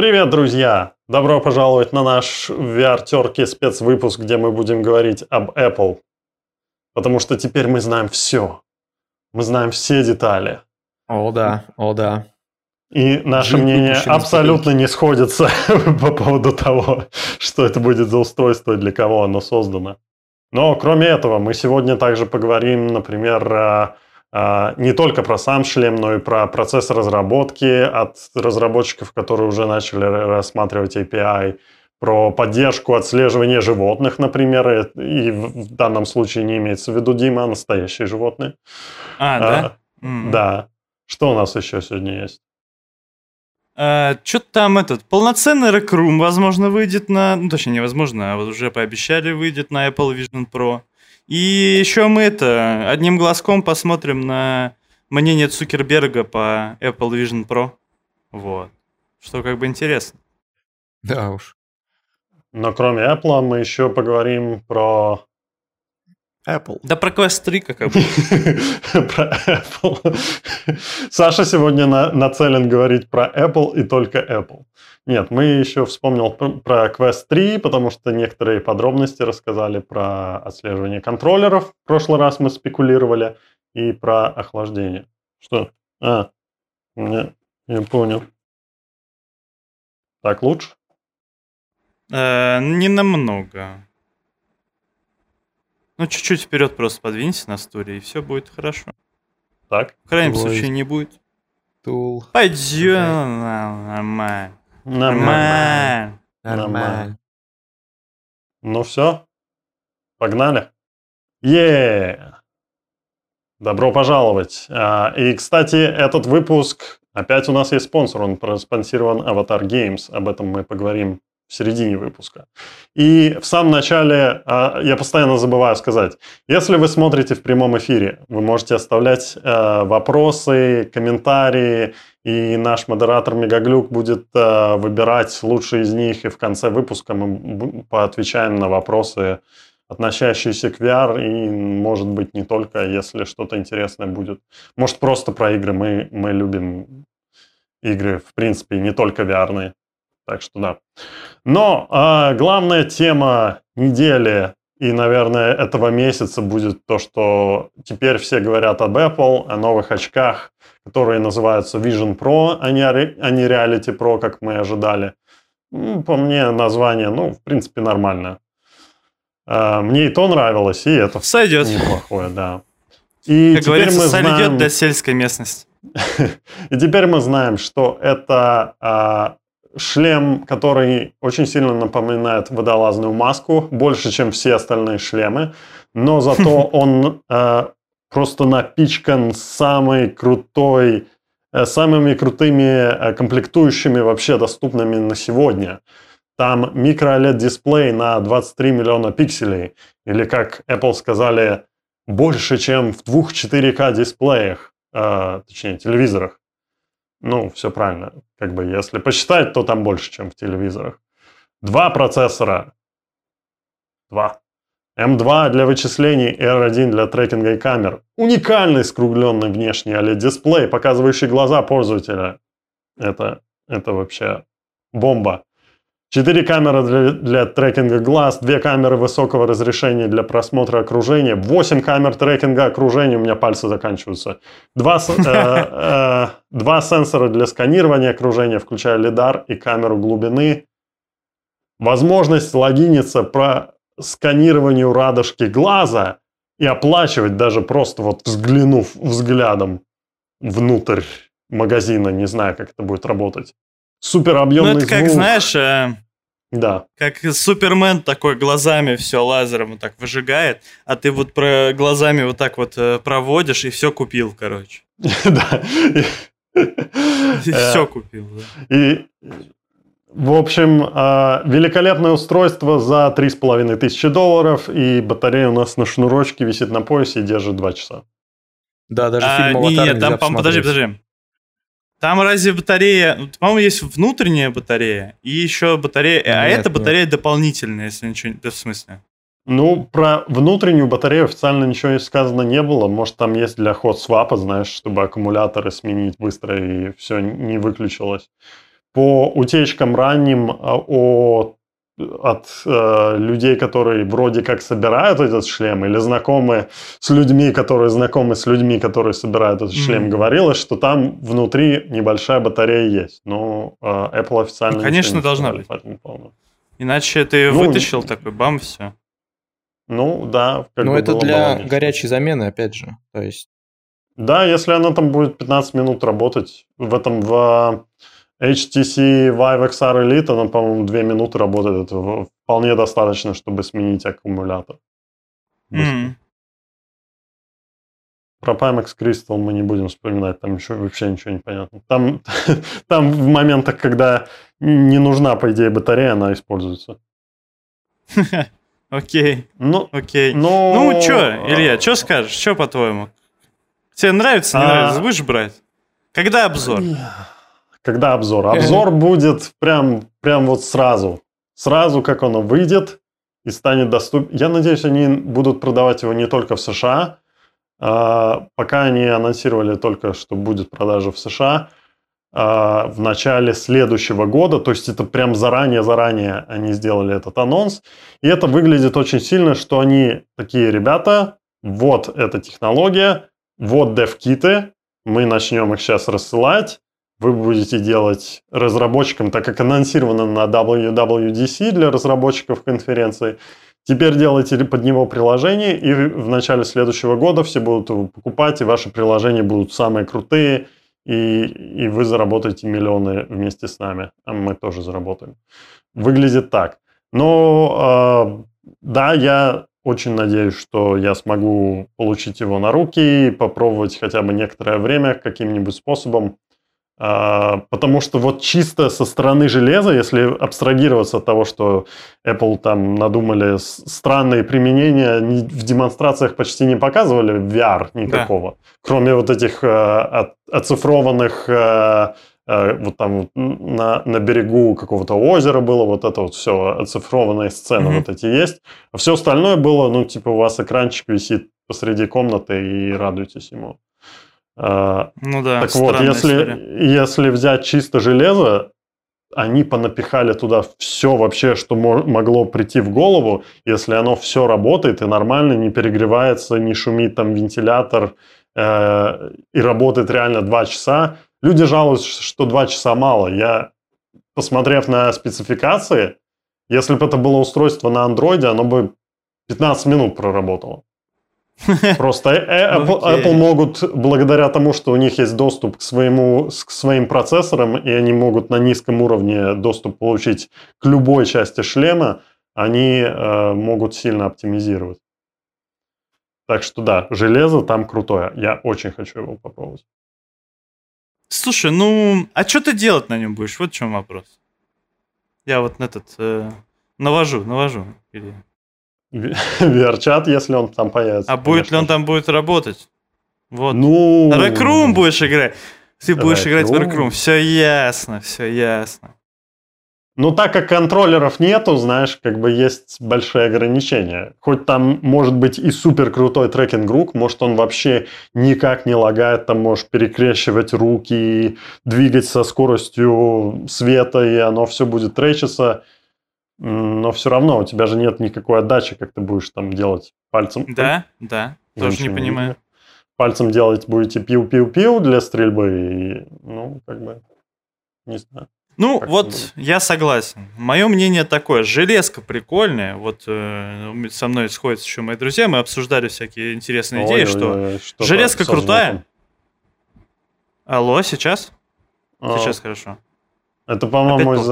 Привет, друзья! Добро пожаловать на наш VR-терки спецвыпуск, где мы будем говорить об Apple. Потому что теперь мы знаем все. Мы знаем все детали. О, да, о, да. И наше Жить мнение абсолютно не сходится по поводу того, что это будет за устройство и для кого оно создано. Но кроме этого, мы сегодня также поговорим, например, не только про сам шлем, но и про процесс разработки от разработчиков, которые уже начали ра- рассматривать API, про поддержку отслеживания животных, например, и и в данном случае не имеется в виду Дима, а настоящие животные. А, да? А, Да. Что у нас еще сегодня есть? Что-то там этот, полноценный Room, возможно, выйдет на... Ну, точнее, невозможно, а вот уже пообещали, выйдет на Apple Vision Pro. И еще мы это, одним глазком посмотрим на мнение Цукерберга по Apple Vision Pro. Вот. Что как бы интересно. Да уж. Но кроме Apple мы еще поговорим про Apple. Да про Quest 3 как обычно. про Apple. Саша сегодня на- нацелен говорить про Apple и только Apple. Нет, мы еще вспомнил пр- про Quest 3, потому что некоторые подробности рассказали про отслеживание контроллеров. В прошлый раз мы спекулировали. И про охлаждение. Что? А, не, я понял. Так лучше? Э, Не намного. Ну, чуть-чуть вперед просто подвинься на стуле, и все будет хорошо. Так? В крайнем Ой. случае не будет. Тул. Пойдем, нормально. Нормально. Нормально. Ну все, погнали. е Добро пожаловать. А, И, кстати, этот выпуск, опять у нас есть спонсор, он проспонсирован Avatar Games, об этом мы поговорим в середине выпуска. И в самом начале, а, я постоянно забываю сказать, если вы смотрите в прямом эфире, вы можете оставлять э, вопросы, комментарии, и наш модератор Мегаглюк будет э, выбирать лучшие из них, и в конце выпуска мы поотвечаем на вопросы, относящиеся к VR, и, может быть, не только, если что-то интересное будет. Может, просто про игры. Мы, мы любим игры, в принципе, не только VR. Так что да. Но а, главная тема недели и, наверное, этого месяца будет то, что теперь все говорят об Apple, о новых очках, которые называются Vision Pro, а не, а не Reality Pro, как мы ожидали. М, По мне название, ну, в принципе, нормально. А, Мне и то нравилось, и это Сойдет. неплохое, да. И Как теперь говорится, мы сойдет знаем... сельской местности. И теперь мы знаем, что это а, шлем, который очень сильно напоминает водолазную маску, больше, чем все остальные шлемы, но зато он а, просто напичкан самой крутой, э, самыми крутыми э, комплектующими вообще доступными на сегодня. Там микро-OLED-дисплей на 23 миллиона пикселей, или, как Apple сказали, больше, чем в двух 4К дисплеях, э, точнее, телевизорах. Ну, все правильно. Как бы, если посчитать, то там больше, чем в телевизорах. Два процессора. Два. M2 для вычислений, R1 для трекинга и камер. Уникальный скругленный внешний OLED-дисплей, показывающий глаза пользователя. Это, это вообще бомба. Четыре камеры для, для трекинга глаз, две камеры высокого разрешения для просмотра окружения, восемь камер трекинга окружения, у меня пальцы заканчиваются, два, с- э, э, два сенсора для сканирования окружения, включая лидар и камеру глубины, возможность логиниться по сканированию радужки глаза и оплачивать даже просто вот взглянув взглядом внутрь магазина, не знаю, как это будет работать. Супер Ну, объемный это как, звук. знаешь, э, Да. как Супермен такой глазами все лазером вот так выжигает, а ты вот про глазами вот так вот э, проводишь и все купил, короче. Да. И Э, все купил, да. И, в общем, а, великолепное устройство за 3,5 тысячи долларов, и батарея у нас на шнурочке висит на поясе и держит 2 часа. Да, даже А, фильм не, «Аватар» не, нельзя там, по- подожди, подожди. Там разве батарея... ну, По-моему, есть внутренняя батарея и еще батарея... а Нет, это нет. батарея дополнительная, если ничего... Да, в смысле? Ну, про внутреннюю батарею официально ничего сказано не было. Может, там есть для ход свапа, знаешь, чтобы аккумуляторы сменить быстро и все не выключилось. по утечкам ранним а, о от э, людей, которые вроде как собирают этот шлем, или знакомы с людьми, которые знакомы с людьми, которые собирают этот mm-hmm. шлем, говорилось, что там внутри небольшая батарея есть. Но э, Apple официально... Ну, конечно, должна быть. Иначе ты ну, вытащил такой, бам, все. Ну, да. Как Но это для горячей замены, опять же. То есть... Да, если она там будет 15 минут работать, в этом в HTC Vive XR Elite, она, по-моему, 2 минуты работает. Это вполне достаточно, чтобы сменить аккумулятор. Mm-hmm. Про Pimax Crystal мы не будем вспоминать, там еще вообще ничего не понятно. Там, там в моментах, когда не нужна, по идее, батарея, она используется. Окей. Ну, окей. Ну, что, Илья, что скажешь? Что по-твоему? Тебе нравится, не а. нравится? Будешь брать? Когда обзор? Когда обзор? Обзор будет прям, прям вот сразу. Сразу, как оно выйдет и станет доступен. Я надеюсь, они будут продавать его не только в США. А, пока они анонсировали только, что будет продажа в США а, в начале следующего года. То есть это прям заранее-заранее они сделали этот анонс. И это выглядит очень сильно, что они такие, ребята, вот эта технология, вот дев-киты, мы начнем их сейчас рассылать вы будете делать разработчикам, так как анонсировано на WWDC для разработчиков конференции. Теперь делайте под него приложение, и в начале следующего года все будут его покупать, и ваши приложения будут самые крутые, и, и вы заработаете миллионы вместе с нами, а мы тоже заработаем. Выглядит так. Но э, да, я очень надеюсь, что я смогу получить его на руки и попробовать хотя бы некоторое время каким-нибудь способом потому что вот чисто со стороны железа, если абстрагироваться от того, что Apple там надумали странные применения, в демонстрациях почти не показывали VR никакого, да. кроме вот этих э, оцифрованных э, э, вот там на, на берегу какого-то озера было вот это вот все, оцифрованные сцены mm-hmm. вот эти есть. А все остальное было, ну, типа у вас экранчик висит посреди комнаты и радуйтесь ему. А, ну да, Так вот, если, если взять чисто железо, они понапихали туда все вообще, что могло прийти в голову, если оно все работает и нормально, не перегревается, не шумит там вентилятор э, и работает реально 2 часа. Люди жалуются, что 2 часа мало. Я, посмотрев на спецификации, если бы это было устройство на андроиде, оно бы 15 минут проработало. Просто э, Apple, Apple могут, благодаря тому, что у них есть доступ к, своему, к своим процессорам, и они могут на низком уровне доступ получить к любой части шлема, они э, могут сильно оптимизировать. Так что да, железо там крутое. Я очень хочу его попробовать. Слушай, ну, а что ты делать на нем будешь? Вот в чем вопрос. Я вот на этот э, навожу, навожу. Или... VR-чат, если он там появится. А будет ли он там будет работать? Вот. Ну... Рекрум будешь играть. Ты будешь играть в Рекрум. Все ясно, все ясно. Ну, так как контроллеров нету, знаешь, как бы есть большие ограничения. Хоть там может быть и супер крутой трекинг рук, может он вообще никак не лагает, там можешь перекрещивать руки, двигать со скоростью света, и оно все будет тречиться но все равно у тебя же нет никакой отдачи, как ты будешь там делать пальцем. Да, да, тоже не понимаю. Пальцем делать будете пиу-пиу-пиу для стрельбы, и, ну, как бы, не знаю. Ну, как вот я согласен. Мое мнение такое. Железка прикольная. Вот э, со мной сходятся еще мои друзья. Мы обсуждали всякие интересные ой, идеи, ой, что, ой, что железка крутая. Алло, сейчас? А, сейчас хорошо. Это, по-моему, из,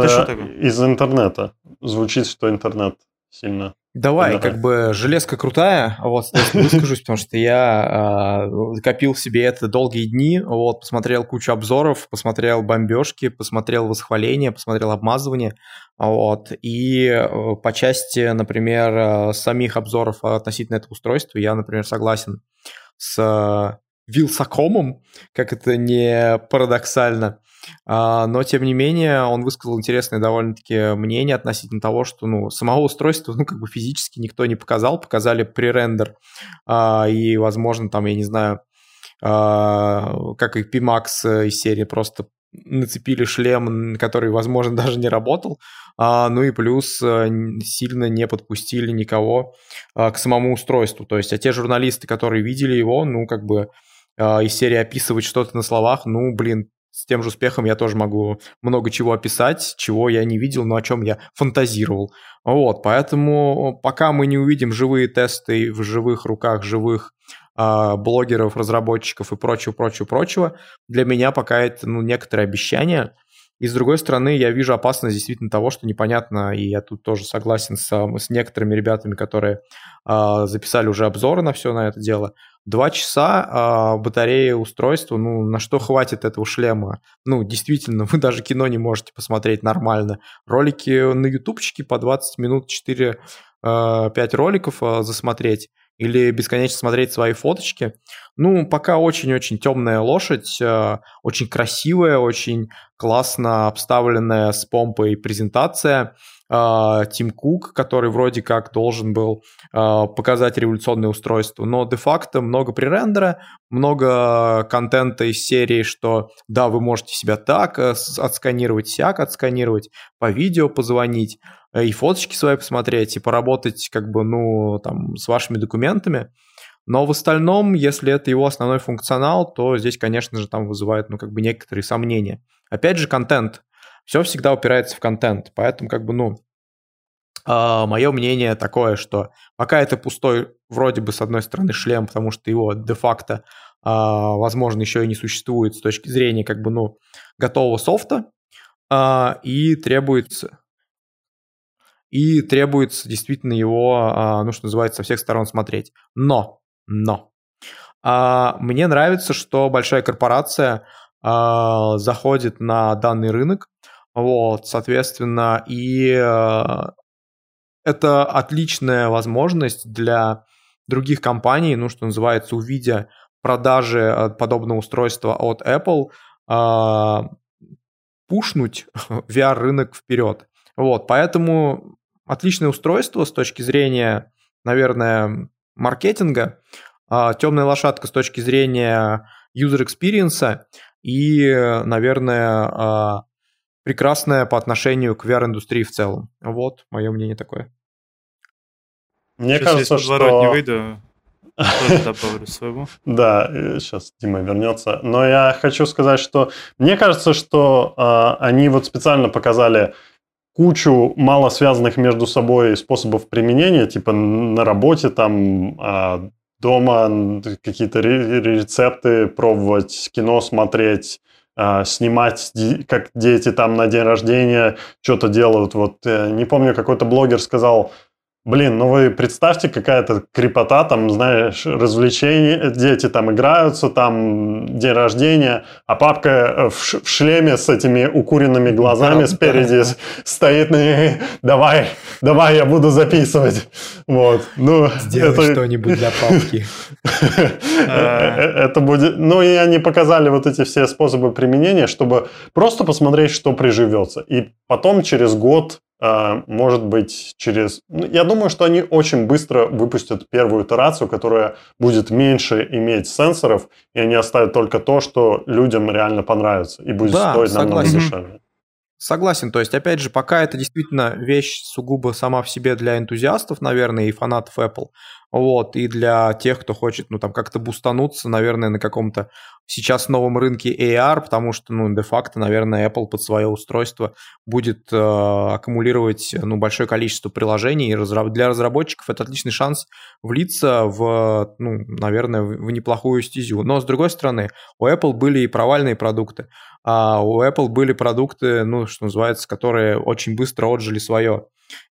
из интернета. Звучит, что интернет сильно Давай, да. как бы железка крутая, вот, выскажусь, потому что я э, копил себе это долгие дни, вот, посмотрел кучу обзоров, посмотрел бомбежки, посмотрел восхваления, посмотрел обмазывание, вот, и э, по части, например, э, самих обзоров относительно этого устройства я, например, согласен с э, Вилсакомом, как это не парадоксально, но, тем не менее, он высказал интересное довольно-таки мнение относительно того, что ну, самого устройства ну, как бы физически никто не показал, показали пререндер, а, и, возможно, там, я не знаю, а, как и PMAX из серии просто нацепили шлем, который, возможно, даже не работал, а, ну и плюс а, сильно не подпустили никого а, к самому устройству. То есть, а те журналисты, которые видели его, ну, как бы а, из серии описывать что-то на словах, ну, блин, с тем же успехом я тоже могу много чего описать, чего я не видел, но о чем я фантазировал. Вот, поэтому пока мы не увидим живые тесты в живых руках живых э, блогеров, разработчиков и прочего, прочего, прочего, для меня пока это ну, некоторые обещания. И с другой стороны, я вижу опасность действительно того, что непонятно, и я тут тоже согласен с, с некоторыми ребятами, которые э, записали уже обзоры на все на это дело. Два часа э, батарея устройства, ну, на что хватит этого шлема? Ну, действительно, вы даже кино не можете посмотреть нормально. Ролики на ютубчике по 20 минут, 4-5 э, роликов э, засмотреть или бесконечно смотреть свои фоточки. Ну, пока очень-очень темная лошадь, э, очень красивая, очень классно обставленная с помпой презентация. Э, Тим Кук, который вроде как должен был э, показать революционное устройство, но де-факто много пререндера, много контента из серии, что да, вы можете себя так отсканировать, сяк отсканировать, по видео позвонить, и фоточки свои посмотреть, и поработать как бы, ну, там, с вашими документами. Но в остальном, если это его основной функционал, то здесь, конечно же, там вызывает, ну, как бы некоторые сомнения. Опять же, контент. Все всегда упирается в контент. Поэтому, как бы, ну, э, а, мое мнение такое, что пока это пустой, вроде бы, с одной стороны, шлем, потому что его де-факто, э, возможно, еще и не существует с точки зрения, как бы, ну, готового софта, э, и требуется и требуется действительно его, а, ну, что называется, со всех сторон смотреть. Но, но, а, мне нравится, что большая корпорация а, заходит на данный рынок, вот, соответственно, и это отличная возможность для других компаний, ну, что называется, увидя продажи подобного устройства от Apple, пушнуть VR-рынок вперед. Вот, поэтому отличное устройство с точки зрения, наверное, маркетинга, а, темная лошадка с точки зрения user experience и, наверное, а, прекрасная по отношению к VR-индустрии в целом. Вот, мое мнение такое. Мне сейчас кажется, что... не выйду, тоже добавлю своего. Да, сейчас Дима вернется. Но я хочу сказать, что мне кажется, что э, они вот специально показали кучу мало связанных между собой способов применения, типа на работе, там, а, дома какие-то рецепты пробовать, кино смотреть, а, снимать, как дети там на день рождения что-то делают. Вот э, не помню, какой-то блогер сказал, Блин, ну вы представьте, какая-то крепота, там, знаешь, развлечения, дети там играются, там день рождения, а папка э, в, шлеме с этими укуренными глазами да, спереди да. стоит, давай, давай, я буду записывать. Вот, ну, Сделай это... что-нибудь для папки. Э, э, это будет, ну, и они показали вот эти все способы применения, чтобы просто посмотреть, что приживется. И потом через год а, может быть, через... Ну, я думаю, что они очень быстро выпустят первую итерацию, которая будет меньше иметь сенсоров, и они оставят только то, что людям реально понравится, и будет да, стоить намного дешевле. Согласен, то есть, опять же, пока это действительно вещь сугубо сама в себе для энтузиастов, наверное, и фанатов Apple, вот, и для тех, кто хочет, ну, там, как-то бустануться, наверное, на каком-то сейчас новом рынке AR, потому что, ну, де-факто, наверное, Apple под свое устройство будет э, аккумулировать, ну, большое количество приложений, и разра- для разработчиков это отличный шанс влиться в, ну, наверное, в неплохую стезю. Но, с другой стороны, у Apple были и провальные продукты, а у Apple были продукты, ну, что называется, которые очень быстро отжили свое.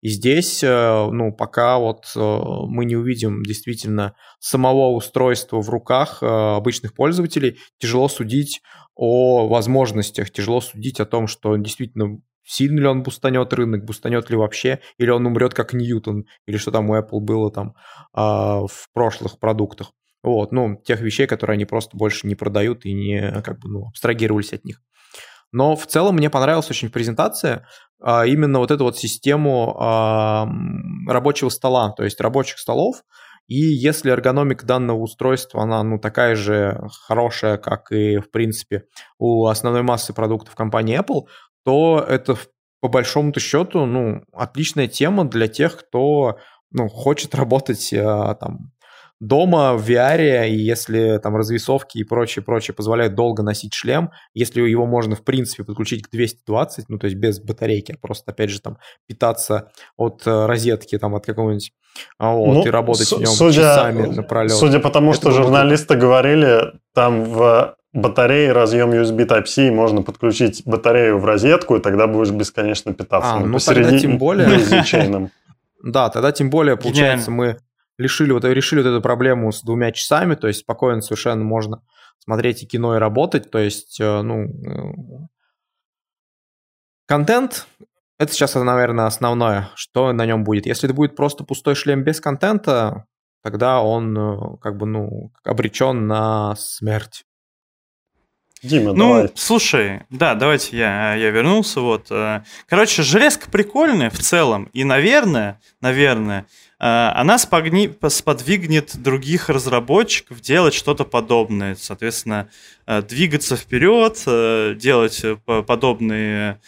И здесь, э, ну, пока вот э, мы не увидим действительно самого устройства в руках э, обычных пользователей, тяжело судить о возможностях, тяжело судить о том, что действительно сильно ли он бустанет рынок, бустанет ли вообще, или он умрет как Ньютон, или что там у Apple было там в прошлых продуктах. Вот, ну, тех вещей, которые они просто больше не продают и не, как бы, ну, абстрагировались от них. Но в целом мне понравилась очень презентация, а, именно вот эту вот систему а, рабочего стола, то есть рабочих столов, И если эргономика данного устройства, она ну, такая же хорошая, как и, в принципе, у основной массы продуктов компании Apple, то это по большому-то счету ну, отличная тема для тех, кто ну, хочет работать а, там дома в VR, и если там развесовки и прочее, прочее позволяют долго носить шлем, если его можно, в принципе, подключить к 220, ну, то есть без батарейки, а просто, опять же, там, питаться от э, розетки, там, от какого-нибудь, а, вот, ну, и работать в нем судя, часами напролет. Судя по тому, Это что журналисты говорили, там в батареи разъем USB Type-C, можно подключить батарею в розетку, и тогда будешь бесконечно питаться. А, ну, тогда тем более... Да, тогда тем более, получается, мы лишили вот, решили вот эту проблему с двумя часами, то есть спокойно совершенно можно смотреть и кино, и работать, то есть, э, ну, э, контент — это сейчас, наверное, основное, что на нем будет. Если это будет просто пустой шлем без контента, тогда он э, как бы, ну, обречен на смерть. Дима, ну, давай. слушай, да, давайте я, я вернулся. Вот. Короче, железка прикольная в целом. И, наверное, наверное, она спогни, сподвигнет других разработчиков делать что-то подобное. Соответственно, э, двигаться вперед, э, делать подобные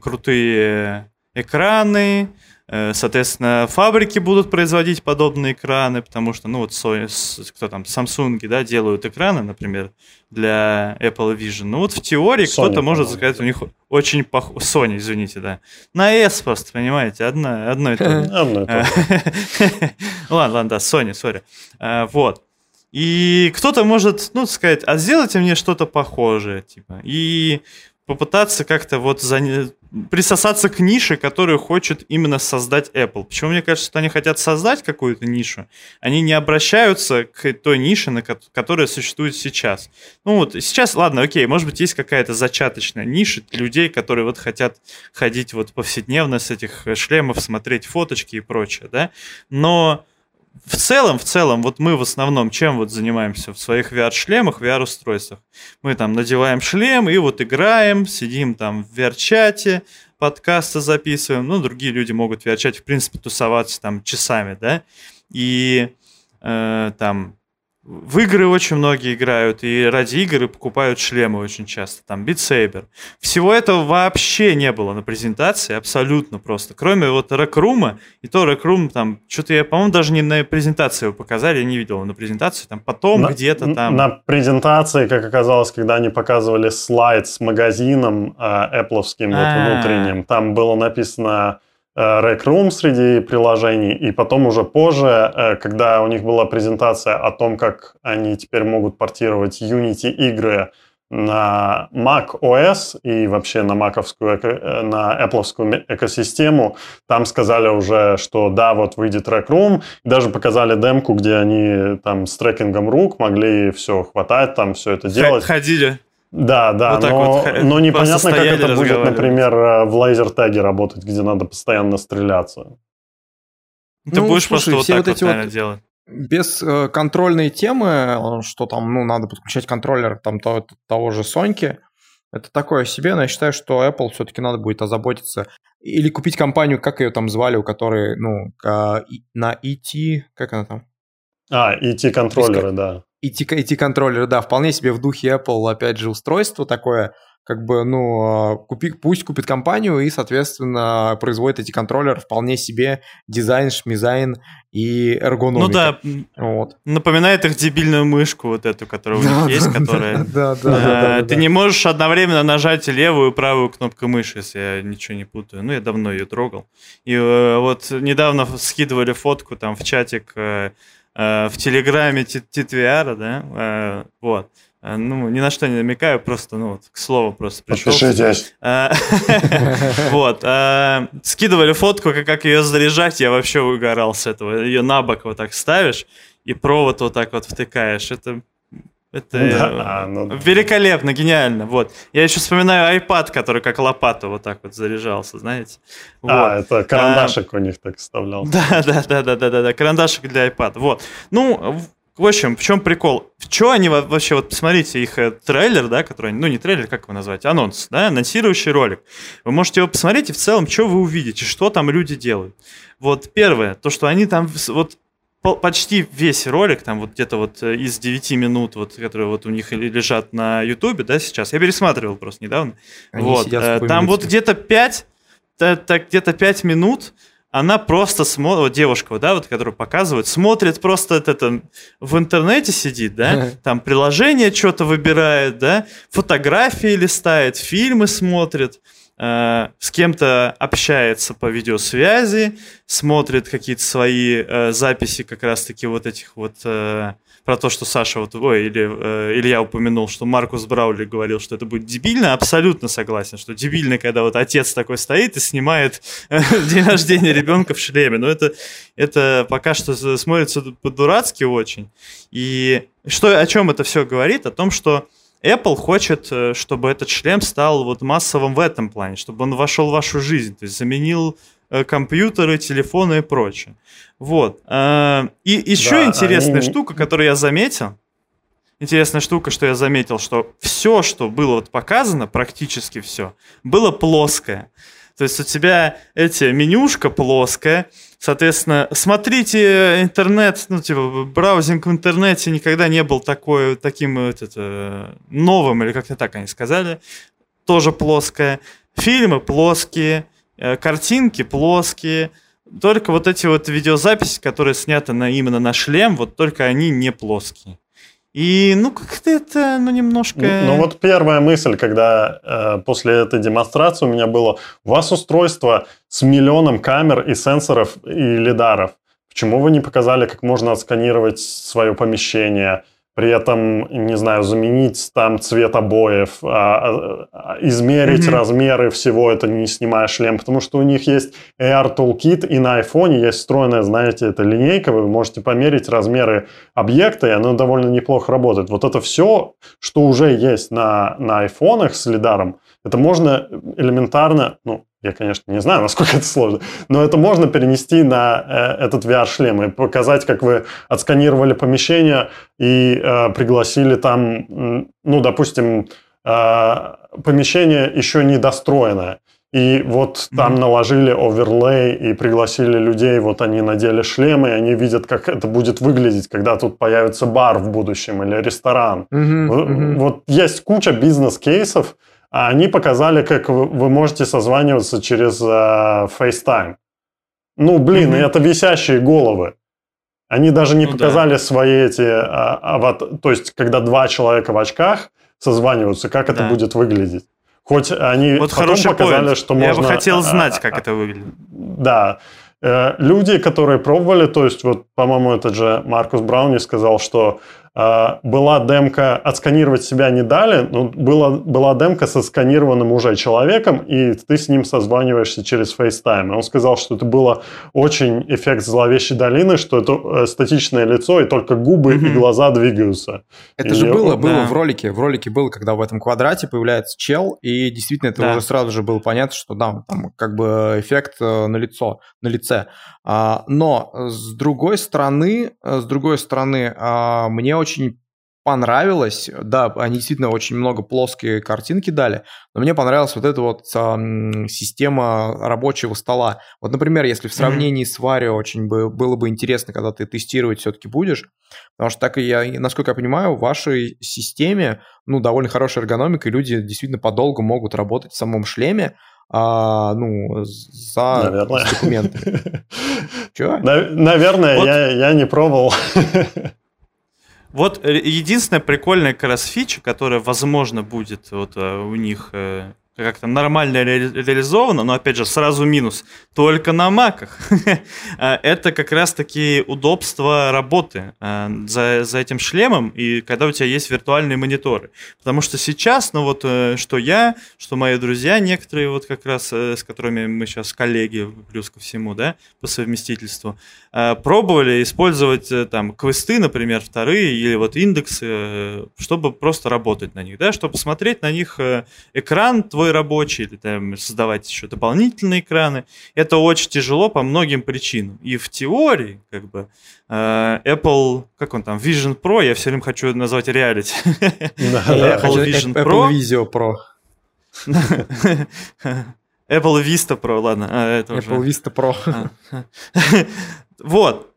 крутые экраны, Э, соответственно, фабрики будут производить подобные экраны, потому что, ну вот, Sony, кто там, Samsung, да, делают экраны, например, для Apple Vision. Ну вот в теории кто-то может сказать, у них очень похоже... Sony, извините, да. На S просто, понимаете, одно, одно и то же. Ладно, ладно, да, Sony, сори. Э, вот. И кто-то может, ну, сказать, а сделайте мне что-то похожее, типа. И попытаться как-то вот за... присосаться к нише, которую хочет именно создать Apple. Почему мне кажется, что они хотят создать какую-то нишу? Они не обращаются к той нише, на которая существует сейчас. Ну вот сейчас, ладно, окей, может быть, есть какая-то зачаточная ниша людей, которые вот хотят ходить вот повседневно с этих шлемов, смотреть фоточки и прочее, да? Но в целом, в целом, вот мы в основном чем вот занимаемся в своих VR-шлемах, VR-устройствах? Мы там надеваем шлем и вот играем, сидим там в VR-чате, подкасты записываем. Ну, другие люди могут в VR-чате, в принципе, тусоваться там часами, да? И э, там в игры очень многие играют, и ради игры покупают шлемы очень часто, там, Saber. Всего этого вообще не было на презентации, абсолютно просто. Кроме вот Рекрума, и то Рекрум там, что-то я, по-моему, даже не на презентации его показали, я не видел его на презентации, там потом на, где-то там... На презентации, как оказалось, когда они показывали слайд с магазином э, Apple вот внутренним, там было написано Rec Room среди приложений, и потом уже позже, э, когда у них была презентация о том, как они теперь могут портировать Unity игры на Mac OS и вообще на маковскую, э, на Apple экосистему, там сказали уже, что да, вот выйдет Rec Room, даже показали демку, где они там с трекингом рук могли все хватать, там все это делать. Ходили. Да, да, вот но, вот но непонятно, как это будет, например, в лазер-таге работать, где надо постоянно стреляться. Ты ну, будешь слушай, просто вот все так вот, эти вот, делать. Без э, контрольной темы, э, что там, ну, надо подключать контроллер там того, того же Соньки, это такое себе, но я считаю, что Apple все-таки надо будет озаботиться. Или купить компанию, как ее там звали, у которой, ну, на ET, как она там? А, ET-контроллеры, да. IT-контроллер, да, вполне себе в духе Apple, опять же, устройство такое, как бы, ну, а, купи, пусть купит компанию и, соответственно, производит эти контроллеры вполне себе дизайн, шмизайн и эргономика. Ну да, вот. напоминает их дебильную мышку вот эту, которая у них есть, которая... Да, да, Ты не можешь одновременно нажать левую и правую кнопку мыши, если я ничего не путаю. Ну, я давно ее трогал. И э, вот недавно скидывали фотку там в чатик Э, в Телеграме Титвиара, да, э, вот. Э, ну, ни на что не намекаю, просто, ну, вот, к слову просто пришел. Подпишитесь. Вот. Скидывали фотку, как ее заряжать, я вообще угорал с этого. Ее на бок вот так ставишь, и провод вот так вот втыкаешь. Это это да, ну... великолепно, гениально. Вот. Я еще вспоминаю iPad, который как лопата вот так вот заряжался, знаете. А, вот. это карандашик а, у них так вставлял. Да, да, да, да, да, да, да, карандашик для iPad. Вот. Ну, в общем, в чем прикол? В чем они вообще, вот посмотрите их э, трейлер, да, который, ну не трейлер, как его назвать, анонс, да, анонсирующий ролик. Вы можете его посмотреть и в целом, что вы увидите, что там люди делают. Вот первое, то, что они там, вот почти весь ролик, там вот где-то вот э, из 9 минут, вот, которые вот у них лежат на Ютубе, да, сейчас, я пересматривал просто недавно, Они вот, э, там вот где-то 5, где-то 5 минут, она просто смотрит, вот девушка, да, вот, которую показывают, смотрит просто это, это в интернете сидит, да, там приложение что-то выбирает, да, фотографии листает, фильмы смотрит, э, с кем-то общается по видеосвязи, смотрит какие-то свои э, записи как раз-таки вот этих вот э, про то, что Саша вот, ой, или э, Илья упомянул, что Маркус Браули говорил, что это будет дебильно, абсолютно согласен, что дебильно, когда вот отец такой стоит и снимает э, день рождения ребенка в шлеме, но это, это пока что смотрится по-дурацки очень. И что, о чем это все говорит? О том, что Apple хочет, э, чтобы этот шлем стал вот массовым в этом плане, чтобы он вошел в вашу жизнь, то есть заменил э, компьютеры, телефоны и прочее. Вот. Э, и еще да, интересная они... штука, которую я заметил. Интересная штука, что я заметил, что все, что было вот показано, практически все, было плоское. То есть у тебя эти менюшка плоская, соответственно, смотрите интернет, ну типа браузинг в интернете никогда не был такой, таким вот это, новым, или как-то так они сказали, тоже плоская. Фильмы плоские, э, картинки плоские, только вот эти вот видеозаписи, которые сняты на, именно на шлем, вот только они не плоские. И, ну, как-то это, ну, немножко... Ну, ну вот первая мысль, когда э, после этой демонстрации у меня было, у вас устройство с миллионом камер и сенсоров и лидаров. Почему вы не показали, как можно отсканировать свое помещение, при этом, не знаю, заменить там цвет обоев, а, а, измерить mm-hmm. размеры всего это, не снимая шлем, потому что у них есть AR Toolkit, и на iPhone есть встроенная, знаете, это линейка, вы можете померить размеры объекта, и оно довольно неплохо работает. Вот это все, что уже есть на, на айфонах с лидаром, это можно элементарно, ну, я, конечно, не знаю, насколько это сложно, но это можно перенести на э, этот VR-шлем и показать, как вы отсканировали помещение и э, пригласили там, ну, допустим, э, помещение еще не достроенное. И вот там mm-hmm. наложили оверлей и пригласили людей, вот они надели шлемы, и они видят, как это будет выглядеть, когда тут появится бар в будущем или ресторан. Mm-hmm. Mm-hmm. Вот есть куча бизнес-кейсов, а они показали, как вы можете созваниваться через э, FaceTime. Ну, блин, mm-hmm. это висящие головы. Они даже не ну, показали да. свои эти а, ават... То есть, когда два человека в очках созваниваются, как это да. будет выглядеть. Хоть они вот потом показали, point. что можно... Я бы хотел знать, как это выглядит. Да. Э, люди, которые пробовали, то есть, вот, по-моему, этот же Маркус Брауни сказал, что а, была демка, отсканировать себя не дали, но была, была демка со сканированным уже человеком, и ты с ним созваниваешься через FaceTime. Он сказал, что это было очень эффект зловещей долины, что это э, статичное лицо, и только губы mm-hmm. и глаза двигаются. Это и же было, было да. в ролике. В ролике было, когда в этом квадрате появляется чел, и действительно это да. уже сразу же было понятно, что да, там как бы эффект э, на лицо, на лице. А, но с другой стороны, э, с другой стороны, а, мне очень понравилось, да, они действительно очень много плоские картинки дали, но мне понравилась вот эта вот а, система рабочего стола. Вот, например, если в сравнении mm-hmm. с Vario очень бы, было бы интересно, когда ты тестировать все-таки будешь, потому что так и я, насколько я понимаю, в вашей системе, ну, довольно хорошая эргономика, и люди действительно подолгу могут работать в самом шлеме, а, ну, за Наверное. документы. Чего? Наверное, вот. я, я не пробовал. Вот э, единственная прикольная как раз фича, которая, возможно, будет вот э, у них э, как-то нормально ре- реализовано, но опять же сразу минус, только на маках. А, это как раз-таки удобство работы а, за, за этим шлемом, и когда у тебя есть виртуальные мониторы. Потому что сейчас, ну вот, э, что я, что мои друзья некоторые, вот как раз э, с которыми мы сейчас коллеги, плюс ко всему, да, по совместительству, пробовали использовать э, там квесты, например, вторые, или вот индексы, чтобы просто работать на них, да, чтобы смотреть на них экран твой рабочий, или там создавать еще дополнительные экраны. Это очень тяжело по многим причинам. И в теории, как бы, э, Apple, как он там, Vision Pro, я все время хочу назвать Reality. Apple Vision Pro. Apple Visio Pro. Apple Vista Pro, ладно. А, Apple Vista Pro. Вот.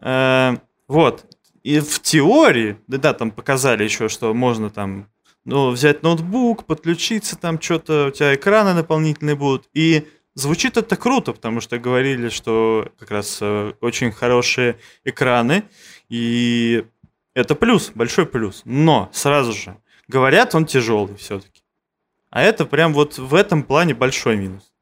Э, вот. И в теории, да, да, там показали еще, что можно там ну, взять ноутбук, подключиться, там что-то, у тебя экраны дополнительные будут. И звучит это круто, потому что говорили, что как раз э, очень хорошие экраны, и это плюс, большой плюс. Но сразу же, говорят, он тяжелый все-таки. А это прям вот в этом плане большой минус.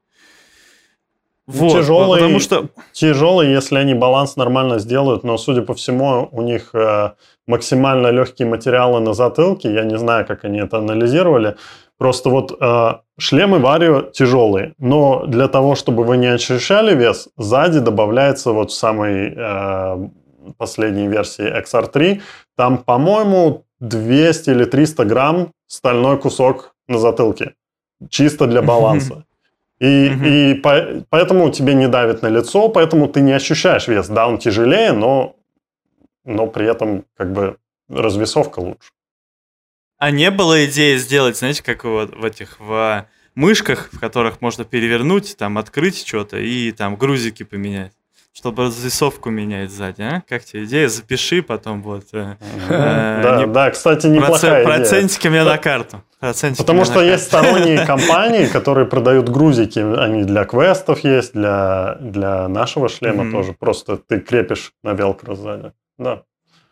Вот, тяжелый, потому что... тяжелый, если они баланс нормально сделают, но, судя по всему, у них э, максимально легкие материалы на затылке. Я не знаю, как они это анализировали. Просто вот э, шлемы Vario тяжелые, но для того, чтобы вы не ощущали вес, сзади добавляется вот в самой э, последней версии XR3, там, по-моему, 200 или 300 грамм стальной кусок на затылке, чисто для баланса. И, угу. и по, поэтому тебе не давит на лицо, поэтому ты не ощущаешь вес. Да, он тяжелее, но, но при этом как бы развесовка лучше. А не было идеи сделать, знаете, как вот в этих в мышках, в которых можно перевернуть, там открыть что-то и там грузики поменять? Чтобы развесовку менять сзади, а? Как тебе идея? Запиши потом вот. Э, э, да, да, кстати, неплохая идея. Процентики мне на карту. Потому что есть сторонние компании, которые продают грузики, они для квестов есть, для, для нашего шлема тоже. Просто ты крепишь на велкро сзади. Да.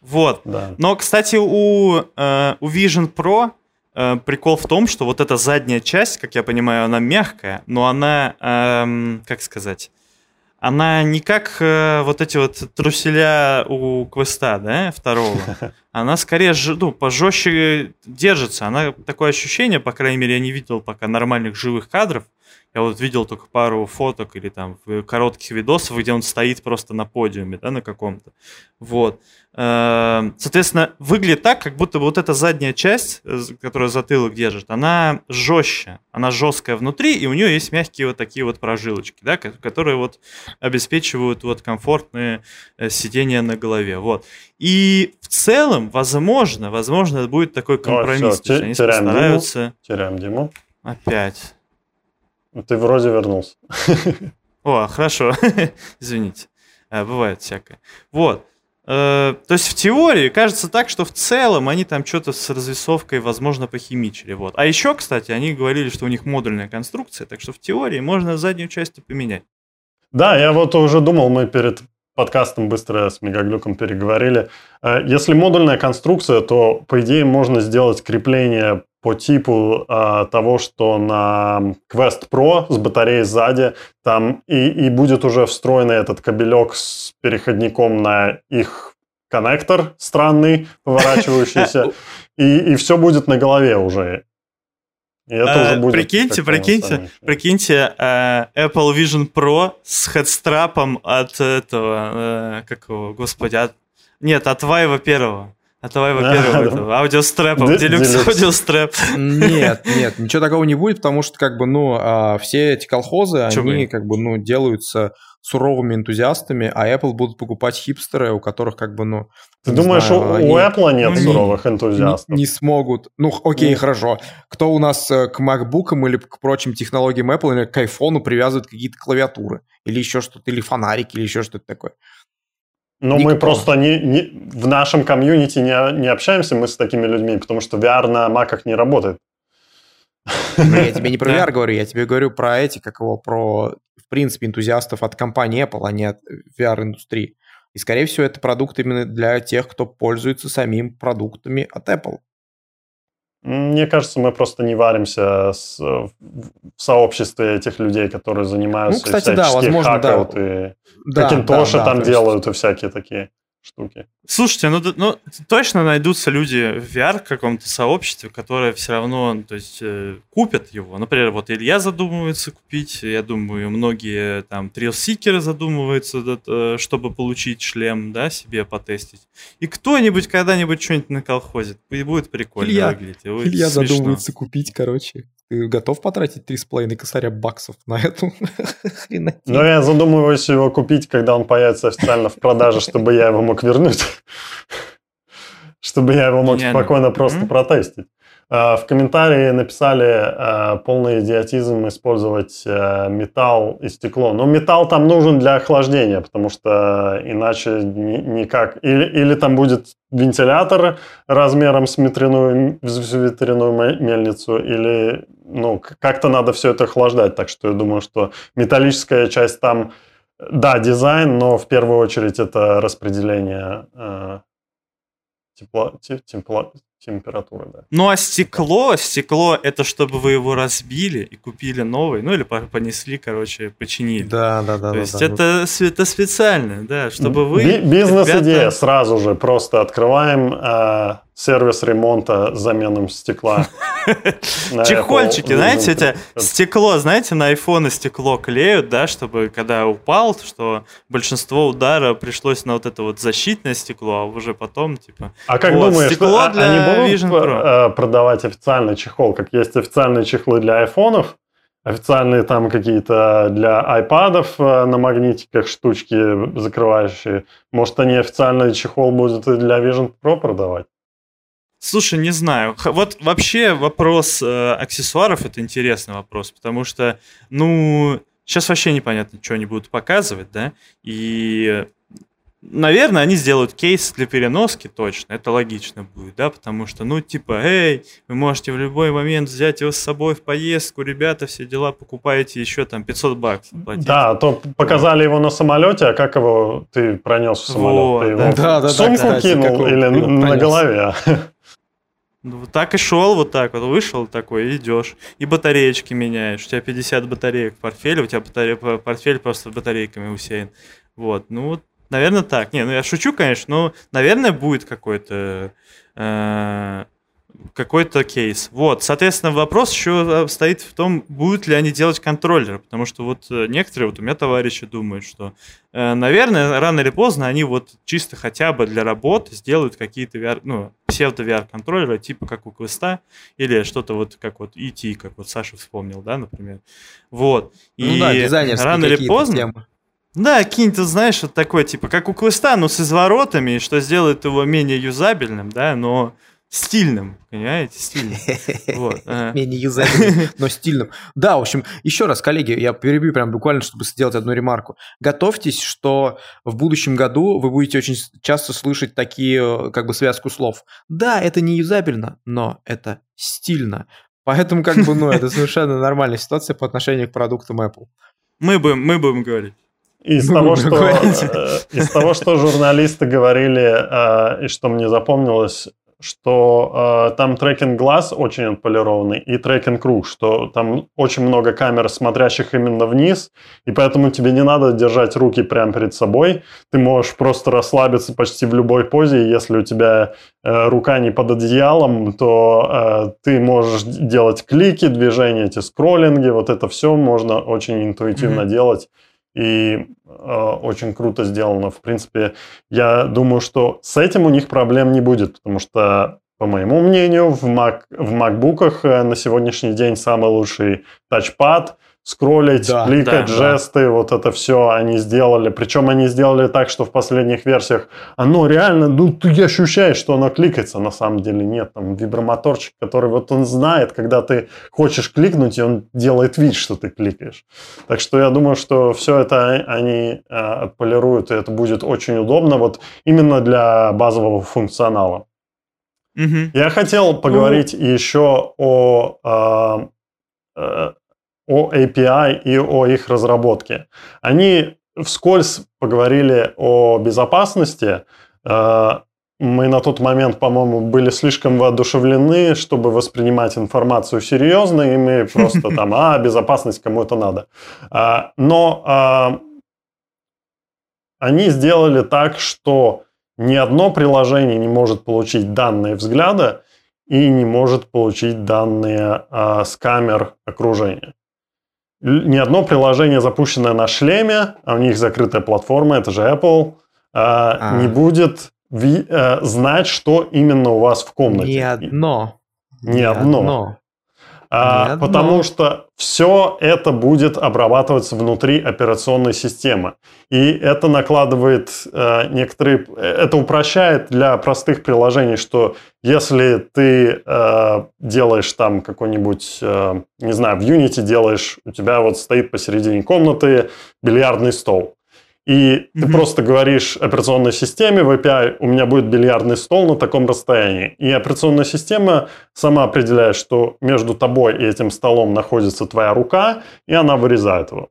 Вот. Да. Но, кстати, у, э, у Vision Pro э, прикол в том, что вот эта задняя часть, как я понимаю, она мягкая, но она, эм, как сказать, она не как э, вот эти вот труселя у квеста, да, второго. Она скорее ну, пожестче держится. Она такое ощущение, по крайней мере, я не видел пока нормальных живых кадров. Я вот видел только пару фоток или там коротких видосов, где он стоит просто на подиуме, да, на каком-то. Вот. Эм, соответственно, выглядит так, как будто вот эта задняя часть, э, которая затылок держит, она жестче, она жесткая внутри, и у нее есть мягкие вот такие вот прожилочки, да, которые вот обеспечивают вот комфортное э, сидение на голове. Вот. И в целом, возможно, возможно, это будет такой компромисс. О, все. Теряем Диму. Опять. Ты вроде вернулся. О, хорошо. Извините. Э, бывает всякое. Вот. Э, то есть в теории кажется так, что в целом они там что-то с развесовкой, возможно, похимичили. Вот. А еще, кстати, они говорили, что у них модульная конструкция, так что в теории можно заднюю часть поменять. Да, я вот уже думал, мы перед подкастом быстро с Мегаглюком переговорили. Э, если модульная конструкция, то, по идее, можно сделать крепление по типу э, того, что на Quest Pro с батареей сзади, там и, и будет уже встроенный этот кабелек с переходником на их коннектор странный, поворачивающийся, и, и все будет на голове уже. И это а, уже будет прикиньте, прикиньте, прикиньте, uh, Apple Vision Pro с хедстрапом от этого, uh, как его, господи, от, нет, от Vive первого. А давай, во-первых, этого, аудиострэпом, делюкс аудиострэп. Нет, нет, ничего такого не будет, потому что, как бы, ну, а, все эти колхозы, они, как бы, ну, делаются суровыми энтузиастами, а Apple будут покупать хипстеры, у которых, как бы, ну... Ты думаешь, знаю, у, они... у Apple нет ну, суровых энтузиастов? Не, не смогут. Ну, окей, ну. хорошо. Кто у нас э, к MacBook или к прочим технологиям Apple или к iPhone привязывает какие-то клавиатуры? Или еще что-то, или фонарики, или еще что-то такое? Но Никакого. мы просто не, не, в нашем комьюнити не, не общаемся мы с такими людьми, потому что VR на маках не работает. Но я тебе не про VR говорю, я тебе говорю про эти, как его, про, в принципе, энтузиастов от компании Apple, а не от VR-индустрии. И, скорее всего, это продукт именно для тех, кто пользуется самим продуктами от Apple. Мне кажется, мы просто не варимся с, в сообществе этих людей, которые занимаются ну, кстати, да, возможно, да. и да, да, да, там делают и всякие такие штуки. Слушайте, ну, ну точно найдутся люди в VR каком-то сообществе, которые все равно, то есть, э, купят его. Например, вот Илья задумывается купить, я думаю, многие там трилсикеры задумываются, чтобы получить шлем, да, себе потестить. И кто-нибудь когда-нибудь что-нибудь наколхозит, и будет прикольно Илья, выглядеть. Илья смешно. задумывается купить, короче. Ты готов потратить 3,5 косаря баксов на эту хренотень? Ну, я задумываюсь его купить, когда он появится официально в продаже, чтобы я его мог вернуть. Чтобы я его мог спокойно просто протестить. Э, в комментарии написали э, полный идиотизм использовать э, металл и стекло. Но металл там нужен для охлаждения, потому что иначе ни, никак. Или, или там будет вентилятор размером с ветряную, ветряную мельницу, или ну, как-то надо все это охлаждать. Так что я думаю, что металлическая часть там, да, дизайн, но в первую очередь это распределение э, тепла, тепла, температуры, да. Ну а стекло, стекло это чтобы вы его разбили и купили новый, ну или понесли, короче, починили. Да, да, да. То да, есть да, это, это специально, да, чтобы вы... Бизнес-идея ребята... сразу же, просто открываем э, сервис ремонта с заменом стекла. Чехольчики, знаете, это стекло, знаете, на iPhone стекло клеют, да, чтобы когда упал, что большинство удара пришлось на вот это вот защитное стекло, а уже потом, типа... А как думаешь, стекло для они будут э, продавать официальный чехол, как есть официальные чехлы для айфонов, официальные там какие-то для айпадов э, на магнитиках штучки закрывающие. Может, они официальный чехол будут и для Vision Pro продавать? Слушай, не знаю. Вот вообще вопрос э, аксессуаров это интересный вопрос, потому что, ну, сейчас вообще непонятно, что они будут показывать, да, и Наверное, они сделают кейс для переноски точно, это логично будет, да, потому что, ну, типа, эй, вы можете в любой момент взять его с собой в поездку, ребята, все дела, покупаете еще там 500 баксов. Платите. Да, а то показали его на самолете, а как его ты пронес в самолет? Вот, ты его да. Да, да, сумку да, кстати, кинул или на голове? Ну, вот так и шел, вот так вот, вышел такой, идешь. И батареечки меняешь. У тебя 50 батареек в портфеле, у тебя батаре... портфель просто батарейками усеян. Вот, ну вот Наверное, так. Не, ну я шучу, конечно, но, наверное, будет какой-то э, какой-то кейс. Вот, соответственно, вопрос еще стоит в том, будут ли они делать контроллеры, потому что вот э, некоторые, вот у меня товарищи думают, что, э, наверное, рано или поздно они вот чисто хотя бы для работы сделают какие-то VR, ну, псевдо-VR-контроллеры, типа как у Квеста, или что-то вот как вот ET, как вот Саша вспомнил, да, например. Вот. Ну И да, рано или поздно... Темы. Да, какие-то, знаешь, вот такой, типа, как у квеста, но с изворотами, что сделает его менее юзабельным, да, но стильным, понимаете, стильным. Вот. Менее юзабельным, но стильным. Да, в общем, еще раз, коллеги, я перебью прям буквально, чтобы сделать одну ремарку. Готовьтесь, что в будущем году вы будете очень часто слышать такие, как бы, связку слов. Да, это не юзабельно, но это стильно. Поэтому, как бы, ну, это совершенно нормальная ситуация по отношению к продуктам Apple. Мы будем, мы будем говорить. Из, ну, того, что, э, из того, что журналисты говорили, э, и что мне запомнилось, что э, там трекинг глаз очень отполированный и трекинг рук, что там очень много камер, смотрящих именно вниз, и поэтому тебе не надо держать руки прямо перед собой. Ты можешь просто расслабиться почти в любой позе, и если у тебя э, рука не под одеялом, то э, ты можешь делать клики, движения, эти скроллинги, вот это все можно очень интуитивно mm-hmm. делать и э, очень круто сделано. В принципе, я думаю, что с этим у них проблем не будет, потому что, по моему мнению, в, Mac, в MacBook э, на сегодняшний день самый лучший тачпад – скроллить, да, кликать, да, жесты, да. вот это все они сделали. Причем они сделали так, что в последних версиях оно реально, ну ты ощущаешь, что оно кликается, на самом деле нет. Там вибромоторчик, который вот он знает, когда ты хочешь кликнуть, и он делает вид, что ты кликаешь. Так что я думаю, что все это они э, отполируют, и это будет очень удобно вот именно для базового функционала. Угу. Я хотел поговорить ну... еще о э, э, о API и о их разработке. Они вскользь поговорили о безопасности. Э, мы на тот момент, по-моему, были слишком воодушевлены, чтобы воспринимать информацию серьезно, и мы просто там, а, безопасность кому это надо. А, но а, они сделали так, что ни одно приложение не может получить данные взгляда и не может получить данные с камер окружения ни одно приложение, запущенное на шлеме, а у них закрытая платформа, это же Apple, а, а. не будет а, знать, что именно у вас в комнате. Ни одно. Ни, ни одно. одно. А, потому что все это будет обрабатываться внутри операционной системы. И это накладывает э, некоторые... Это упрощает для простых приложений, что если ты э, делаешь там какой-нибудь, э, не знаю, в Unity делаешь, у тебя вот стоит посередине комнаты бильярдный стол. И mm-hmm. ты просто говоришь операционной системе в API, у меня будет бильярдный стол на таком расстоянии. И операционная система сама определяет, что между тобой и этим столом находится твоя рука, и она вырезает его.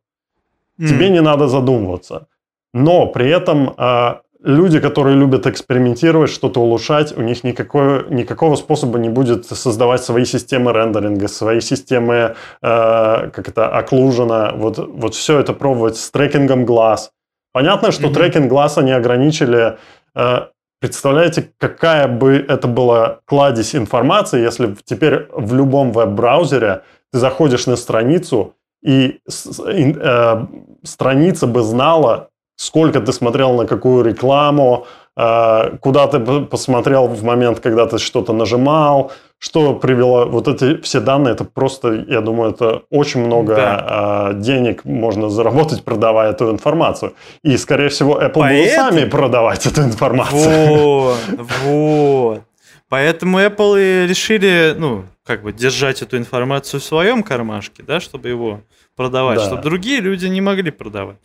Mm-hmm. Тебе не надо задумываться. Но при этом э, люди, которые любят экспериментировать, что-то улучшать, у них никакой, никакого способа не будет создавать свои системы рендеринга, свои системы, э, как это, окклужена, вот, вот все это пробовать с трекингом глаз – Понятно, что mm-hmm. трекинг глаза не ограничили. Э, представляете, какая бы это была кладезь информации, если теперь в любом веб-браузере ты заходишь на страницу, и э, страница бы знала, сколько ты смотрел на какую рекламу, э, куда ты посмотрел в момент, когда ты что-то нажимал, что привело вот эти все данные, это просто, я думаю, это очень много да. э, денег можно заработать, продавая эту информацию. И, скорее всего, Apple Поэтому... будут сами продавать эту информацию. Вот, вот. Поэтому Apple и решили, ну, как бы держать эту информацию в своем кармашке, да, чтобы его продавать, да. чтобы другие люди не могли продавать.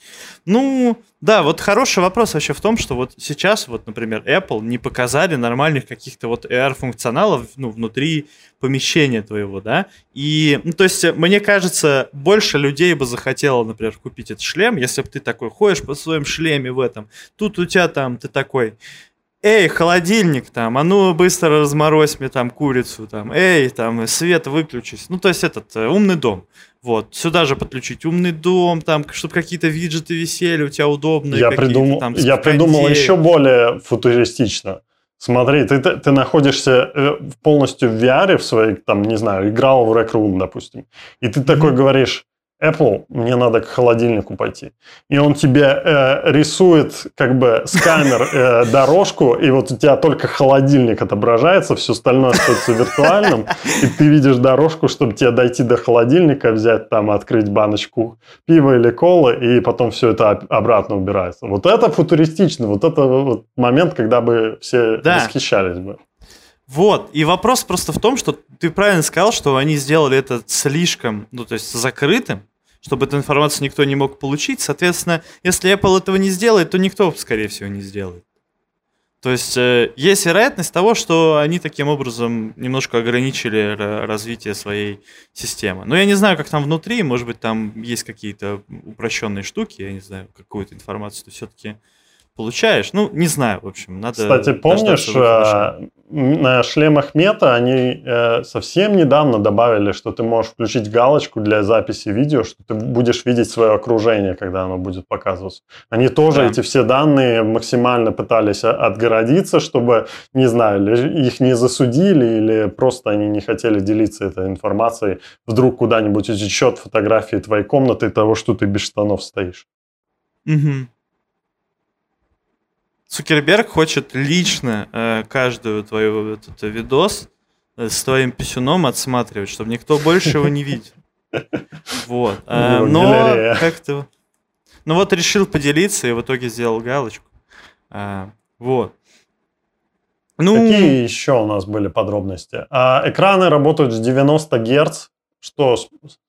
Ну, да, вот хороший вопрос вообще в том, что вот сейчас, вот, например, Apple не показали нормальных каких-то вот AR-функционалов ну, внутри помещения твоего, да, и, ну, то есть, мне кажется, больше людей бы захотело, например, купить этот шлем, если бы ты такой ходишь по своем шлеме в этом, тут у тебя там, ты такой, эй, холодильник там, а ну быстро разморозь мне там курицу там, эй, там, свет выключись. Ну, то есть этот э, умный дом. Вот, сюда же подключить умный дом, там, чтобы какие-то виджеты висели у тебя удобные. Я, придумал, там, я придумал еще более футуристично. Смотри, ты, ты, ты находишься э, полностью в VR в своей, там, не знаю, играл в Rec Room, допустим, и ты mm-hmm. такой говоришь, Apple, мне надо к холодильнику пойти. И он тебе э, рисует как бы с камер э, дорожку, и вот у тебя только холодильник отображается, все остальное остается виртуальным, и ты видишь дорожку, чтобы тебе дойти до холодильника, взять там, открыть баночку пива или колы, и потом все это обратно убирается. Вот это футуристично, вот это вот момент, когда бы все да. восхищались бы. Вот, и вопрос просто в том, что ты правильно сказал, что они сделали это слишком, ну, то есть закрытым, чтобы эту информацию никто не мог получить. Соответственно, если Apple этого не сделает, то никто, скорее всего, не сделает. То есть э, есть вероятность того, что они таким образом немножко ограничили развитие своей системы. Но я не знаю, как там внутри, может быть, там есть какие-то упрощенные штуки, я не знаю, какую-то информацию ты все-таки получаешь. Ну, не знаю, в общем, надо... Кстати, помнишь, э, на шлемах мета они э, совсем недавно добавили, что ты можешь включить галочку для записи видео, что ты будешь видеть свое окружение, когда оно будет показываться. Они тоже да. эти все данные максимально пытались отгородиться, чтобы, не знаю, их не засудили или просто они не хотели делиться этой информацией. Вдруг куда-нибудь утечет фотографии твоей комнаты того, что ты без штанов стоишь. Угу. Цукерберг хочет лично э, каждую твою этот видос э, с твоим писюном отсматривать, чтобы никто больше его не видел. Вот. Э, но как-то... Ну вот решил поделиться и в итоге сделал галочку. А, вот. Ну... Какие еще у нас были подробности? А, экраны работают с 90 Гц, что,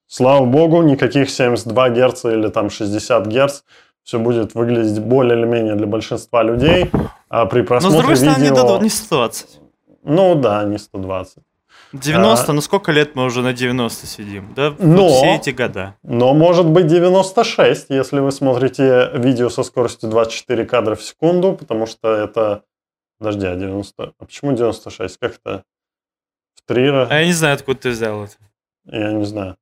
слава богу, никаких 72 Гц или там 60 Гц все будет выглядеть более или менее для большинства людей. А при просмотре Но, с другой стороны, видео... не 120. Ну да, не 120. 90, а, ну сколько лет мы уже на 90 сидим? Да, но, вот все эти года. Но может быть 96, если вы смотрите видео со скоростью 24 кадра в секунду, потому что это... Подожди, а 90... А почему 96? Как это? В три раза? А я не знаю, откуда ты взял это. Я не знаю.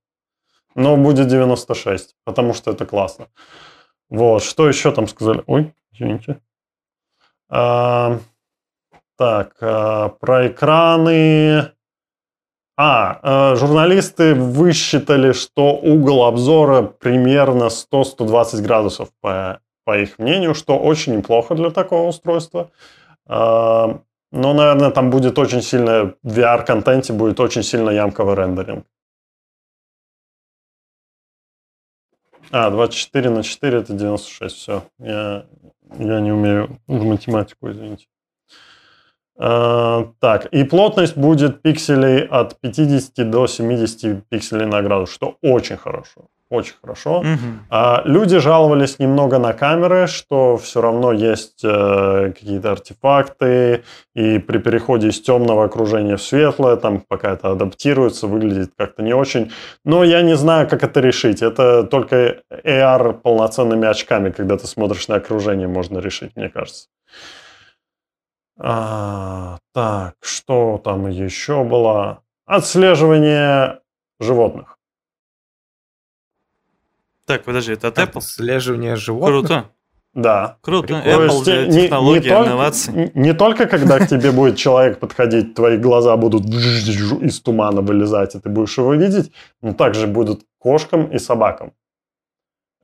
Но будет 96, потому что это классно. Вот, что еще там сказали? Ой, извините. А, так, а, про экраны. А, а, журналисты высчитали, что угол обзора примерно 100-120 градусов, по, по их мнению, что очень неплохо для такого устройства. А, но, наверное, там будет очень сильно, в VR-контенте будет очень сильно ямковый рендеринг. А, 24 на 4 это 96, все. Я, я не умею в математику, извините. А, так, и плотность будет пикселей от 50 до 70 пикселей на градус, что очень хорошо очень хорошо. Угу. А, люди жаловались немного на камеры, что все равно есть э, какие-то артефакты, и при переходе из темного окружения в светлое, там пока это адаптируется, выглядит как-то не очень. Но я не знаю, как это решить. Это только AR полноценными очками, когда ты смотришь на окружение, можно решить, мне кажется. А, так, что там еще было? Отслеживание животных. Так, подожди, это от Apple? Отслеживание животных? Круто. Да. Круто. Apple, есть, технологии, не, не инновации. Только, не только когда к тебе будет человек подходить, твои глаза будут из тумана вылезать, и ты будешь его видеть, но также будут кошкам и собакам.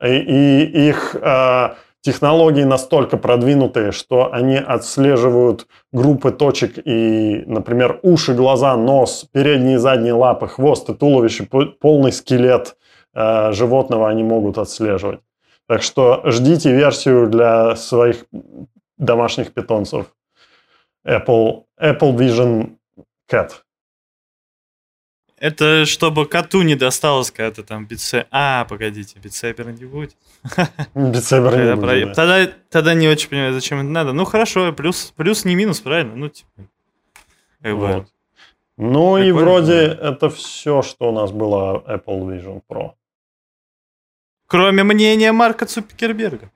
И, и их э, технологии настолько продвинутые, что они отслеживают группы точек и, например, уши, глаза, нос, передние и задние лапы, хвост и туловище, полный скелет – Э, животного они могут отслеживать. Так что ждите версию для своих домашних питомцев. Apple, Apple Vision Cat. Это чтобы коту не досталось, когда ты там битсейбер... А, погодите, битсейбера не будет. Битсейбер не будет, про... да. тогда, тогда не очень понимаю, зачем это надо. Ну, хорошо, плюс, плюс не минус, правильно? Ну, типа... Как вот. бы... Ну Прикольно. и вроде это все, что у нас было Apple Vision Pro. Кроме мнения Марка Цукерберга.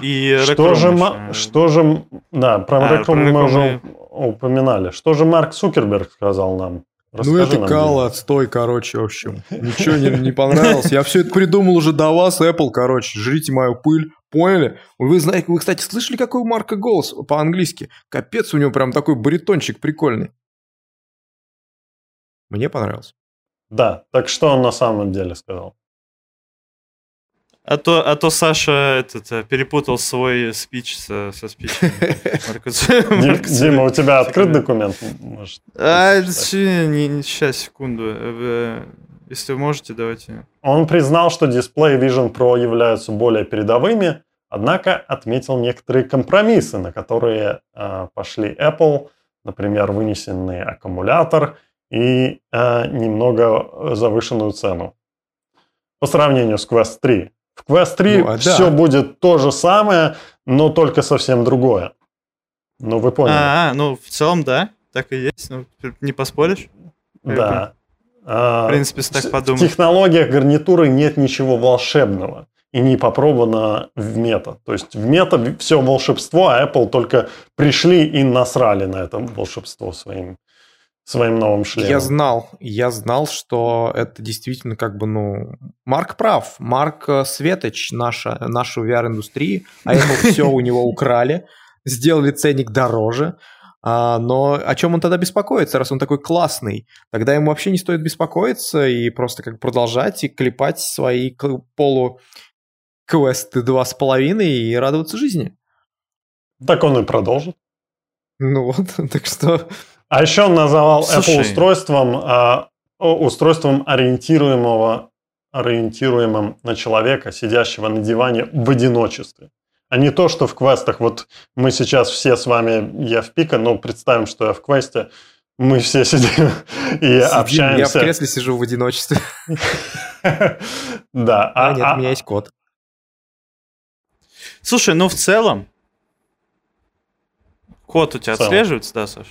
И что же, что же, да, про а, рекламу мы уже упоминали. Что же Марк Цукерберг сказал нам? Ну, Расскажи ну это кал, отстой, короче, в общем. Ничего не, не понравилось. Я все это придумал уже до вас, Apple, короче. Жрите мою пыль. Поняли? Вы знаете, вы, кстати, слышали, какой у Марка голос по-английски? Капец, у него прям такой баритончик прикольный. Мне понравился. Да, так что он на самом деле сказал? А то, а то Саша этот, э, перепутал свой спич со, со спичем. Дима, у тебя открыт документ? А, сейчас, секунду. Э, если вы можете, давайте. Он признал, что дисплей Vision Pro являются более передовыми, однако отметил некоторые компромиссы, на которые э, пошли Apple, например, вынесенный аккумулятор и э, немного завышенную цену. По сравнению с Quest 3, в Quest 3 ну, а, все да. будет то же самое, но только совсем другое. Ну, вы поняли. А, ну, в целом, да, так и есть. Ну, не поспоришь? Да. В принципе, если так подумать. В технологиях гарнитуры нет ничего волшебного и не попробовано в мета. То есть в мета все волшебство, а Apple только пришли и насрали на это волшебство своим своим новым шлемом. Я знал, я знал, что это действительно как бы, ну, Марк прав. Марк э, Светоч, наша, нашу VR-индустрии, а ему все у него украли, сделали ценник дороже, а, но о чем он тогда беспокоится, раз он такой классный? Тогда ему вообще не стоит беспокоиться и просто как продолжать и клепать свои полу квесты два с половиной и радоваться жизни. Так он и продолжит. Ну вот, так что а еще он называл Слушай. Apple устройством, э, устройством ориентируемого, ориентируемым на человека, сидящего на диване в одиночестве. А не то, что в квестах. Вот мы сейчас все с вами, я в пика, но представим, что я в квесте, мы все сидим и Сидим, общаемся. Я в кресле сижу в одиночестве. Да. А нет, у а меня есть код. Слушай, ну в целом, код у тебя отслеживается, да, Саша?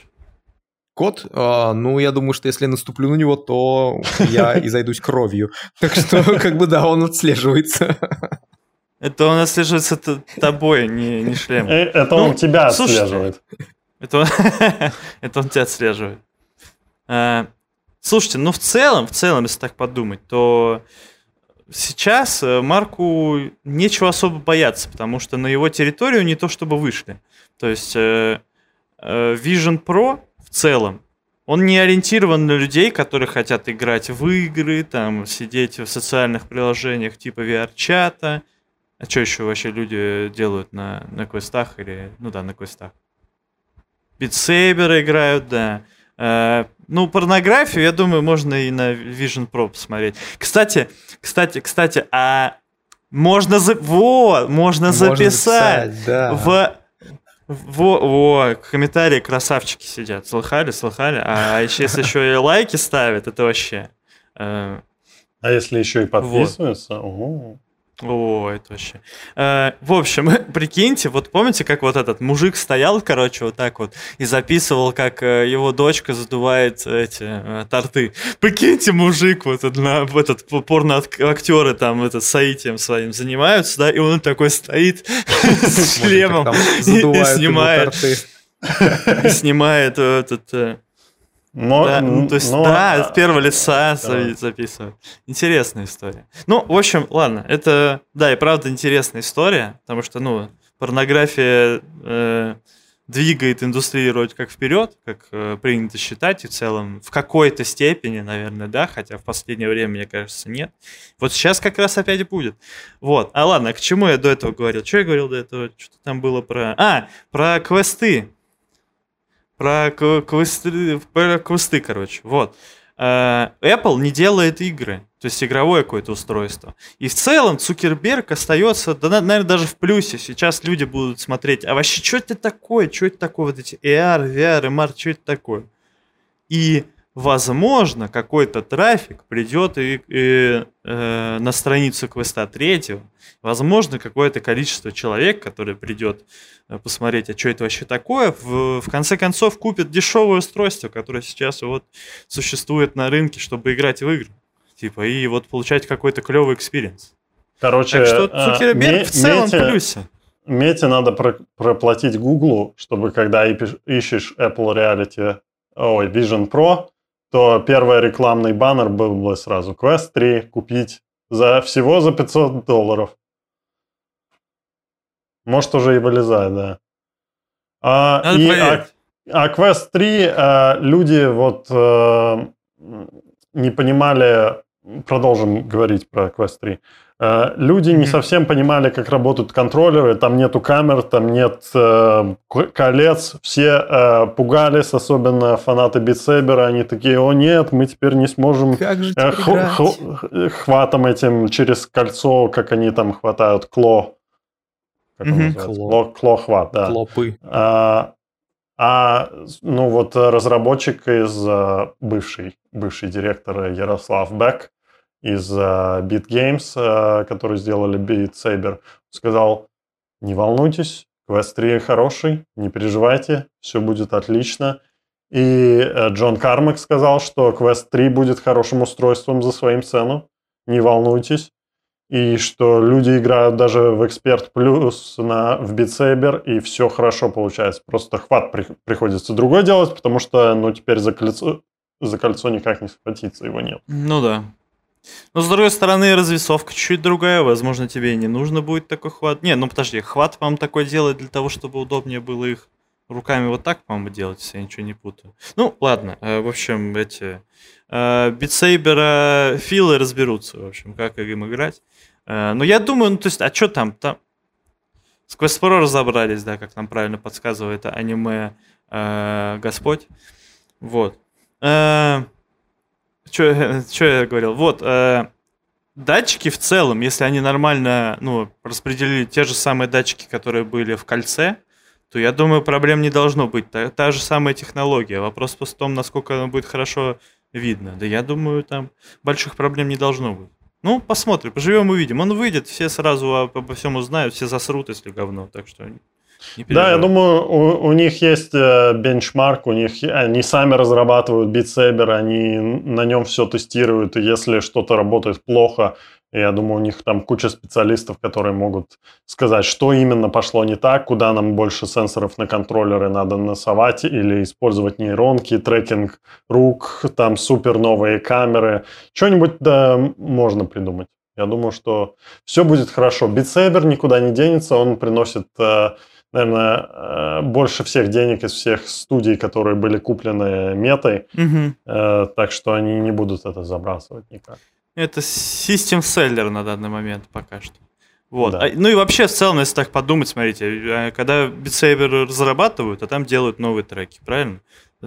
Код, а, ну, я думаю, что если наступлю на него, то я и зайдусь кровью. Так что, как бы, да, он отслеживается. Это он отслеживается тобой, не, не шлемом. Э, это он ну, тебя отслеживает. Это он, это он тебя отслеживает. А, слушайте, ну в целом, в целом, если так подумать, то сейчас э, Марку нечего особо бояться, потому что на его территорию не то чтобы вышли. То есть э, Vision Pro целом. Он не ориентирован на людей, которые хотят играть в игры, там, сидеть в социальных приложениях типа VR-чата. А что еще вообще люди делают на, на квестах или... Ну да, на квестах. Битсейберы играют, да. Uh, ну, порнографию, я думаю, можно и на Vision Pro посмотреть. Кстати, кстати, кстати, а Можно за... Вот, можно, можно записать, записать да. в во, во, комментарии красавчики сидят. Слыхали, слыхали? А, если еще и лайки ставят, это вообще... Э, а если еще и подписываются? Вот. О, это вообще. Э, в общем, прикиньте, вот помните, как вот этот мужик стоял, короче, вот так вот, и записывал, как э, его дочка задувает эти э, торты. Прикиньте, мужик, вот на, этот порно-актеры там это саитием своим занимаются, да, и он такой стоит с шлемом и снимает. И снимает этот но, да, ну, то есть, но... да, с первого лица да. записывают. Интересная история. Ну, в общем, ладно, это, да, и правда интересная история, потому что, ну, порнография э, двигает индустрию вроде как вперед, как э, принято считать, и в целом в какой-то степени, наверное, да, хотя в последнее время, мне кажется, нет. Вот сейчас как раз опять будет. Вот. А ладно, к чему я до этого говорил? Что я говорил до этого? Что-то там было про... А, про квесты. Про квесты, про квесты, короче. Вот. Э, Apple не делает игры, то есть игровое какое-то устройство. И в целом Цукерберг остается, да, наверное, даже в плюсе. Сейчас люди будут смотреть, а вообще, что это такое? Что это такое? Вот эти AR, VR, MR, что это такое? И возможно, какой-то трафик придет и, и э, на страницу квеста третьего. Возможно, какое-то количество человек, которое придет э, посмотреть, а что это вообще такое, в, в конце концов купит дешевое устройство, которое сейчас вот существует на рынке, чтобы играть в игры. Типа, и вот получать какой-то клевый experience. Короче, так что а, Цукерберг а, в целом мете, плюсе. Мете надо про проплатить Гуглу, чтобы когда ищешь Apple Reality, ой, Vision Pro, то первый рекламный баннер был бы сразу Quest 3 купить за всего за 500 долларов. Может, уже и вылезает, да. А, и, а, а Quest 3 а, люди вот а, не понимали, продолжим говорить про Quest 3. Э, люди не совсем понимали, как работают контроллеры, там нету камер, там нет э, колец, все э, пугались, особенно фанаты Битсейбера, они такие, о нет, мы теперь не сможем как же э, х- х- хватом этим через кольцо, как они там хватают, кло. Как. Кло. кло хват, да. Клопы. А, а ну вот разработчик из э, бывший, бывший директор Ярослав Бек, из uh, Beat Games, uh, которые сделали Beat Saber, сказал, не волнуйтесь, Quest 3 хороший, не переживайте, все будет отлично. И uh, Джон Кармак сказал, что Quest 3 будет хорошим устройством за своим цену, не волнуйтесь. И что люди играют даже в Expert Plus на, в Saber, и все хорошо получается. Просто хват при, приходится другой делать, потому что ну, теперь за кольцо, за кольцо никак не схватиться, его нет. Ну да. Но с другой стороны, развесовка чуть-чуть другая. Возможно, тебе и не нужно будет такой хват. Не, ну подожди, хват, по-моему, такой делать для того, чтобы удобнее было их руками вот так, по-моему, делать, если я ничего не путаю. Ну, ладно. Э, в общем, эти... Битсейбера филы разберутся, в общем, как им играть. Э, но я думаю, ну, то есть, а что там? Там с Quest Pro разобрались, да, как нам правильно подсказывает аниме э, Господь. Вот. Что я говорил? Вот, э, датчики в целом, если они нормально ну, распределили те же самые датчики, которые были в кольце, то я думаю, проблем не должно быть. Та, та же самая технология. Вопрос в том, насколько она будет хорошо видно. Да я думаю, там больших проблем не должно быть. Ну, посмотрим, поживем увидим. Он выйдет, все сразу обо всем узнают, все засрут, если говно. Так что да, я думаю, у, у них есть э, бенчмарк, у них они сами разрабатывают Saber, они на нем все тестируют, и если что-то работает плохо, я думаю, у них там куча специалистов, которые могут сказать, что именно пошло не так, куда нам больше сенсоров на контроллеры надо насовать или использовать нейронки, трекинг рук, там супер новые камеры. Что-нибудь да, можно придумать. Я думаю, что все будет хорошо. Saber никуда не денется, он приносит э, наверное, э, больше всех денег из всех студий, которые были куплены метой. Угу. Так что они не будут это забрасывать никак. Это систем селлер на данный момент пока что. Вот. Да. А, ну и вообще, в целом, если так подумать, смотрите, э, когда Saber разрабатывают, а там делают новые треки, правильно?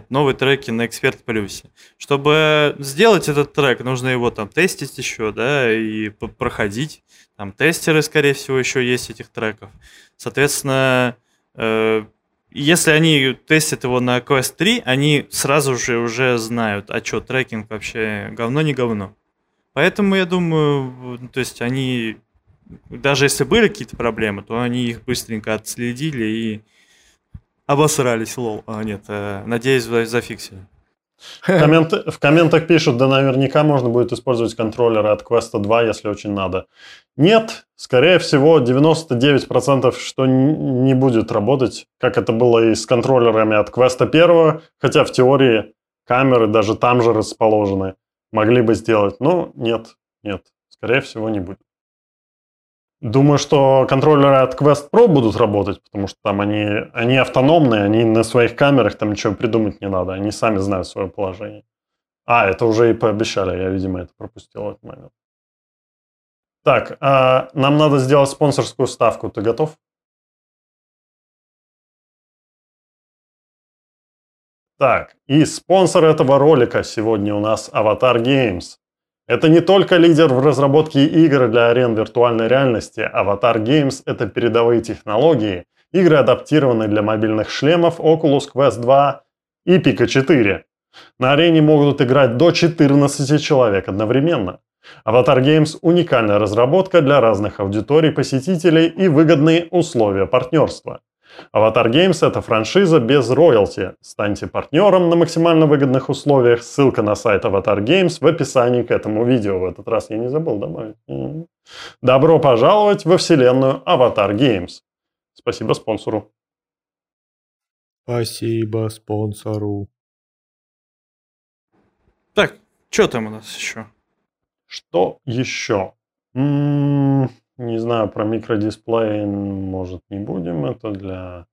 Новый треки на Эксперт Плюсе. Чтобы сделать этот трек, нужно его там тестить еще, да, и проходить. Там тестеры, скорее всего, еще есть этих треков. Соответственно, э, если они тестят его на Quest 3, они сразу же уже знают, а что, трекинг вообще говно не говно. Поэтому я думаю, то есть они, даже если были какие-то проблемы, то они их быстренько отследили и обосрались, лол. А, нет, э, надеюсь, зафиксили. Коммент, в комментах пишут, да наверняка можно будет использовать контроллеры от Quest 2, если очень надо. Нет, скорее всего, 99% что не будет работать, как это было и с контроллерами от Quest 1, хотя в теории камеры даже там же расположены, могли бы сделать. Но нет, нет, скорее всего не будет. Думаю, что контроллеры от Quest Pro будут работать, потому что там они, они автономные, они на своих камерах там ничего придумать не надо, они сами знают свое положение. А, это уже и пообещали, я, видимо, это пропустил этот момент. Так, а нам надо сделать спонсорскую ставку. Ты готов? Так, и спонсор этого ролика сегодня у нас Avatar Games. Это не только лидер в разработке игр для арен виртуальной реальности. Avatar Games – это передовые технологии. Игры адаптированы для мобильных шлемов Oculus Quest 2 и Pico 4. На арене могут играть до 14 человек одновременно. Avatar Games – уникальная разработка для разных аудиторий посетителей и выгодные условия партнерства. Avatar Games – это франшиза без роялти. Станьте партнером на максимально выгодных условиях. Ссылка на сайт Avatar Games в описании к этому видео. В этот раз я не забыл добавить. Добро пожаловать во вселенную Avatar Games. Спасибо спонсору. Спасибо спонсору. Так, что там у нас еще? Что еще? М-м-м. Не знаю, про микродисплей, может, не будем. Это для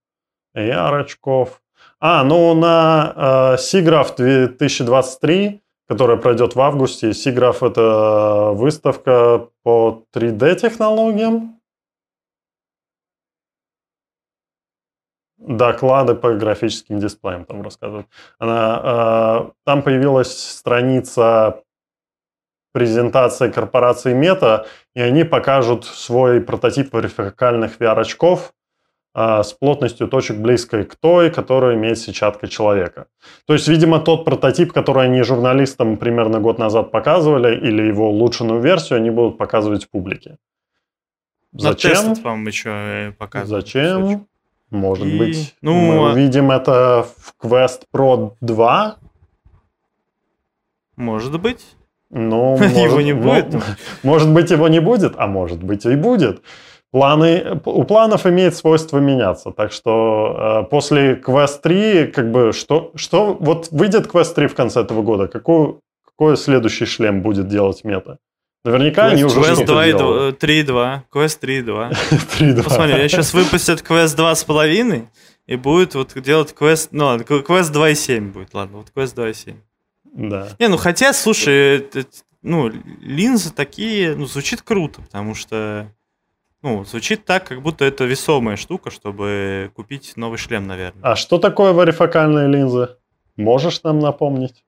AR очков. А, ну на э, SIGGRAPH 2023, которая пройдет в августе. SIGGRAPH это выставка по 3D технологиям. Доклады по графическим дисплеям там рассказывают. Она, э, там появилась страница презентации корпорации Meta, и они покажут свой прототип варификальных VR-очков а, с плотностью точек близкой к той, которая имеет сетчатка человека. То есть, видимо, тот прототип, который они журналистам примерно год назад показывали, или его улучшенную версию, они будут показывать публике. Зачем? На по-моему, еще э, показывают. Зачем? Может и... быть. Ну, мы а увидим это в Quest Pro 2. Может быть. Ну, его не будет. Может быть, его не будет, а может быть и будет. Планы, у планов имеет свойство меняться. Так что э, после Quest 3, как бы, что, что, вот выйдет Quest 3 в конце этого года, какой, какой следующий шлем будет делать мета? Наверняка Quest, они уже Quest 2 3.2. Quest 3.2. 3.2. Посмотри, я сейчас выпустят Quest 2.5 и будет вот делать Quest... Ну ладно, Quest 2.7 будет, ладно, вот Quest 2.7. Да. Не, ну хотя, слушай, ну, линзы такие, ну, звучит круто, потому что, ну, звучит так, как будто это весомая штука, чтобы купить новый шлем, наверное. А что такое варифокальные линзы? Можешь нам напомнить?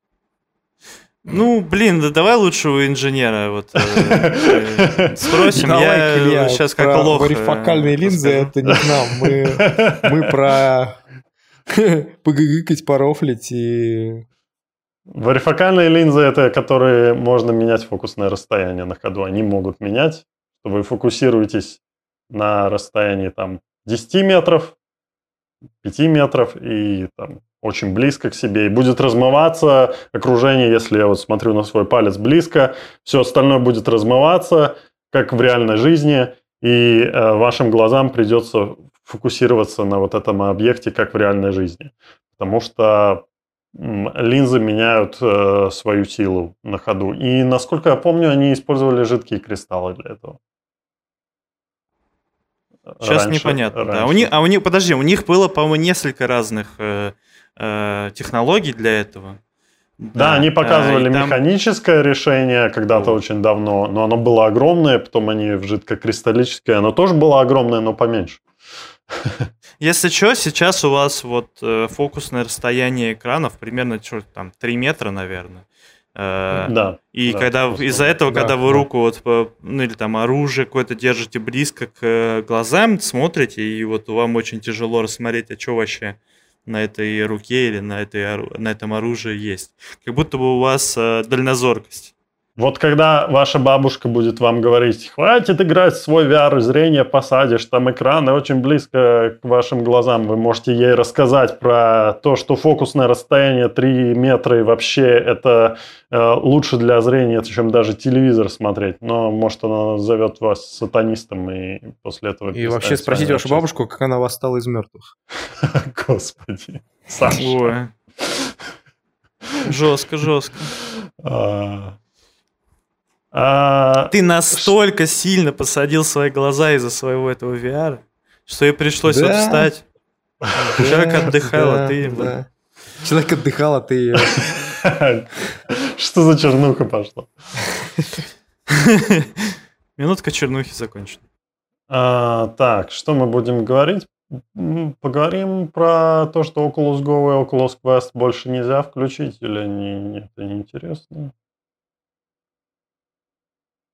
Ну, блин, да давай лучше у инженера вот э, э, спросим. Я сейчас как лох. Э, варифокальные линзы это не к нам. Мы, мы про погыгыкать, порофлить и Варифокальные линзы – это которые можно менять фокусное расстояние на ходу. Они могут менять, что вы фокусируетесь на расстоянии там 10 метров, 5 метров и там очень близко к себе. И будет размываться окружение, если я вот смотрю на свой палец близко, все остальное будет размываться, как в реальной жизни, и э, вашим глазам придется фокусироваться на вот этом объекте, как в реальной жизни. Потому что линзы меняют э, свою силу на ходу. И, насколько я помню, они использовали жидкие кристаллы для этого. Сейчас раньше, непонятно. Раньше. Да. У них, а у них, подожди, у них было, по-моему, несколько разных э, э, технологий для этого. Да, да они показывали там... механическое решение когда-то вот. очень давно, но оно было огромное, потом они в жидкокристаллическое, оно тоже было огромное, но поменьше. Если что, сейчас у вас вот э, фокусное расстояние экранов примерно что там 3 метра, наверное. Э, Да. И да, когда из-за этого, да, когда вы да. руку вот, ну или там оружие какое-то держите близко к э, глазам, смотрите, и вот вам очень тяжело рассмотреть, а что вообще на этой руке или на, этой, на этом оружии есть. Как будто бы у вас э, дальнозоркость. Вот когда ваша бабушка будет вам говорить, хватит играть в свой VR, зрение посадишь, там экраны очень близко к вашим глазам, вы можете ей рассказать про то, что фокусное расстояние 3 метра и вообще это э, лучше для зрения, чем даже телевизор смотреть. Но может она назовет вас сатанистом и после этого... И вообще спросите вашу бабушку, как она восстала из мертвых. Господи. Саша. Ой. Жестко, жестко. А, а, Ты настолько сильно посадил свои глаза из-за своего этого VR, что ей пришлось вот Да. встать. Человек Да, отдыхал, а ты... да. Человек отдыхал, а ты... Что за чернуха пошла? Минутка чернухи закончена. А, так, что мы будем говорить? Поговорим про то, что Oculus Go и Oculus Quest больше нельзя включить, или не, не- это неинтересно?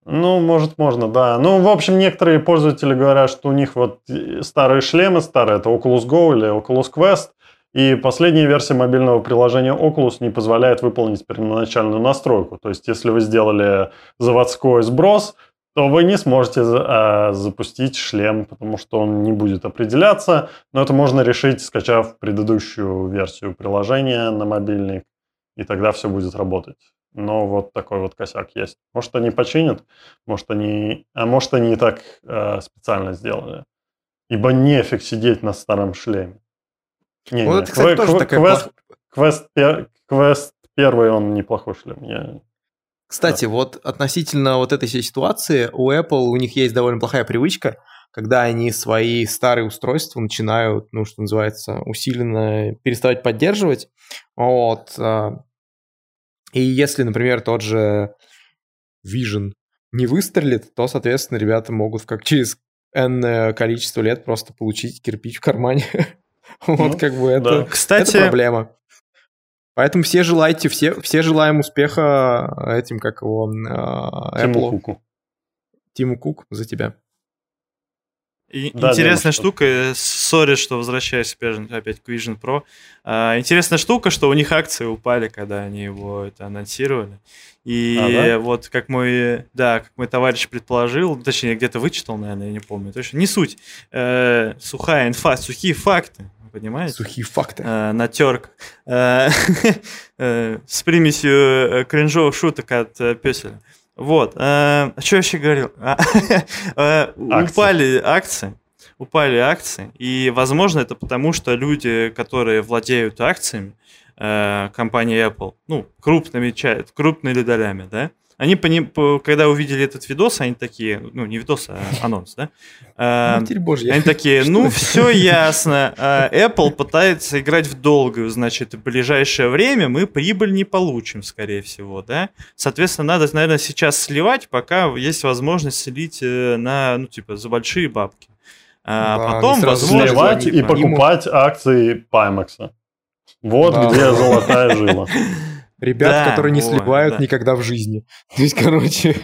Ну, может, можно, да. Ну, в общем, некоторые пользователи говорят, что у них вот э, старые шлемы, старые, это Oculus Go или Oculus Quest, и последняя версия мобильного приложения Oculus не позволяет выполнить первоначальную настройку. То есть, если вы сделали заводской сброс, то вы не сможете а, запустить шлем, потому что он не будет определяться. Но это можно решить, скачав предыдущую версию приложения на мобильник, и тогда все будет работать. Но вот такой вот косяк есть. Может, они починят, может, они, а может, они и так э, специально сделали. Ибо нефиг сидеть на старом шлеме. Не, Вот не, это, кстати, кве- тоже кве- такая квест, плох- квест, пер- квест первый, он неплохой шлем. Я- Кстати, вот относительно вот этой всей ситуации, у Apple у них есть довольно плохая привычка, когда они свои старые устройства начинают, ну, что называется, усиленно переставать поддерживать. Вот. И если, например, тот же Vision не выстрелит, то, соответственно, ребята могут как через энное количество лет просто получить кирпич в кармане. Ну, Вот как бы это... да. Это проблема. Поэтому все желаете, все, все желаем успеха этим, как его, а, Тиму Apple, Куку. Тиму Кук за тебя. И- Да, Интересная что? штука, э, сори, что возвращаюсь опять, к Vision Pro. А, интересная штука, что у них акции упали, когда они его это анонсировали. И А, да? вот как мой, да, как мой товарищ предположил, точнее, где-то вычитал, наверное, я не помню точно, не суть. Э, сухая инфа, сухие факты, понимаете? Сухие факты. Э, натерка. Э, э, с примесью э, кринжовых шуток от э, Песеля. Вот. э, Что я вообще говорил? А, э. Упали акции. Упали акции. И, возможно, это потому, что люди, которые владеют акциями э, компании Apple, ну, крупными, крупными долями, да, они, когда увидели этот видос, они такие, ну, не видос, а анонс, да, Матерь Божья. они такие, ну все ясно. А, Apple пытается играть в долгую, значит, в ближайшее время мы прибыль не получим, скорее всего, да. Соответственно, надо, наверное, сейчас сливать, пока есть возможность слить э, на, ну типа, за большие бабки. А Да, потом, возможно, Сливать и по- покупать акции Pimax. Вот Да. где золотая жила. Ребят, Да, которые не вот, сливают да. никогда в жизни. То есть, короче...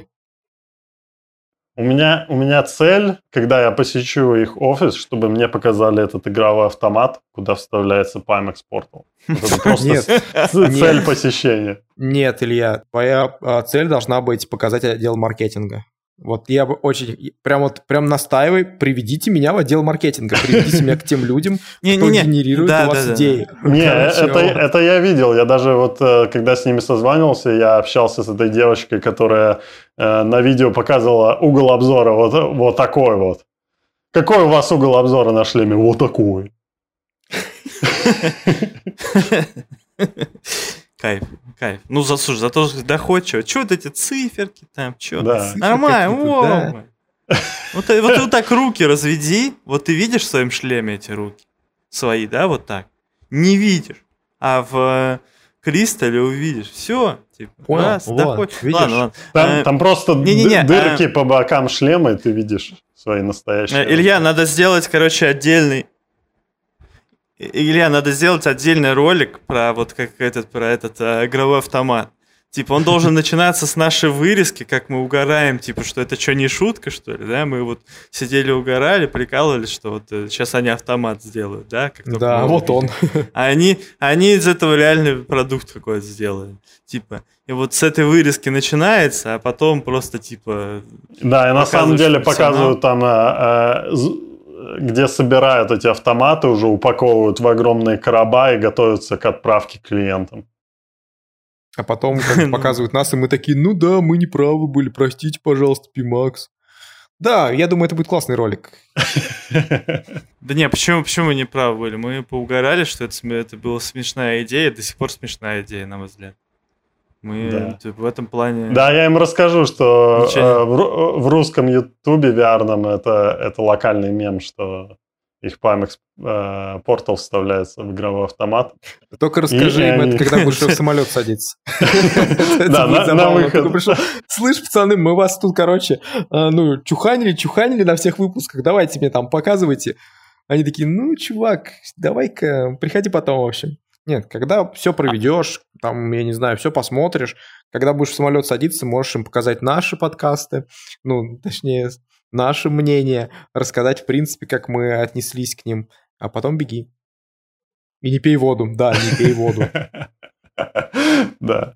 У меня, у меня цель, когда я посещу их офис, чтобы мне показали этот игровой автомат, куда вставляется Pimax Portal. Это просто Нет, цель посещения. нет, Илья, твоя а, цель должна быть показать отдел маркетинга. Вот я бы очень, прям вот, прям настаивай, приведите меня в отдел маркетинга, приведите меня к тем людям, кто генерирует у вас идеи. Не, это, я видел. Я даже вот, э, когда с ними созванивался, я общался с этой девочкой, которая э, на видео показывала угол обзора вот, вот такой вот. Какой у вас угол обзора на шлеме? Вот такой. Кайф, кайф. Ну, за, слушай, зато доходчиво. Че вот эти циферки там, че? Да. Нормально, да. Вот, ты- вот ты вот так руки разведи, вот ты видишь в своем шлеме эти руки? Свои, да, вот так? Не видишь. А в, кристалле увидишь. Все, типа, Понял, раз, вот, доходишь. видишь? Ладно, ладно. Там, Э, там просто не-не-не, д- дырки а- по бокам шлема, и ты видишь свои настоящие. Э, Илья, надо сделать, короче, отдельный... Илья, надо сделать отдельный ролик про вот как этот, про этот э, игровой автомат. Типа, он должен начинаться с нашей вырезки, как мы угораем, типа, что это что, не шутка, что ли, да? Мы вот сидели, угорали, прикалывались, что вот сейчас они автомат сделают, да? Как Да, мы вот он. А они, они из этого реальный продукт какой-то сделали. Типа, и вот с этой вырезки начинается, а потом просто, типа, Да, и на самом деле показывают там, э, э, где собирают эти автоматы, уже упаковывают в огромные короба и готовятся к отправке клиентам. А потом как показывают нас, и мы такие, ну да, мы не правы были, простите, пожалуйста, Пимакс. Да, я думаю, это будет классный ролик. Да не, почему, почему мы не правы были? Мы поугорали, что это, это была смешная идея, до сих пор смешная идея, на мой взгляд. Мы Да. типа, в этом плане... Да, я им расскажу, что Ничего э, в, ру- в русском ютубе виарном это, это локальный мем, что их PAMX э, портал вставляется в игровой автомат. Только расскажи И им они- это, когда будешь в самолет садиться. Да, на- выход. Слышь, пацаны, мы вас тут, короче, а, ну, чуханили, чуханили на всех выпусках, давайте мне там показывайте. Они такие, ну, чувак, давай-ка, приходи потом, в общем. Нет, когда все проведешь, там, я не знаю, все посмотришь, когда будешь в самолет садиться, можешь им показать наши подкасты, ну, точнее, наше мнение, рассказать, в принципе, как мы отнеслись к ним, а потом беги. И не пей воду, да, не пей воду. Да.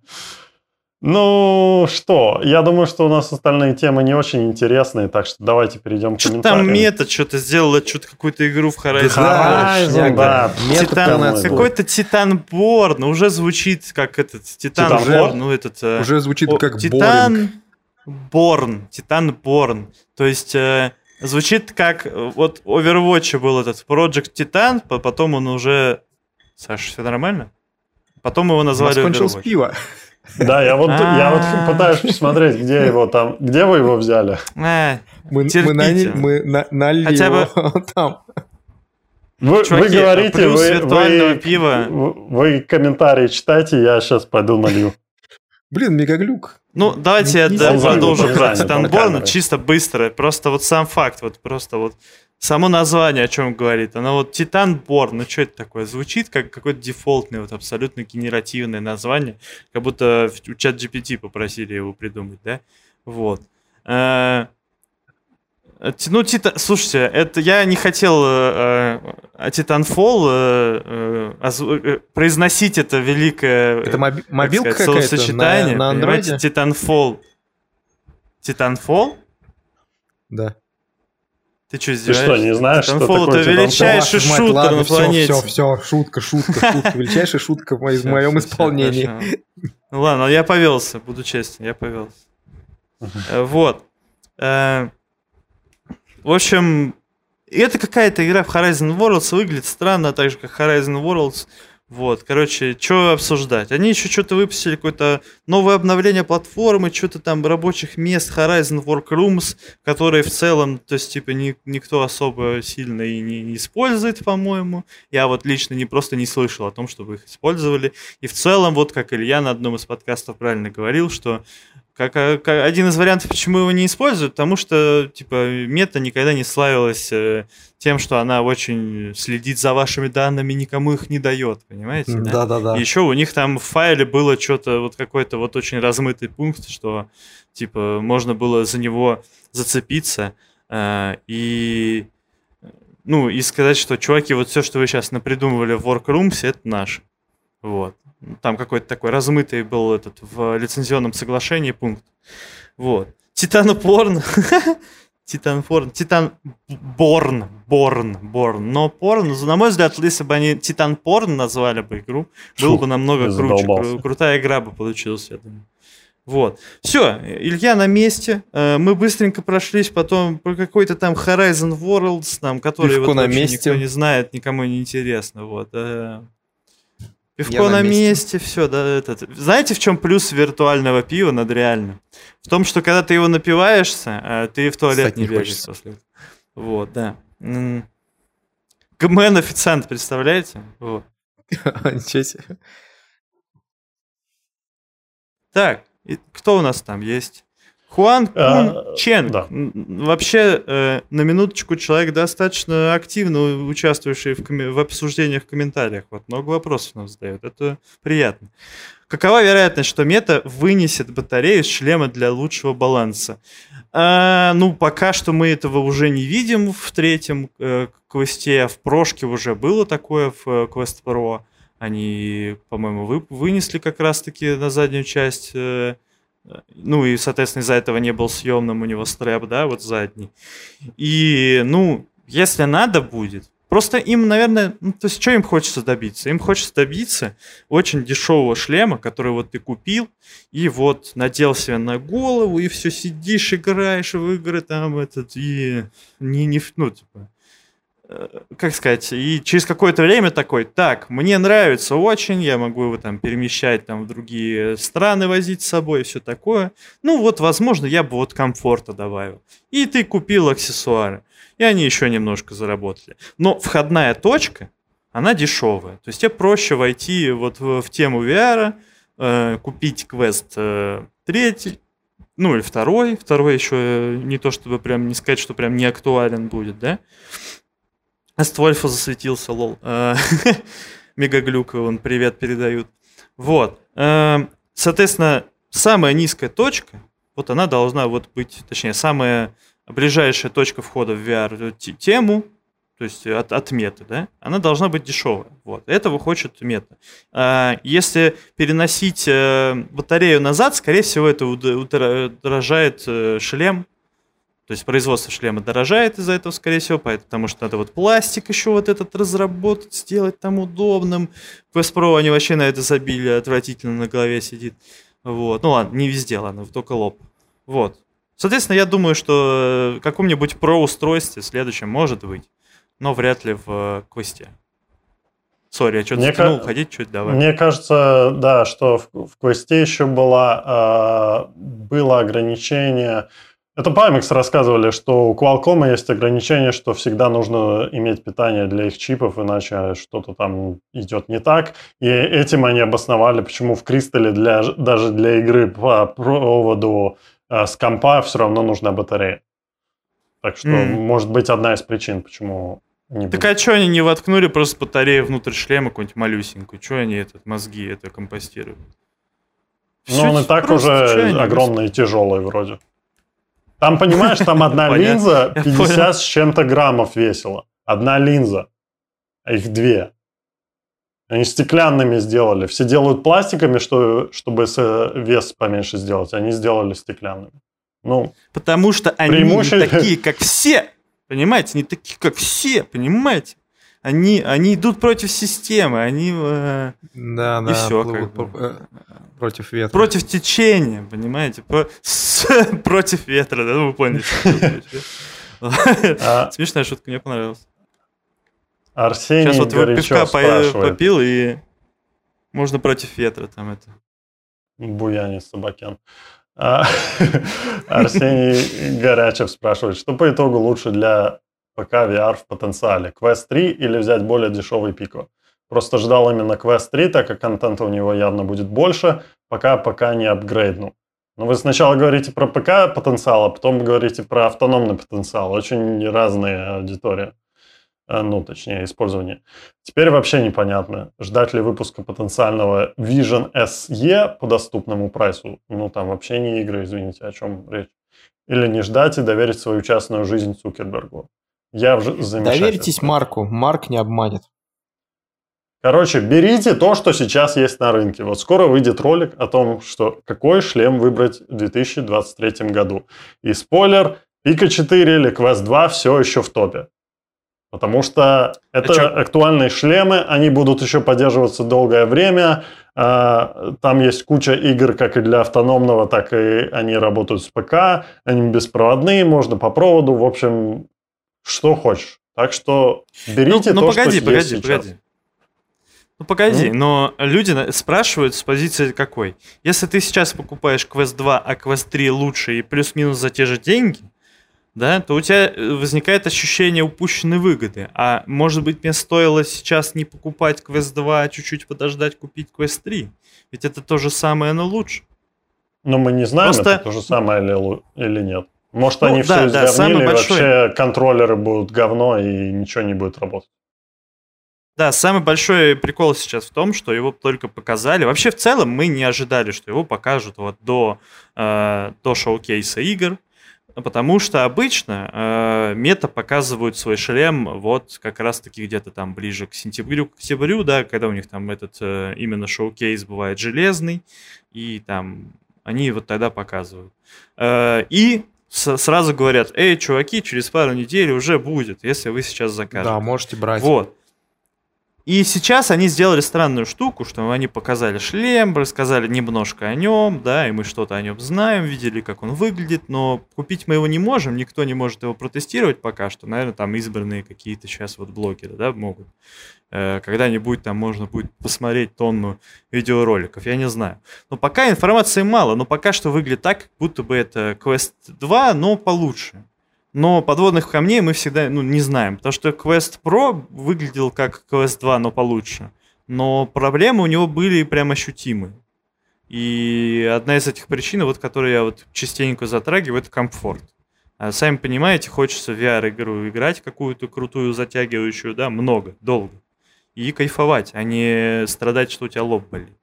Ну что, я думаю, что у нас остальные темы не очень интересные, так что давайте перейдем к Что-то там комментариям. мета что-то сделала, что-то какую-то игру в Horizon. Да. Horizon, да. Мета Титан, 15. какой-то Титанборн, уже звучит как этот Титанборн, Титанборн? ну этот... э, Уже звучит О, как Титан. Борн, Титан Борн. То есть э, звучит как э, вот Overwatch был этот Project Titan, по- потом он уже... Саша, все нормально? Потом его У нас назвали кончилось Overwatch. пиво. Да, я вот, я вот А. пытаюсь посмотреть, где его там, где вы его взяли? А, Мы, мы, наняли- мы на- налили Хотя бы- его там. Вы, Чуваки, вы говорите, вы, виртуального вы- пива. вы- вы комментарии читайте, я сейчас пойду налью. Блин, мегаглюк. Ну, давайте я да, продолжу про занят, Титан он Борн камерой. чисто быстро. Просто вот сам факт, вот просто вот само название о чем говорит. Оно вот Титан Борн, ну что это такое? Звучит как какое-то дефолтное, вот абсолютно генеративное название, как будто у чат GPT попросили его придумать, да? Вот. Э, э, Ну, Тита... слушайте, это я не хотел э, э, Titanfall э, э, э, произносить это великое Это моби- мобилка сказать, какая-то словосочетание, на, на андроиде? Titanfall. Titanfall? Да. Ты что, Ты что, не знаешь, что Titanfall такое это Titanfall? величайший мать, шутер ладно, на всё, планете. Все, все, шутка, шутка, шутка. Величайшая шутка в моем исполнении. Ну ладно, я повелся, буду честен, я повелся. Э, Вот. Э, В общем, это какая-то игра в Horizon Worlds выглядит странно, так же, как Horizon Worlds. Вот, короче, что обсуждать? Они еще что-то выпустили, какое-то новое обновление платформы, что-то там рабочих мест, Horizon Workrooms, которые в целом, то есть, типа, ни- никто особо сильно и не, использует, по-моему. Я вот лично не просто не слышал о том, чтобы их использовали. И в целом, вот как Илья на одном из подкастов правильно говорил, что как, э, как один из вариантов, почему его не используют, потому что, типа, мета никогда не славилась э, тем, что она очень следит за вашими данными, никому их не дает, понимаете? да? Да-да-да. И еще у них там в файле было что-то, вот какой-то вот очень размытый пункт, что, типа, можно было за него зацепиться э, и, ну, и сказать, что, чуваки, вот все, что вы сейчас напридумывали в Workrooms, это наше. Вот. Там какой-то такой размытый был этот в лицензионном соглашении пункт. Вот. Титан Порн. Титан Борн. Борн. Борн. Но Порн, на мой взгляд, если бы они Титан Порн назвали бы игру, было бы намного круче. Кру- Крутая игра бы получилась, я думаю. Вот. Все, Илья на месте. Э, Мы быстренько прошлись потом по какой-то там Horizon Worlds, там, который Пивко вот на месте. никто не знает, никому не интересно. Вот. Пивко на на месте. месте, все, да, этот. Знаете, в чем плюс виртуального пива над реальным? В том, что когда ты его напиваешься, э, ты в туалет Встать не после этого. Вот, да. ГМН официант, представляете? Вот. Ничего себе. Так, кто у нас там есть? Хуан Кун а, Ченг. Да. Вообще, э, на минуточку, человек достаточно активно участвующий в, коми- в обсуждениях в комментариях. Вот много вопросов нам задает. Это приятно. Какова вероятность, что мета вынесет батарею с шлема для лучшего баланса? А, ну, пока что мы этого уже не видим в третьем э, квесте. В прошке уже было такое в э, Quest Pro. Они, по-моему, вы, вынесли как раз-таки на заднюю часть э, ну и, соответственно, из-за этого не был съемным у него стрэп, да, вот задний. И, ну, если надо будет, просто им, наверное, ну, то есть, что им хочется добиться? Им хочется добиться очень дешевого шлема, который вот ты купил, и вот надел себе на голову, и все сидишь, играешь в игры там, этот, и не, не, ну, типа, как сказать, и через какое-то время такой, так, мне нравится очень, я могу его там перемещать там в другие страны, возить с собой и все такое. Ну вот, возможно, я бы вот комфорта добавил. И ты купил аксессуары, и они еще немножко заработали. Но входная точка, она дешевая. То есть тебе проще войти вот в, в тему VR, э, купить квест э, третий, ну или второй, второй еще э, не то чтобы прям не сказать, что прям не актуален будет, да, Ствольфа засветился, лол. Э, Мегаглюк, он привет передают. Вот. Э, соответственно, самая низкая точка, вот она должна вот быть, точнее, самая ближайшая точка входа в VR-тему, то есть от, от меты, да, она должна быть дешевая. Вот. Этого хочет мета. А если переносить э, батарею назад, скорее всего, это удорожает шлем то есть производство шлема дорожает из-за этого, скорее всего, потому что надо вот пластик еще вот этот разработать, сделать там удобным. Quest Pro, они вообще на это забили, отвратительно на голове сидит. Вот. Ну ладно, не везде, ладно, только лоб. Вот. Соответственно, я думаю, что в каком-нибудь про-устройстве следующем может быть, но вряд ли в квесте. Сори, я что-то мне затянул, ка- ходить чуть давай. Мне кажется, да, что в, в квесте еще была, э, было ограничение это Pamix рассказывали, что у Qualcomm есть ограничение, что всегда нужно иметь питание для их чипов, иначе что-то там идет не так. И этим они обосновали, почему в Кристалле для, даже для игры по проводу э, с компа все равно нужна батарея. Так что, mm. может быть, одна из причин, почему не Так будет. а что они не воткнули просто батарею внутрь шлема какую-нибудь малюсенькую? Что они этот, мозги это компостируют? Ну, он и так уже огромный и тяжелый вроде. Там, понимаешь, там одна линза 50 с чем-то граммов весила. Одна линза. А их две. Они стеклянными сделали. Все делают пластиками, что, чтобы вес поменьше сделать. Они сделали стеклянными. Ну, Потому что они преимуще... не такие, как все. Понимаете? Не такие, как все. Понимаете? Они, они идут против системы. Они... Э, да, и да. Все, как бы. Э, Против ветра. Против течения, понимаете? Про... С... Против ветра, да? Ну, вы поняли. А Смешная шутка, мне понравилась. Арсений Сейчас вот пивка попил, и можно против ветра там это. Буяне собакен. А, Арсений Горячев спрашивает, что по итогу лучше для ПК VR в потенциале? Quest 3 или взять более дешевый Pico? Просто ждал именно Quest 3, так как контента у него явно будет больше, пока пока не апгрейднул. Но вы сначала говорите про ПК потенциал, а потом говорите про автономный потенциал. Очень разные аудитории. Э, ну, точнее, использование. Теперь вообще непонятно, ждать ли выпуска потенциального Vision SE по доступному прайсу. Ну, там вообще не игры, извините, о чем речь. Или не ждать и доверить свою частную жизнь Цукербергу. Я в Доверьтесь Марку, Марк не обманет. Короче, берите то, что сейчас есть на рынке. Вот скоро выйдет ролик о том, что какой шлем выбрать в 2023 году. И спойлер, Пика 4 или Quest 2 все еще в топе. Потому что это а актуальные шлемы, они будут еще поддерживаться долгое время. А, там есть куча игр, как и для автономного, так и они работают с ПК. Они беспроводные, можно по проводу. В общем, что хочешь. Так что берите ну, ну, то, погоди, что погоди, есть сейчас. Погоди. Ну погоди, mm. но люди спрашивают с позиции какой. Если ты сейчас покупаешь Quest 2, а Quest 3 лучше и плюс-минус за те же деньги, да, то у тебя э, возникает ощущение упущенной выгоды. А может быть, мне стоило сейчас не покупать Quest 2, а чуть-чуть подождать купить Quest 3? Ведь это то же самое, но лучше. Но мы не знаем, Просто... это то же самое или, или нет. Может, ну, они да, все да, изговнили, большой... вообще контроллеры будут говно, и ничего не будет работать. Да, самый большой прикол сейчас в том, что его только показали. Вообще, в целом, мы не ожидали, что его покажут вот до, э, до шоу-кейса игр. Потому что обычно э, мета показывают свой шлем вот как раз-таки где-то там ближе к сентябрю, к октябрю, да, когда у них там этот э, именно шоу-кейс бывает железный, и там они вот тогда показывают. Э, и сразу говорят, эй, чуваки, через пару недель уже будет, если вы сейчас закажете. Да, можете брать. Вот. И сейчас они сделали странную штуку, что они показали шлем, рассказали немножко о нем, да, и мы что-то о нем знаем, видели, как он выглядит, но купить мы его не можем, никто не может его протестировать пока что. Наверное, там избранные какие-то сейчас вот блогеры, да, могут. Э, когда-нибудь там можно будет посмотреть тонну видеороликов, я не знаю. Но пока информации мало, но пока что выглядит так, будто бы это Quest 2, но получше. Но подводных камней мы всегда ну, не знаем, потому что Quest Pro выглядел как Quest 2, но получше. Но проблемы у него были прям ощутимы. И одна из этих причин, вот, которую я вот частенько затрагиваю, это комфорт. А сами понимаете, хочется в VR-игру играть какую-то крутую, затягивающую, да, много, долго. И кайфовать, а не страдать, что у тебя лоб болит.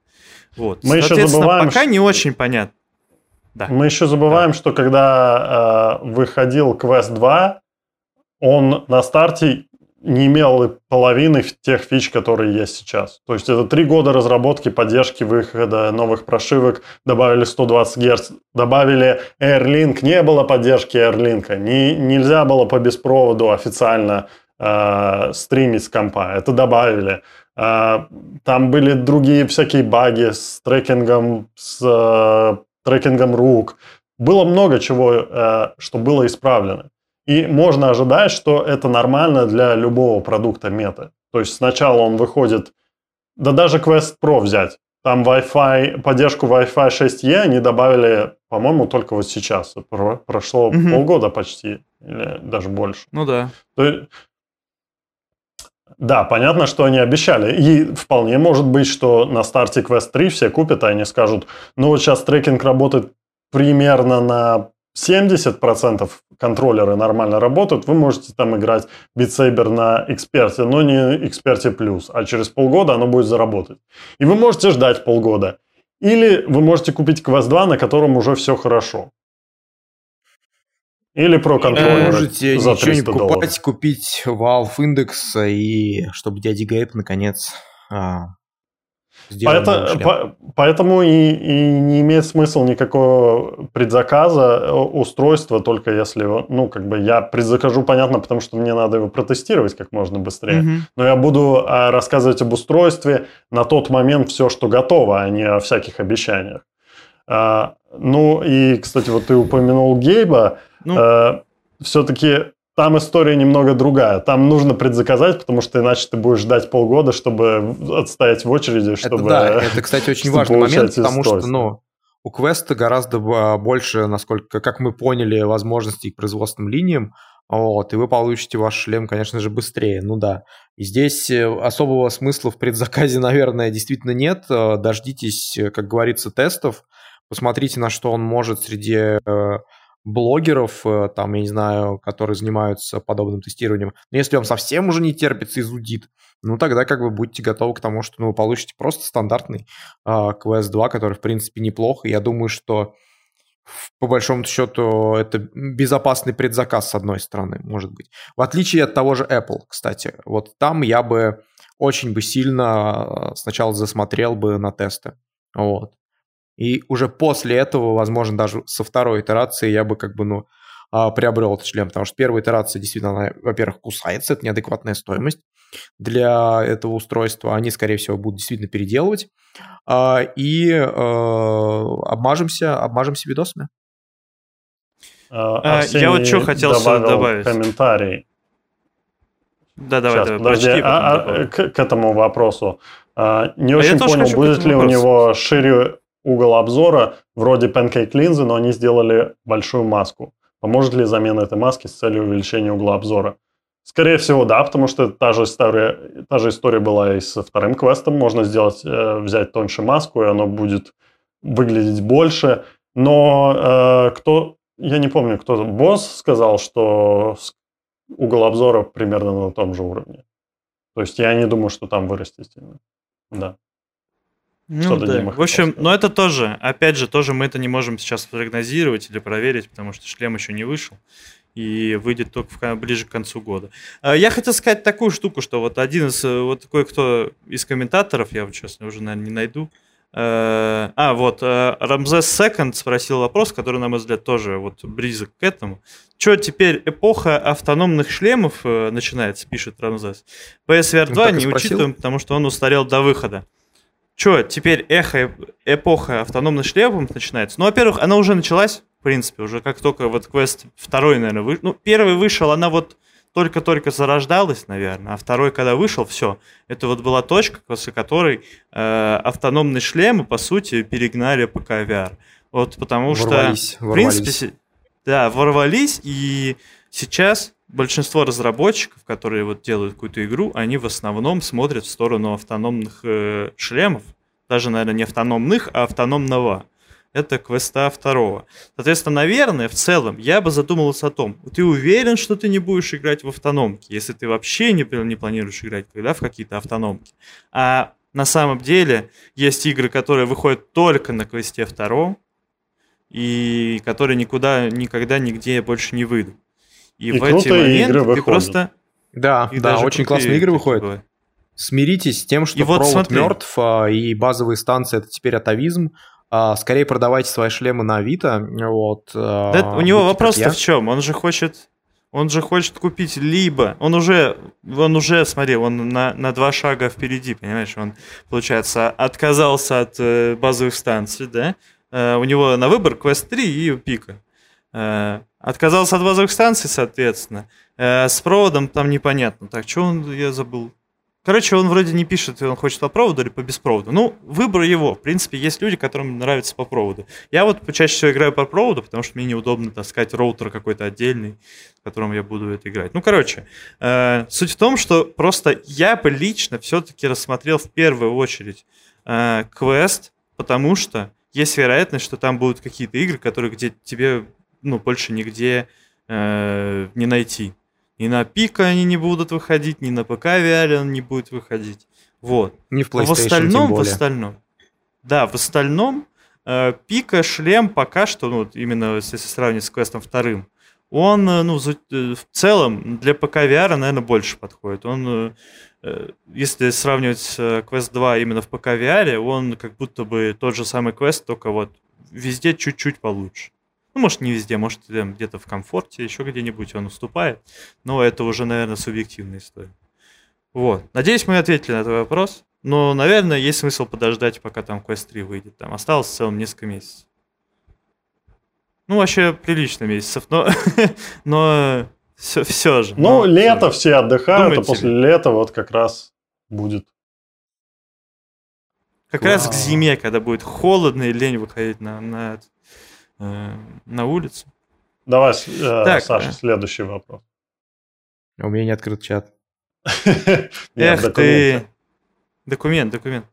Вот. Мы еще забываем, пока что... не очень понятно. Да. Мы еще забываем, да. что когда э, выходил Quest 2, он на старте не имел половины тех фич, которые есть сейчас. То есть это три года разработки, поддержки выхода новых прошивок, добавили 120 Гц, добавили AirLink, не было поддержки AirLink, не, нельзя было по беспроводу официально э, стримить с компа, это добавили. Э, там были другие всякие баги с трекингом, с э, трекингом рук. Было много чего, э, что было исправлено. И можно ожидать, что это нормально для любого продукта мета. То есть сначала он выходит, да даже Quest Pro взять. Там Wi-Fi, поддержку Wi-Fi 6E они добавили, по-моему, только вот сейчас. Про, прошло угу. полгода почти, или даже больше. Ну да. То да, понятно, что они обещали. И вполне может быть, что на старте Quest 3 все купят, и они скажут, ну вот сейчас трекинг работает примерно на 70% контроллеры нормально работают, вы можете там играть Beat Saber на эксперте, но не эксперте плюс, а через полгода оно будет заработать. И вы можете ждать полгода. Или вы можете купить Quest 2, на котором уже все хорошо. Или про контроллеры Можете за ничего не покупать, долларов. купить Valve Index и чтобы дядя Гейб наконец а, Поэтому, по, поэтому и, и не имеет смысла никакого предзаказа э, устройства, только если, ну, как бы я предзакажу, понятно, потому что мне надо его протестировать как можно быстрее. Угу. Но я буду а, рассказывать об устройстве на тот момент все, что готово, а не о всяких обещаниях. А, ну и, кстати, вот ты упомянул Гейба. Ну, э, все-таки там история немного другая. Там нужно предзаказать, потому что иначе ты будешь ждать полгода, чтобы отстоять в очереди, чтобы... Это, да, это, кстати, очень важный момент, потому что, ну, у Квеста гораздо больше, насколько, как мы поняли, возможностей к производственным линиям, вот, и вы получите ваш шлем, конечно же, быстрее. Ну да. И здесь э, особого смысла в предзаказе, наверное, действительно нет. Э, дождитесь, э, как говорится, тестов. Посмотрите, на что он может среди блогеров, э, там, я не знаю, которые занимаются подобным тестированием. Но если вам совсем уже не терпится и зудит, ну тогда как бы будьте готовы к тому, что ну, вы получите просто стандартный э, Quest 2, который, в принципе, неплохо. Я думаю, что по большому счету это безопасный предзаказ с одной стороны, может быть. В отличие от того же Apple, кстати. Вот там я бы очень бы сильно э, сначала засмотрел бы на тесты. Вот. И уже после этого, возможно, даже со второй итерации я бы как бы, ну, а, приобрел этот шлем, потому что первая итерация действительно, она, во-первых, кусается, это неадекватная стоимость для этого устройства. Они, скорее всего, будут действительно переделывать. А, и э, обмажемся, обмажемся видосами. А, я вот что хотел добавить. комментарий. Да, давай, Сейчас, давай. Подожди, прочти, а, а, к, к этому вопросу. А, не а очень понял, будет ли вопросу. у него шире угол обзора вроде Pancake линзы, но они сделали большую маску. Поможет ли замена этой маски с целью увеличения угла обзора? Скорее всего, да, потому что та же история, та же история была и со вторым квестом. Можно сделать, э, взять тоньше маску, и оно будет выглядеть больше. Но э, кто, я не помню, кто босс сказал, что угол обзора примерно на том же уровне. То есть я не думаю, что там вырастет сильно. Да. Ну да. В общем, но это тоже, опять же, тоже мы это не можем сейчас прогнозировать или проверить, потому что шлем еще не вышел и выйдет только в, ближе к концу года. А, я хотел сказать такую штуку, что вот один из, э, вот кое-кто из комментаторов, я вот сейчас уже, наверное, не найду, э, а, вот, э, Рамзес Секонд спросил вопрос, который, на мой взгляд, тоже вот близок к этому. Что теперь эпоха автономных шлемов начинается, пишет Рамзес. PSVR 2 не учитываем, потому что он устарел до выхода. Что, теперь эхо, эпоха автономных шлемов начинается? Ну, во-первых, она уже началась, в принципе, уже как только вот квест второй, наверное, вышел. Ну, первый вышел, она вот только-только зарождалась, наверное, а второй, когда вышел, все. Это вот была точка, после которой э, автономные шлемы, по сути, перегнали ПК VR. Вот потому ворвались, что, ворвались. в принципе, да, ворвались, и сейчас большинство разработчиков, которые вот делают какую-то игру, они в основном смотрят в сторону автономных э, шлемов, даже, наверное, не автономных, а автономного. Это квеста второго. Соответственно, наверное, в целом, я бы задумался о том, ты уверен, что ты не будешь играть в автономки, если ты вообще не, не планируешь играть когда в какие-то автономки. А на самом деле есть игры, которые выходят только на квесте втором, и которые никуда, никогда, нигде больше не выйдут. И, и в эти моменты игры ты просто... Да, и да, очень классные игры выходят. Бывают. Смиритесь с тем, что и провод вот мертв, а, и базовые станции это теперь атовизм. А, скорее продавайте свои шлемы на Авито. Вот, а, да, у него вопрос-то в чем? Он же хочет он же хочет купить либо... Он уже, он уже, смотри, он на, на два шага впереди, понимаешь? Он, получается, отказался от э, базовых станций, да? Э, у него на выбор Quest 3 и Пика. Э, отказался от базовых станций, соответственно. Э, с проводом там непонятно. Так, что он, я забыл. Короче, он вроде не пишет, он хочет по проводу или по беспроводу. Ну, выбор его. В принципе, есть люди, которым нравится по проводу. Я вот чаще всего играю по проводу, потому что мне неудобно таскать роутер какой-то отдельный, с которым я буду это играть. Ну, короче, э, суть в том, что просто я бы лично все-таки рассмотрел в первую очередь э, квест, потому что есть вероятность, что там будут какие-то игры, которые где тебе ну, больше нигде э, не найти. Ни на пика они не будут выходить, ни на ПК VR он не будет выходить. Вот. Не в PlayStation, в остальном, в остальном. Да, в остальном э, пика шлем пока что, ну, именно если сравнить с квестом вторым, он, э, ну, э, в целом для ПК VR, наверное, больше подходит. Он, э, если сравнивать Quest 2 именно в ПК VR, он как будто бы тот же самый квест, только вот везде чуть-чуть получше. Ну, может, не везде, может, где-то в комфорте, еще где-нибудь он уступает. Но это уже, наверное, субъективная история. Вот. Надеюсь, мы ответили на этот вопрос. Но, наверное, есть смысл подождать, пока там Quest 3 выйдет. Там осталось в целом несколько месяцев. Ну, вообще прилично месяцев, но, но все, все же. Ну, лето все, все отдыхают, Думаете а после ли? лета вот как раз будет. Как Вау. раз к зиме, когда будет холодно и лень выходить на, на, Э, на улицу. Давай, э, так, Саша, э. следующий вопрос. У меня не открыт чат. Эх ты. Документ, документ.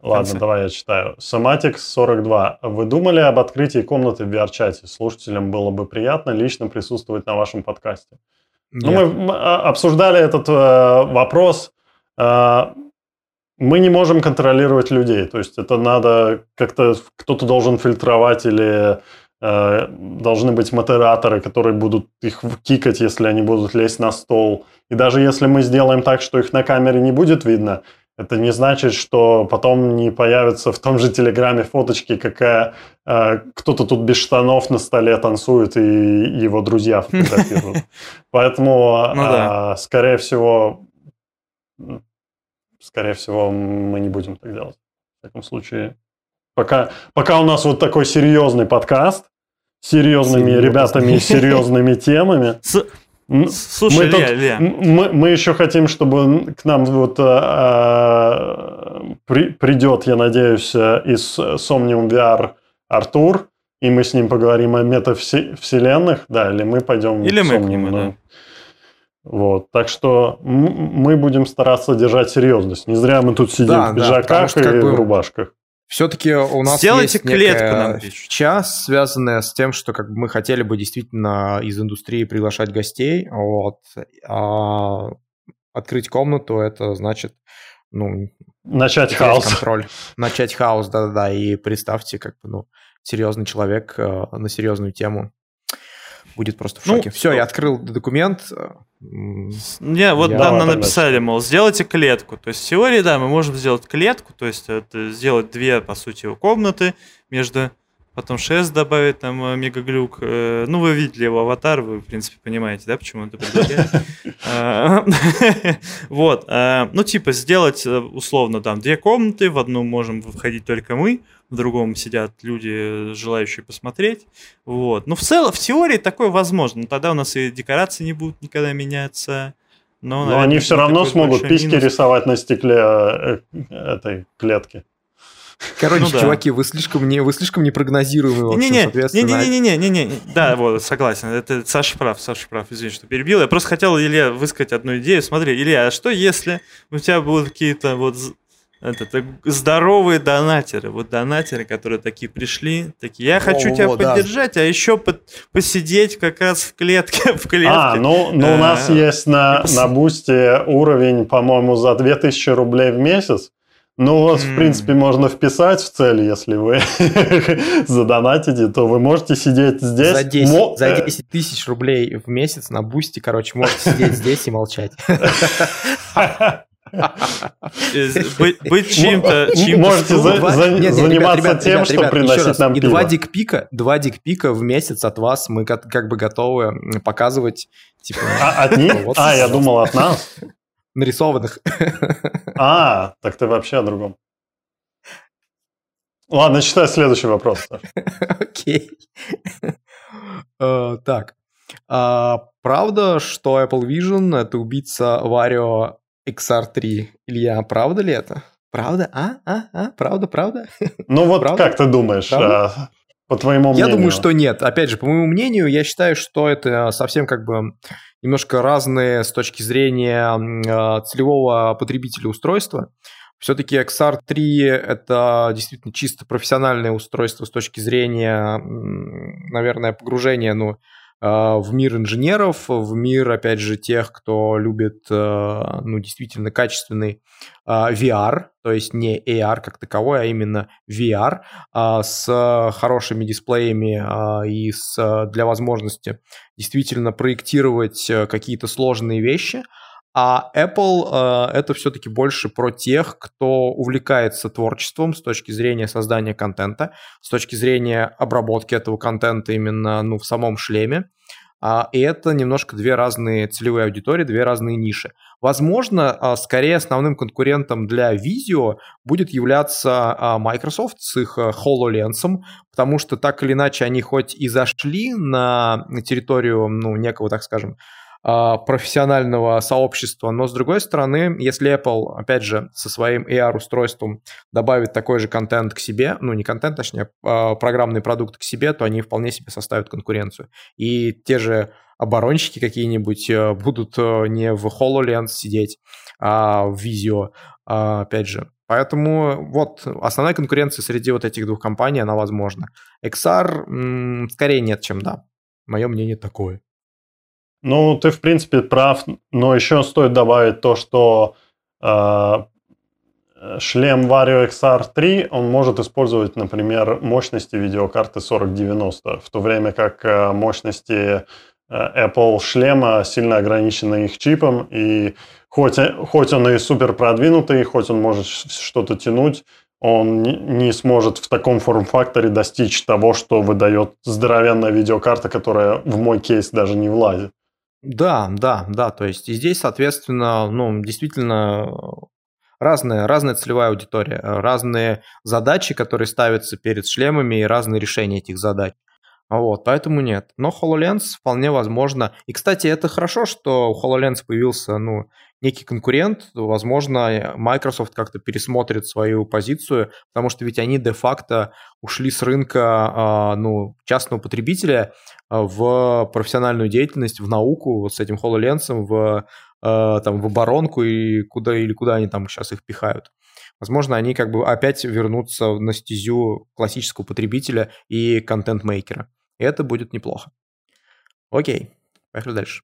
Ладно, давай я читаю. Somatix 42. Вы думали об открытии комнаты в VR-чате? Слушателям было бы приятно лично присутствовать на вашем подкасте. Ну, мы а, обсуждали этот э, вопрос. Э, мы не можем контролировать людей. То есть это надо как-то кто-то должен фильтровать или э, должны быть модераторы, которые будут их кикать, если они будут лезть на стол. И даже если мы сделаем так, что их на камере не будет видно, это не значит, что потом не появится в том же Телеграме фоточки, какая э, кто-то тут без штанов на столе танцует и его друзья фотографируют. Поэтому, ну э, скорее всего, скорее всего, мы не будем так делать. В таком случае, пока, пока у нас вот такой серьезный подкаст, с серьезными Серьезно. ребятами и серьезными темами. Слушай, мы, тут, Илья. Мы, мы еще хотим, чтобы к нам вот а, при, придет, я надеюсь, из Somnium VR Артур, и мы с ним поговорим о метавселенных, да, или мы пойдем или в мы Somnium, к нему, да. Вот, так что мы будем стараться держать серьезность. Не зря мы тут сидим да, в пиджаках да, что, и бы, в рубашках. Все-таки у нас Сделайте есть клетку, некая нам час, связанная с тем, что как бы мы хотели бы действительно из индустрии приглашать гостей. Вот. А открыть комнату это значит ну, Начать хаос. контроль. Начать хаос, да-да-да. И представьте, как бы, ну, серьезный человек э, на серьезную тему будет просто в Ну, шоке. Все, что? я открыл документ. Не, вот Я- написали, мол, сделайте клетку. То есть в теории, да, мы можем сделать клетку, то есть это сделать две, по сути, комнаты между... Потом шест добавить, там, э, мегаглюк. Э, Ну, вы видели его аватар, вы, в принципе, понимаете, да, почему он это предлагает. А, Вот. а, Ну, типа, сделать, э, условно, там, две комнаты. В одну можем входить только мы, в другом сидят люди, желающие посмотреть. Вот. Ну, в целом, в теории такое возможно. Но тогда у нас и декорации не будут никогда меняться. Но, Но наверное, они все равно смогут письки минус. рисовать на стекле этой клетки. Короче, Ну да. чуваки, вы слишком не, вы слишком непрогнозируемы, в общем, Не-не-не, соответственно. не-не-не-не-не, да, вот, согласен, это Саша прав, Саша прав, извини, что перебил. Я просто хотел, Илья, высказать одну идею. Смотри, Илья, а что если у тебя будут какие-то вот это, так, здоровые донатеры, вот донатеры, которые такие пришли, такие, я хочу тебя Во-во-во, да. поддержать, а еще под- посидеть как раз в клетке, в клетке. А, ну, ну у нас Э, есть на, на бусте уровень, по-моему, за 2000 рублей в месяц. Ну, вот, в принципе, можно вписать в цель, если вы задонатите, то вы можете сидеть здесь. За 10, Мо- за э, 10 тысяч рублей в месяц на бусте, короче, можете сидеть здесь и молчать. э, быть, чьим-то Можете заниматься тем, что приносит нам и пиво. два дикпика, два дикпика в месяц от вас мы как, бы готовы показывать, типа, А, от них? Вот, А, я думал, от нас. Нарисованных. А, так ты вообще о другом. Ладно, читай следующий вопрос. Окей. Э, Так. А, Правда, что Apple Vision — это убийца Vario XR3? Илья, правда ли это? Правда? А? А? А? Правда? Правда? Ну вот Правда? как ты думаешь, Правда? а, по твоему Я мнению? думаю, что нет. Опять же, по моему мнению, я считаю, что это совсем как бы немножко разные с точки зрения э, целевого потребителя устройства. Все-таки XR3 это действительно чисто профессиональное устройство с точки зрения, наверное, погружения ну, в мир инженеров, в мир, опять же, тех, кто любит э, ну, действительно качественный э, VR, то есть не AR как таковой, а именно VR, с хорошими дисплеями и с, для возможности действительно проектировать э, какие-то сложные вещи. А Apple а, это все-таки больше про тех, кто увлекается творчеством с точки зрения создания контента, с точки зрения обработки этого контента именно ну, в самом шлеме. А, И это немножко две разные целевые аудитории, две разные ниши. Возможно, а, скорее основным конкурентом для видео будет являться а, Microsoft с их а, HoloLens, потому что так или иначе они хоть и зашли на территорию, ну, некого, так скажем, профессионального сообщества, но с другой стороны, если Apple, опять же, со своим AR-устройством добавит такой же контент к себе, ну, не контент, точнее, а, программный продукт к себе, то они вполне себе составят конкуренцию. И те же оборонщики какие-нибудь э, будут э, не в HoloLens сидеть, а в видео, а, опять же. Поэтому вот основная конкуренция среди вот этих двух компаний, она возможна. XR скорее нет, чем да. Мое мнение такое. Ну, ты, в принципе, прав, но еще стоит добавить то, что э, шлем Vario XR3, он может использовать, например, мощности видеокарты 4090, в то время как э, мощности э, Apple шлема сильно ограничены их чипом, и хоть, хоть он и супер продвинутый, хоть он может что-то тянуть, он не, не сможет в таком форм-факторе достичь того, что выдает здоровенная видеокарта, которая в мой кейс даже не влазит. Да, да, да. То есть и здесь, соответственно, ну, действительно разная, разная целевая аудитория, разные задачи, которые ставятся перед шлемами и разные решения этих задач. Вот, поэтому нет. Но HoloLens вполне возможно. И, кстати, это хорошо, что у HoloLens появился, ну, некий конкурент. Возможно, Microsoft как-то пересмотрит свою позицию, потому что ведь они де-факто ушли с рынка, ну, частного потребителя в профессиональную деятельность, в науку вот с этим HoloLens, в э, там в оборонку и куда или куда они там сейчас их пихают. Возможно, они как бы опять вернутся на стезю классического потребителя и контент-мейкера. И это будет неплохо. Окей, поехали дальше.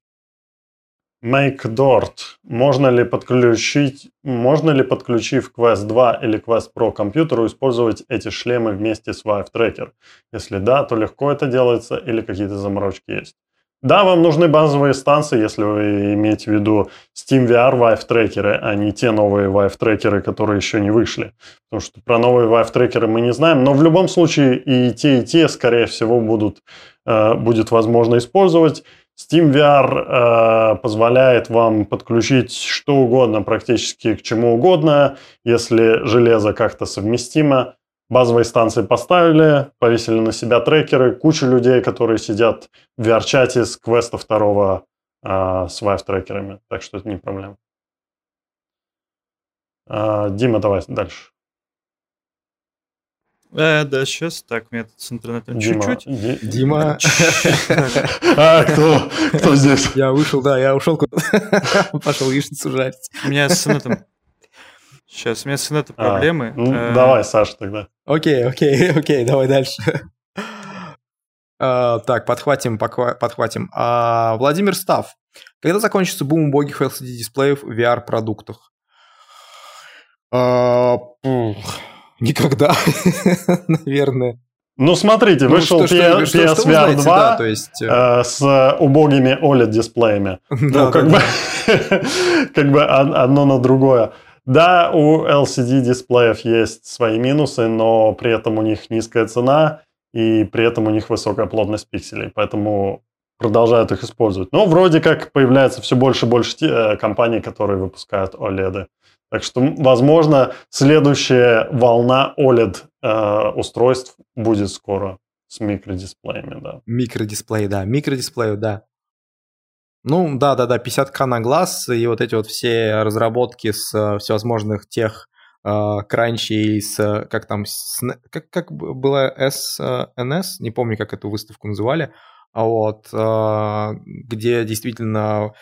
MakeDort. Можно ли подключить, можно ли подключив Quest 2 или Quest Pro компьютеру использовать эти шлемы вместе с Vive Tracker? Если да, то легко это делается или какие-то заморочки есть? Да, вам нужны базовые станции, если вы имеете в виду Steam VR Vive трекеры, а не те новые Vive трекеры, которые еще не вышли. Потому что про новые Vive трекеры мы не знаем, но в любом случае и те, и те, скорее всего, будут, э, будет возможно использовать. Steam VR э, позволяет вам подключить что угодно, практически к чему угодно, если железо как-то совместимо. Базовые станции поставили, повесили на себя трекеры, куча людей, которые сидят в VR-чате с квеста второго э, с Vive-трекерами, так что это не проблема. Э, Дима, давай дальше. Э, да, сейчас. Так, у меня тут с интернетом Дима. чуть-чуть. Ди- Дима, А, кто, кто здесь? я вышел, да, я ушел куда-то. Пошел яичницу жарить. У меня с интернетом... Сейчас, у меня с интернетом А, проблемы. ну, Э, давай, Саша, тогда. Окей, окей, окей, давай дальше. А, Так, подхватим, подхватим. А, Владимир Став. Когда закончится бум убогих LCD-дисплеев в VR-продуктах? Никогда, наверное. Ну, смотрите, Ну, вышел что- что- P- что- что вы PSVR знаете, 2 да, то есть... э, э, с убогими OLED-дисплеями. да, Ну, как да, бы, как бы од- одно на другое. Да, у LCD-дисплеев есть свои минусы, но при этом у них низкая цена, и при этом у них высокая плотность пикселей, поэтому продолжают их использовать. Но вроде как появляется все больше и больше э, компаний, которые выпускают OLED. Так что, возможно, следующая волна OLED-устройств будет скоро с микродисплеями, да. Микродисплей, да, микродисплей, да. Ну, да-да-да, 50к на глаз и вот эти вот все разработки с э, всевозможных тех э, кранчей с, э, как там, сн- как, как было SNS, не помню, как эту выставку называли, а вот, э, где действительно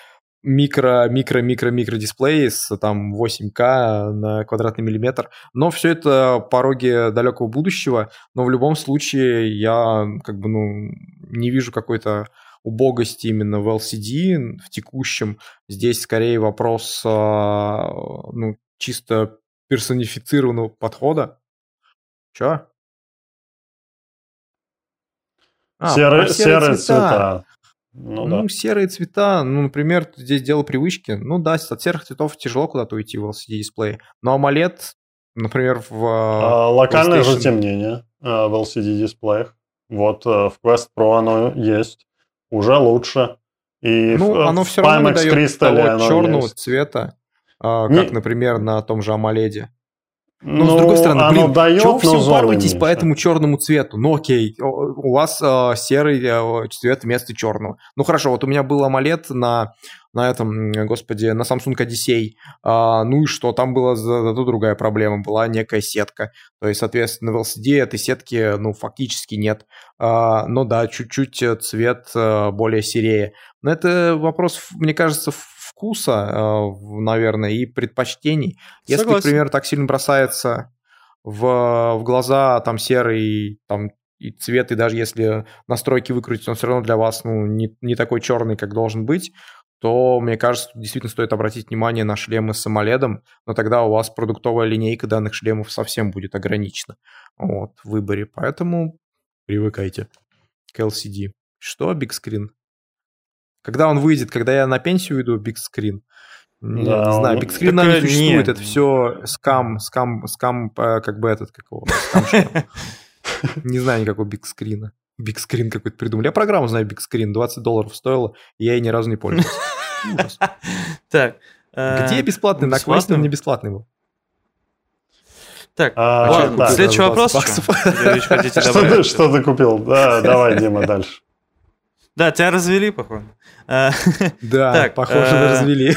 микро, микро, микро, микро дисплеи с там 8К на квадратный миллиметр. Но все это пороги далекого будущего. Но в любом случае я как бы ну не вижу какой-то убогости именно в LCD в текущем. Здесь скорее вопрос а, ну чисто персонифицированного подхода. Чё? А, серые, серые цвета. Ну, Ну, да. серые цвета, ну, например, здесь дело привычки. Ну да, от серых цветов тяжело куда-то уйти в LCD-дисплее. Но AMOLED, например, в... А, локальное PlayStation. затемнение а, в LCD-дисплеях. Вот э, в Quest Pro оно есть. Уже лучше. И Ну, в, э, оно в все равно не дает того черного есть. цвета, а, Не- как, например, на том же AMOLED. Но Ну, с другой стороны, оно блин, дает, чего все упарываетесь по этому черному цвету? Ну окей, у вас э, серый э, цвет вместо черного. Ну хорошо, вот у меня был AMOLED на, на этом, м, господи, на Samsung Odyssey. А, ну и что, там была за- зато другая проблема, была некая сетка. То есть, соответственно, в LCD этой сетки, ну, фактически нет. А, но да, чуть-чуть э, цвет э, более серее. Но это вопрос, мне кажется, вкуса, э, наверное, и предпочтений. Если, Согласен. примеру, так сильно бросается в, в глаза там серый там, и цвет, и даже если настройки выкрутить, он все равно для вас ну, не, не такой черный, как должен быть, то, мне кажется, действительно стоит обратить внимание на шлемы с AMOLED, но тогда у вас продуктовая линейка данных шлемов совсем будет ограничена вот, в выборе. Поэтому привыкайте к LCD. Что Big Screen? Когда он выйдет, когда я на пенсию уйду, Big Screen? Не, Да, не знаю, Big Screen наверное, э, существует, не. это все скам, скам, скам, э, как бы этот, как его, скам что? Не знаю никакого Big Screen. Big Screen какой-то придумали. Я программу знаю Big Screen, 20 долларов стоила, и я ей ни разу не пользовался. Так. э, Где бесплатный? На? Quest он не бесплатный был. Так, А, ладно, купил следующий вопрос. 20 что? что ты купил? Да, давай, Дима, дальше. Да, тебя развели, походу. Э, Да, Так, похоже, э, развели.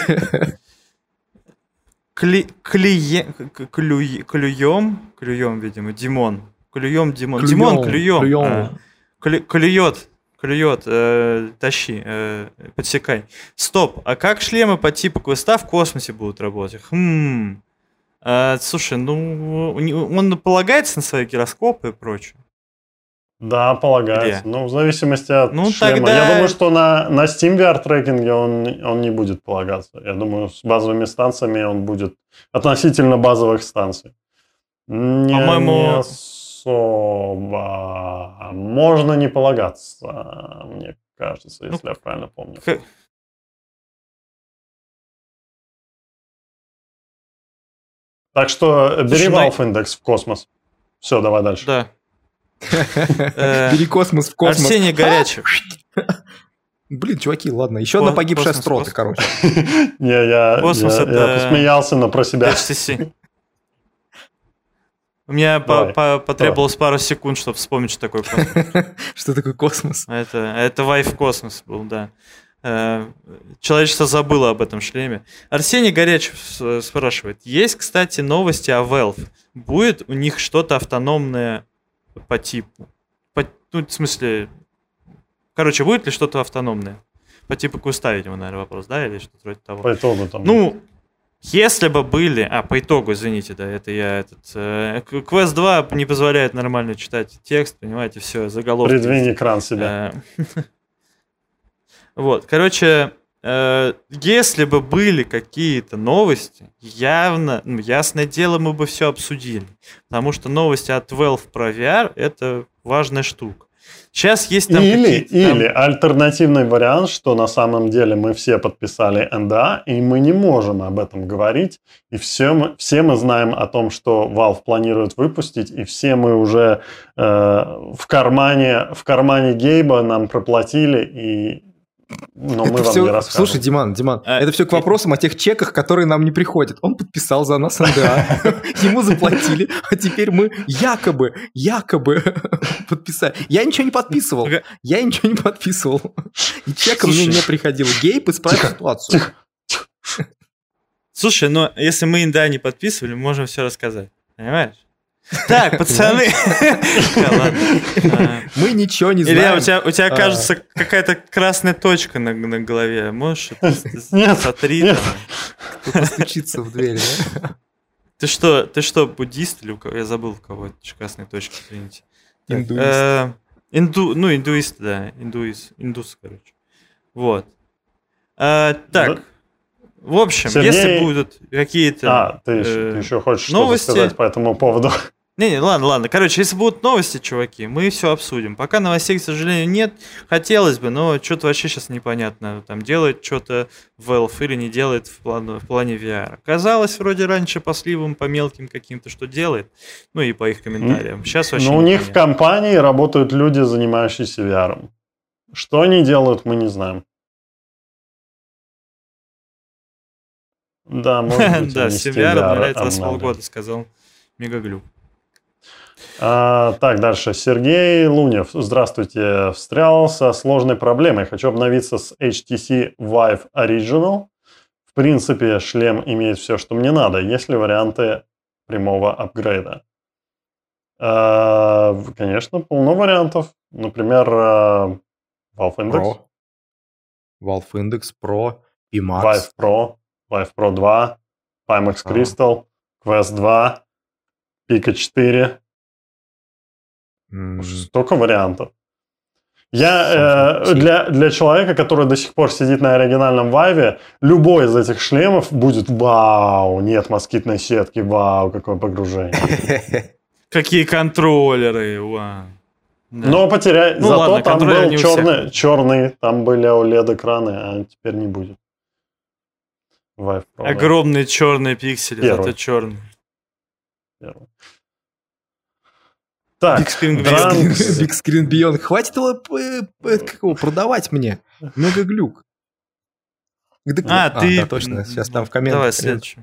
Кли, клие, к- клюй- клюем, клюем, видимо, Димон. Клюем, Димон. Димон, клюем. Клюем. а, клю- клюет, клюет, э, тащи, э, подсекай. Стоп, а как шлемы по типу квеста в космосе будут работать? Хм. А, слушай, ну, он полагается на свои гироскопы и прочее? Да, полагается. Где? Ну, в зависимости от Ну, шлема. тогда- Я думаю, что на, на Steam VR трекинге он, он не будет полагаться. Я думаю, с базовыми станциями он будет относительно базовых станций. Не, По-моему- не особо. Можно не полагаться, мне кажется, если я правильно помню. К- Так что бери Valve Index в космос. Все, давай дальше. Да. Э, Бери космос в космос. Арсений Горячев. Блин, чуваки, ладно. Еще одна погибшая космос. короче. Не, я, посмеялся, но про себя. HTC. У меня по- Давай. по- потребовалось пару секунд, чтобы вспомнить, что такое космос. Что такое космос? А Это, это Vive Cosmos был, да. Э, Человечество забыло об этом шлеме. Арсений Горячев с- спрашивает. Есть, кстати, новости о Valve. Будет у них что-то автономное по типу? По- ну, в смысле... Короче, будет ли что-то автономное? По типу куста, видимо, наверное, вопрос, да? Или что-то вроде того. По итогу там. Ну, если бы были... А, по итогу, извините, да, это я этот... э, Quest 2 не позволяет нормально читать текст, понимаете, все, заголовки. Придвинь экран себя. Э, Вот, короче, если бы были какие-то новости, явно, ну, ясное дело, мы бы все обсудили. Потому что новости от Valve про VR — это важная штука. Сейчас есть там Или, там- или альтернативный вариант, что на самом деле мы все подписали НДА, и мы не можем об этом говорить. И все мы, все мы знаем о том, что Valve планирует выпустить, и все мы уже э, в, кармане, в кармане Гейба нам проплатили, и, но мы Это вам не расскажем. Слушай, Диман, Диман, А, это все к и- вопросам о тех чеках, которые нам не приходят. Он подписал за нас НДА, ему заплатили, а теперь мы якобы, якобы подписали. Я ничего не подписывал, я ничего не подписывал. И чека мне не приходил. Гейб исправил ситуацию. Слушай, ну если мы да не подписывали, мы можем все рассказать. Понимаешь? Так, пацаны. А, Мы ничего не Илья, знаем. у тебя, у тебя А. кажется какая-то красная точка на, на голове. Можешь это сотри постучится в дверь, да? Ты что, ты что, буддист или у кого? Я забыл, у кого это красные точки, извините. Индуист. э, инду, ну, индуист, да, индуист, индус, короче. Вот. А, так. В общем, Сергей- если будут какие-то... А, ты, э, ты еще хочешь новости? что-то сказать по этому поводу? Не-не, ладно, ладно. Короче, если будут новости, чуваки, мы все обсудим. Пока новостей, к сожалению, нет. Хотелось бы, но что-то вообще сейчас непонятно. Там делает что-то Valve или не делает в, плану- в плане VR. Казалось, вроде раньше по сливам, по мелким каким-то, что делает. Ну и по их комментариям. Сейчас вообще Но у них в компании работают люди, занимающиеся VR. Что они делают, мы не знаем. Да, может быть, Да, они с Steam VR VR обновляется раз в полгода, сказал Мегаглюк. А, так, дальше. Сергей Лунев. Здравствуйте. Встрял со сложной проблемой. Хочу обновиться с HTC Vive Original. В принципе, шлем имеет все, что мне надо. Есть ли варианты прямого апгрейда? А, конечно, полно вариантов. Например, а, Valve Index, Pro. Valve Index Pro и Max. Vive Pro, Vive Pro 2, Pimax. Crystal, Quest 2, Pico 4. М, Столько вариантов. Я э, для, для человека, который до сих пор сидит на оригинальном Вайве, любой из этих шлемов будет вау, нет москитной сетки, вау, какое погружение. Какие контроллеры, вау. Да. Но потеряй, Ну зато ладно, там был черный, черный, там были OLED экраны, а теперь не будет. Vive Pro, Огромные черные пиксели, Первый. зато черные. первый. Так, Big Screen Beyond. Big Screen Beyond. Хватит его э, э, как его, продавать мне. Мегаглюк. Да- А, ты... да, точно. Сейчас там в комментах. Давай следующий.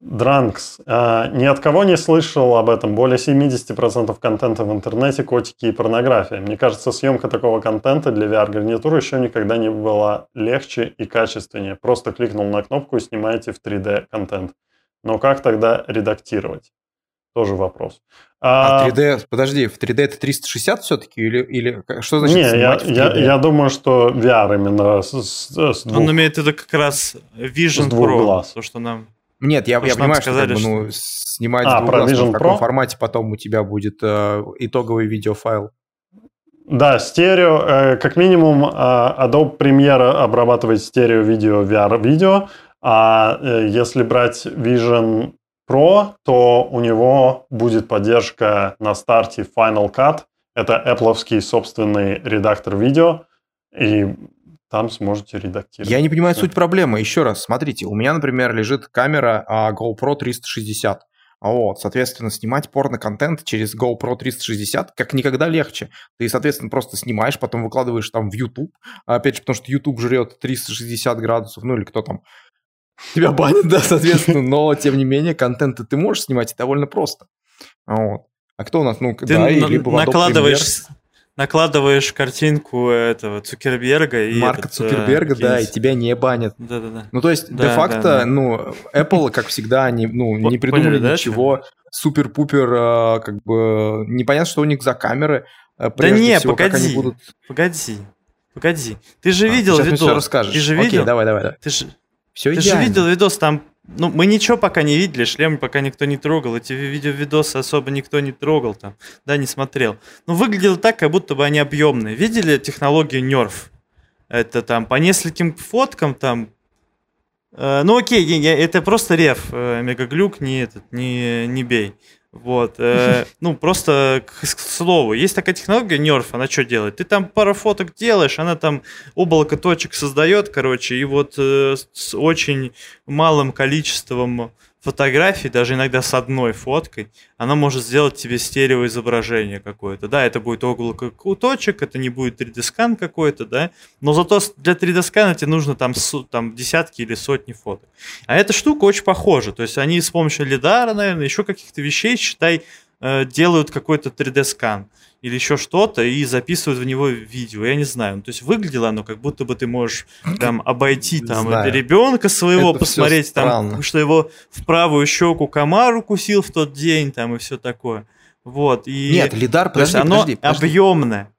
Дранкс. Ни от кого не слышал об этом. Более 70% контента в интернете котики и порнография. Мне кажется, съемка такого контента для VR-гарнитуры еще никогда не была легче и качественнее. Просто кликнул на кнопку и снимаете в 3D контент. Но как тогда редактировать? тоже вопрос. А, а 3D, подожди, в 3D это 360 все-таки? Или, или что значит Не, я, я, я думаю, что VR именно с, с, с двух, Он имеет виду как раз Vision с Pro, глаз. то, что нам... Нет, я, я понимаю, сказали, что, как бы, ну, снимать а, двух глаз, в каком Pro? формате потом у тебя будет э, итоговый видеофайл. Да, стерео, э, как минимум, э, Adobe Premiere обрабатывает стерео-видео, VR-видео, а э, если брать Vision Pro, то у него будет поддержка на старте Final Cut. Это Apple собственный редактор видео, и там сможете редактировать. Я не понимаю суть проблемы. Еще раз, смотрите, у меня, например, лежит камера а, GoPro 360. Вот, соответственно, снимать порно-контент через GoPro 360 как никогда легче. Ты, соответственно, просто снимаешь, потом выкладываешь там в YouTube. Опять же, потому что YouTube жрет 360 градусов, ну или кто там тебя банит, да, соответственно, но, тем не менее, контент ты можешь снимать довольно просто. Вот. А кто у нас, ну, ты да, на- либо накладываешь, накладываешь картинку этого Цукерберга и Марка этот, э, Цукерберга, да, и тебя не банят. Да, да, да. Ну, то есть, да, де-факто, да, да. ну, Apple, как всегда, они, ну, не придумали Поняли, ничего да, супер-пупер, э, как бы, непонятно, что у них за камеры. Э, да не, всего, погоди, будут... погоди, погоди. Ты же а, видел видос. Ты же видел? Окей, давай, давай. давай. Ты же, все Ты идеально. же видел видос, там, ну, мы ничего пока не видели, шлем пока никто не трогал, эти видео-видосы особо никто не трогал там, да, не смотрел. Но выглядело так, как будто бы они объемные. Видели технологию Nerf? Это там по нескольким фоткам там, э, ну окей, это просто рев, э, мегаглюк, не этот, не, не бей. Вот, э, ну просто к, к слову, есть такая технология Nerf, она что делает? Ты там пару фоток делаешь, она там облако точек создает, короче, и вот э, с очень малым количеством фотографий, даже иногда с одной фоткой, она может сделать тебе стереоизображение какое-то. Да, это будет облако точек, это не будет 3D-скан какой-то, да, но зато для 3D-скана тебе нужно там, там десятки или сотни фоток. А эта штука очень похожа, то есть они с помощью лидара, наверное, еще каких-то вещей, считай, э, делают какой-то 3D-скан или еще что-то и записывают в него видео. Я не знаю. Ну, то есть выглядело оно, как будто бы ты можешь там обойти там ребенка своего, Это посмотреть там, что его в правую щеку комар укусил в тот день там и все такое. Вот. И, Нет, лидар, подожди, оно подожди, подожди. объемное.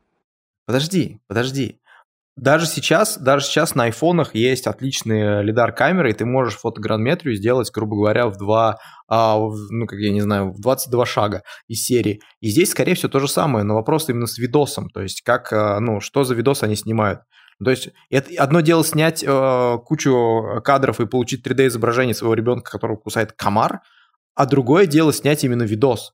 Подожди, подожди. Даже сейчас, даже сейчас на айфонах есть отличные лидар-камеры, и ты можешь фотограмметрию сделать, грубо говоря, в два, а, в, ну, как я не знаю, в 22 шага из серии. И здесь, скорее всего, то же самое, но вопрос именно с видосом, то есть как, а, ну, что за видос они снимают. То есть это одно дело снять э, кучу кадров и получить 3D-изображение своего ребенка, которого кусает комар, а другое дело снять именно видос.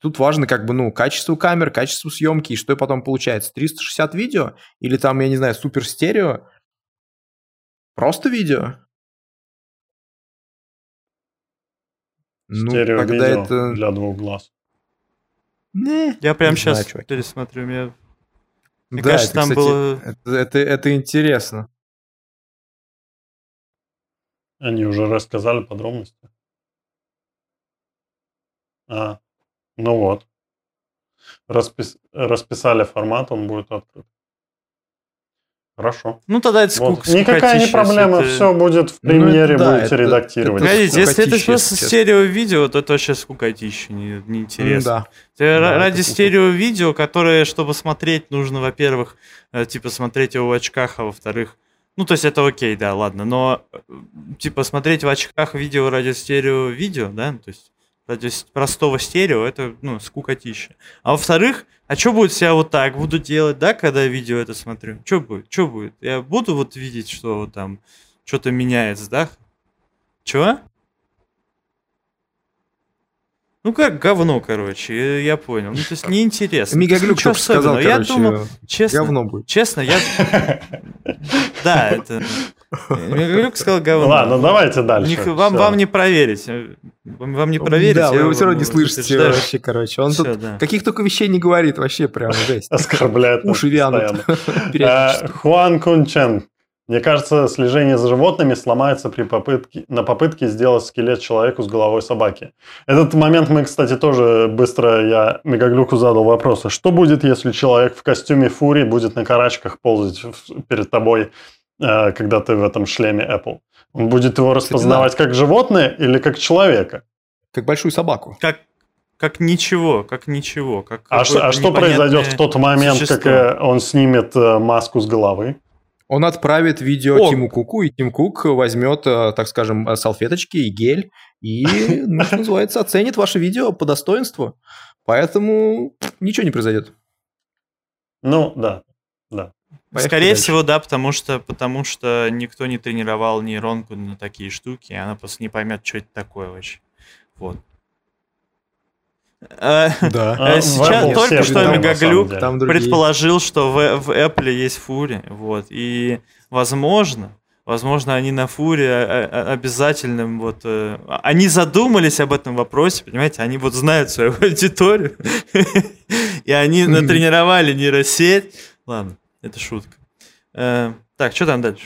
Тут важно как бы, ну, качество камер, качество съемки, и что потом получается, 360 видео или там, я не знаю, супер стерео, просто видео. Ну, стерео ну, когда видео это... для двух глаз. Не, я прям сейчас знаю, пересмотрю, мне, мне да, кажется, это, там кстати, было... Это, это, это интересно. Они уже рассказали подробности. А, ну вот. Распис... Расписали формат, он будет открыт. Хорошо. Ну тогда это вот. скук, Никакая не проблема, это... все будет в ну, премьере, ну, да, будете это, редактировать. Это, это если это просто стерео-видео, то это вообще скукотища, не, не интересно. Да. да ради стерео-видео, которое, чтобы смотреть, нужно, во-первых, э, типа смотреть его в очках, а во-вторых, ну, то есть это окей, да, ладно, но э, типа смотреть в очках видео ради стерео-видео, да, то есть есть простого стерео, это, ну, скукотища. А во-вторых, а что будет, если я вот так буду делать, да, когда видео это смотрю? Что будет? Что будет? Я буду вот видеть, что вот там что-то меняется, да? Чего? Ну как говно, короче, я понял. Ну то есть неинтересно. Мегаглюк только сказал, я короче, думал, честно, говно будет. Честно, я... Да, это... Мегаглюк сказал говно. Ладно, давайте дальше. Вам, вам не проверить. Вам не проверить. Да, вы все равно не слышите вообще, короче. Он тут каких только вещей не говорит, вообще прям жесть. Оскорбляет. Уши вянут. Э, Хуан Кунчен. Мне кажется, слежение за животными сломается при попытке, на попытке сделать скелет человеку с головой собаки. Этот момент мы, кстати, тоже быстро, я Мегаглюку задал вопрос. А что будет, если человек в костюме фури будет на карачках ползать перед тобой, э, когда ты в этом шлеме Apple? Он будет его распознавать как животное или как человека? Как большую собаку. Как как ничего, как ничего. Как а, ш, а что произойдет в тот момент, существо. как он снимет маску с головы? Он отправит видео О. Тиму Куку, и Тим Кук возьмет, так скажем, салфеточки и гель, и, ну, что называется, оценит ваше видео по достоинству. Поэтому ничего не произойдет. Ну, да, да. Поехали Скорее дальше. всего, да, потому что, потому что никто не тренировал нейронку на такие штуки, и она просто не поймет, что это такое вообще. Вот. Э, да. А, сейчас только что Мегаглюк предположил, что в, в Apple есть фури, вот, и возможно, возможно, они на фуре обязательным вот, э, они задумались об этом вопросе, понимаете, они вот знают свою аудиторию, и они натренировали нейросеть. Ладно, это шутка. Э, так, что там дальше?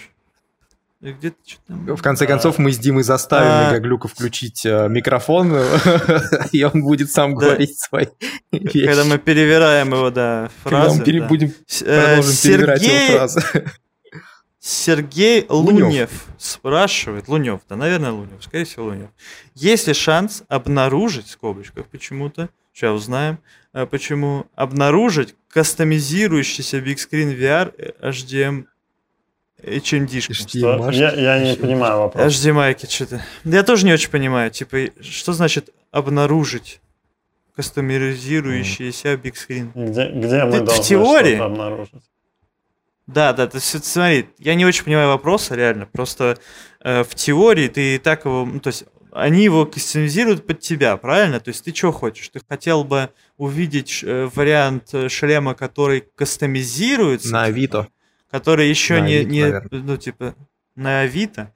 Где-то В конце концов, мы с Димой заставим а... Мегаглюка включить э, микрофон, и он будет сам говорить свои вещи. Когда мы перевираем его, да, фразы. Когда мы будем э, продолжим перевирать его фразы. Сергей Лунев. спрашивает, Лунев, да, наверное, Лунев, скорее всего, Лунев. Есть ли шанс обнаружить, в скобочках почему-то, сейчас узнаем, э, почему, обнаружить кастомизирующийся Big Screen VR HDM HMD. Я, я не понимаю вопрос. HDMI что-то. Я тоже не очень понимаю. Типа, что значит обнаружить кастомизирующийся mm. Big Screen? Где, где мы Ты, должны в теории, обнаружить? Да, да, то есть, смотри, я не очень понимаю вопроса, реально. Просто э, в теории ты и так его, ну, то есть, они его кастомизируют под тебя, правильно? То есть ты что хочешь? Ты хотел бы увидеть э, вариант э, шлема, который кастомизируется? На Авито который еще на не, Авито, не наверное. ну, типа, на Авито,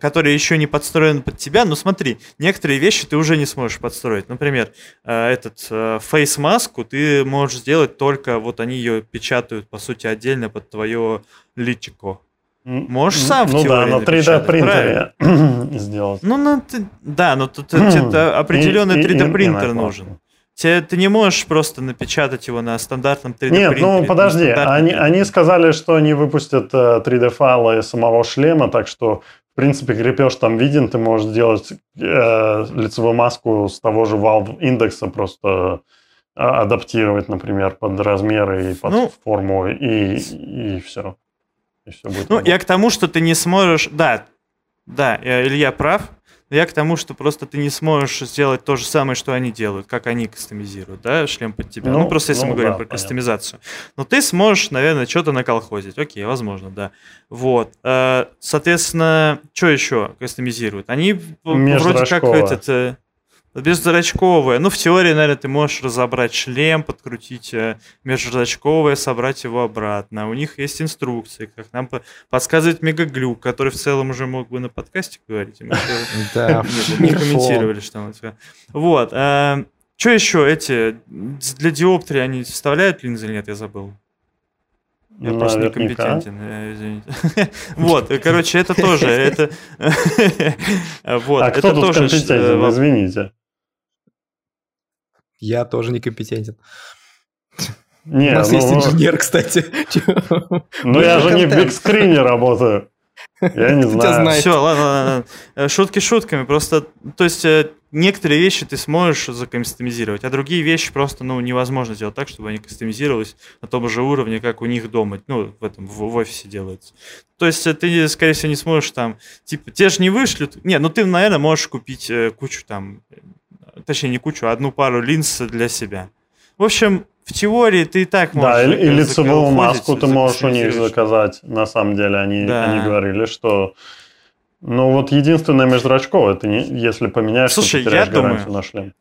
который еще не подстроен под тебя, но смотри, некоторые вещи ты уже не сможешь подстроить. Например, э, этот фейс-маску ты можешь сделать только, вот они ее печатают, по сути, отдельно под твое личико. Можешь сам ну, в теории да, на 3D принтере сделать. Ну, ну ты, да, но тут это определенный 3D принтер нужен. Тебе, ты не можешь просто напечатать его на стандартном 3D Нет, принтере. ну подожди, они, они сказали, что они выпустят 3D э, файлы самого шлема, так что, в принципе, крепеж там виден, ты можешь сделать э, лицевую маску с того же Valve индекса, просто э, адаптировать, например, под размеры и под ну, форму, и, и все. И все будет ну, работать. я к тому, что ты не сможешь... Да, да, э, Илья прав, я к тому, что просто ты не сможешь сделать то же самое, что они делают, как они кастомизируют, да, шлем под тебя. Ну, ну просто если ну, мы говорим да, про понятно. кастомизацию. Но ты сможешь, наверное, что-то наколхозить. Окей, возможно, да. Вот. Э, соответственно, что еще кастомизируют? Они вроде как этот э, Беззрачковое. Ну, в теории, наверное, ты можешь разобрать шлем, подкрутить э, межзрачковое, собрать его обратно. У них есть инструкции, как нам подсказывает Мегаглюк, который в целом уже мог бы на подкасте говорить. Не комментировали, что он Вот. Э, что еще эти для диоптрии они вставляют линзы или нет, я забыл. Я ну, просто некомпетентен, э, извините. Вот, короче, это тоже, это... Вот, а кто тут компетентен, извините? Я тоже некомпетентен. Не, У нас ну, есть инженер, кстати. Ну, я же не в бигскрине работаю. Я не знаю. Все, ладно, ладно. Э, шутки шутками. Просто, то есть, э, некоторые вещи ты сможешь закастомизировать, а другие вещи просто, ну, невозможно сделать так, чтобы они кастомизировались на том же уровне, как у них дома, ну, в этом, в, в офисе делается. То есть, э, ты, скорее всего, не сможешь там, типа, те же не вышлют. Не, ну, ты, наверное, можешь купить кучу там точнее не кучу, а одну пару линз для себя. В общем, в теории ты и так можешь... Да, и, и лицевую маску ты можешь у них заказать. На самом деле они, да. они говорили, что... Ну вот единственное межзрачковое, ты не, если поменяешь, Слушай, ты теряешь я думаю, на шлем.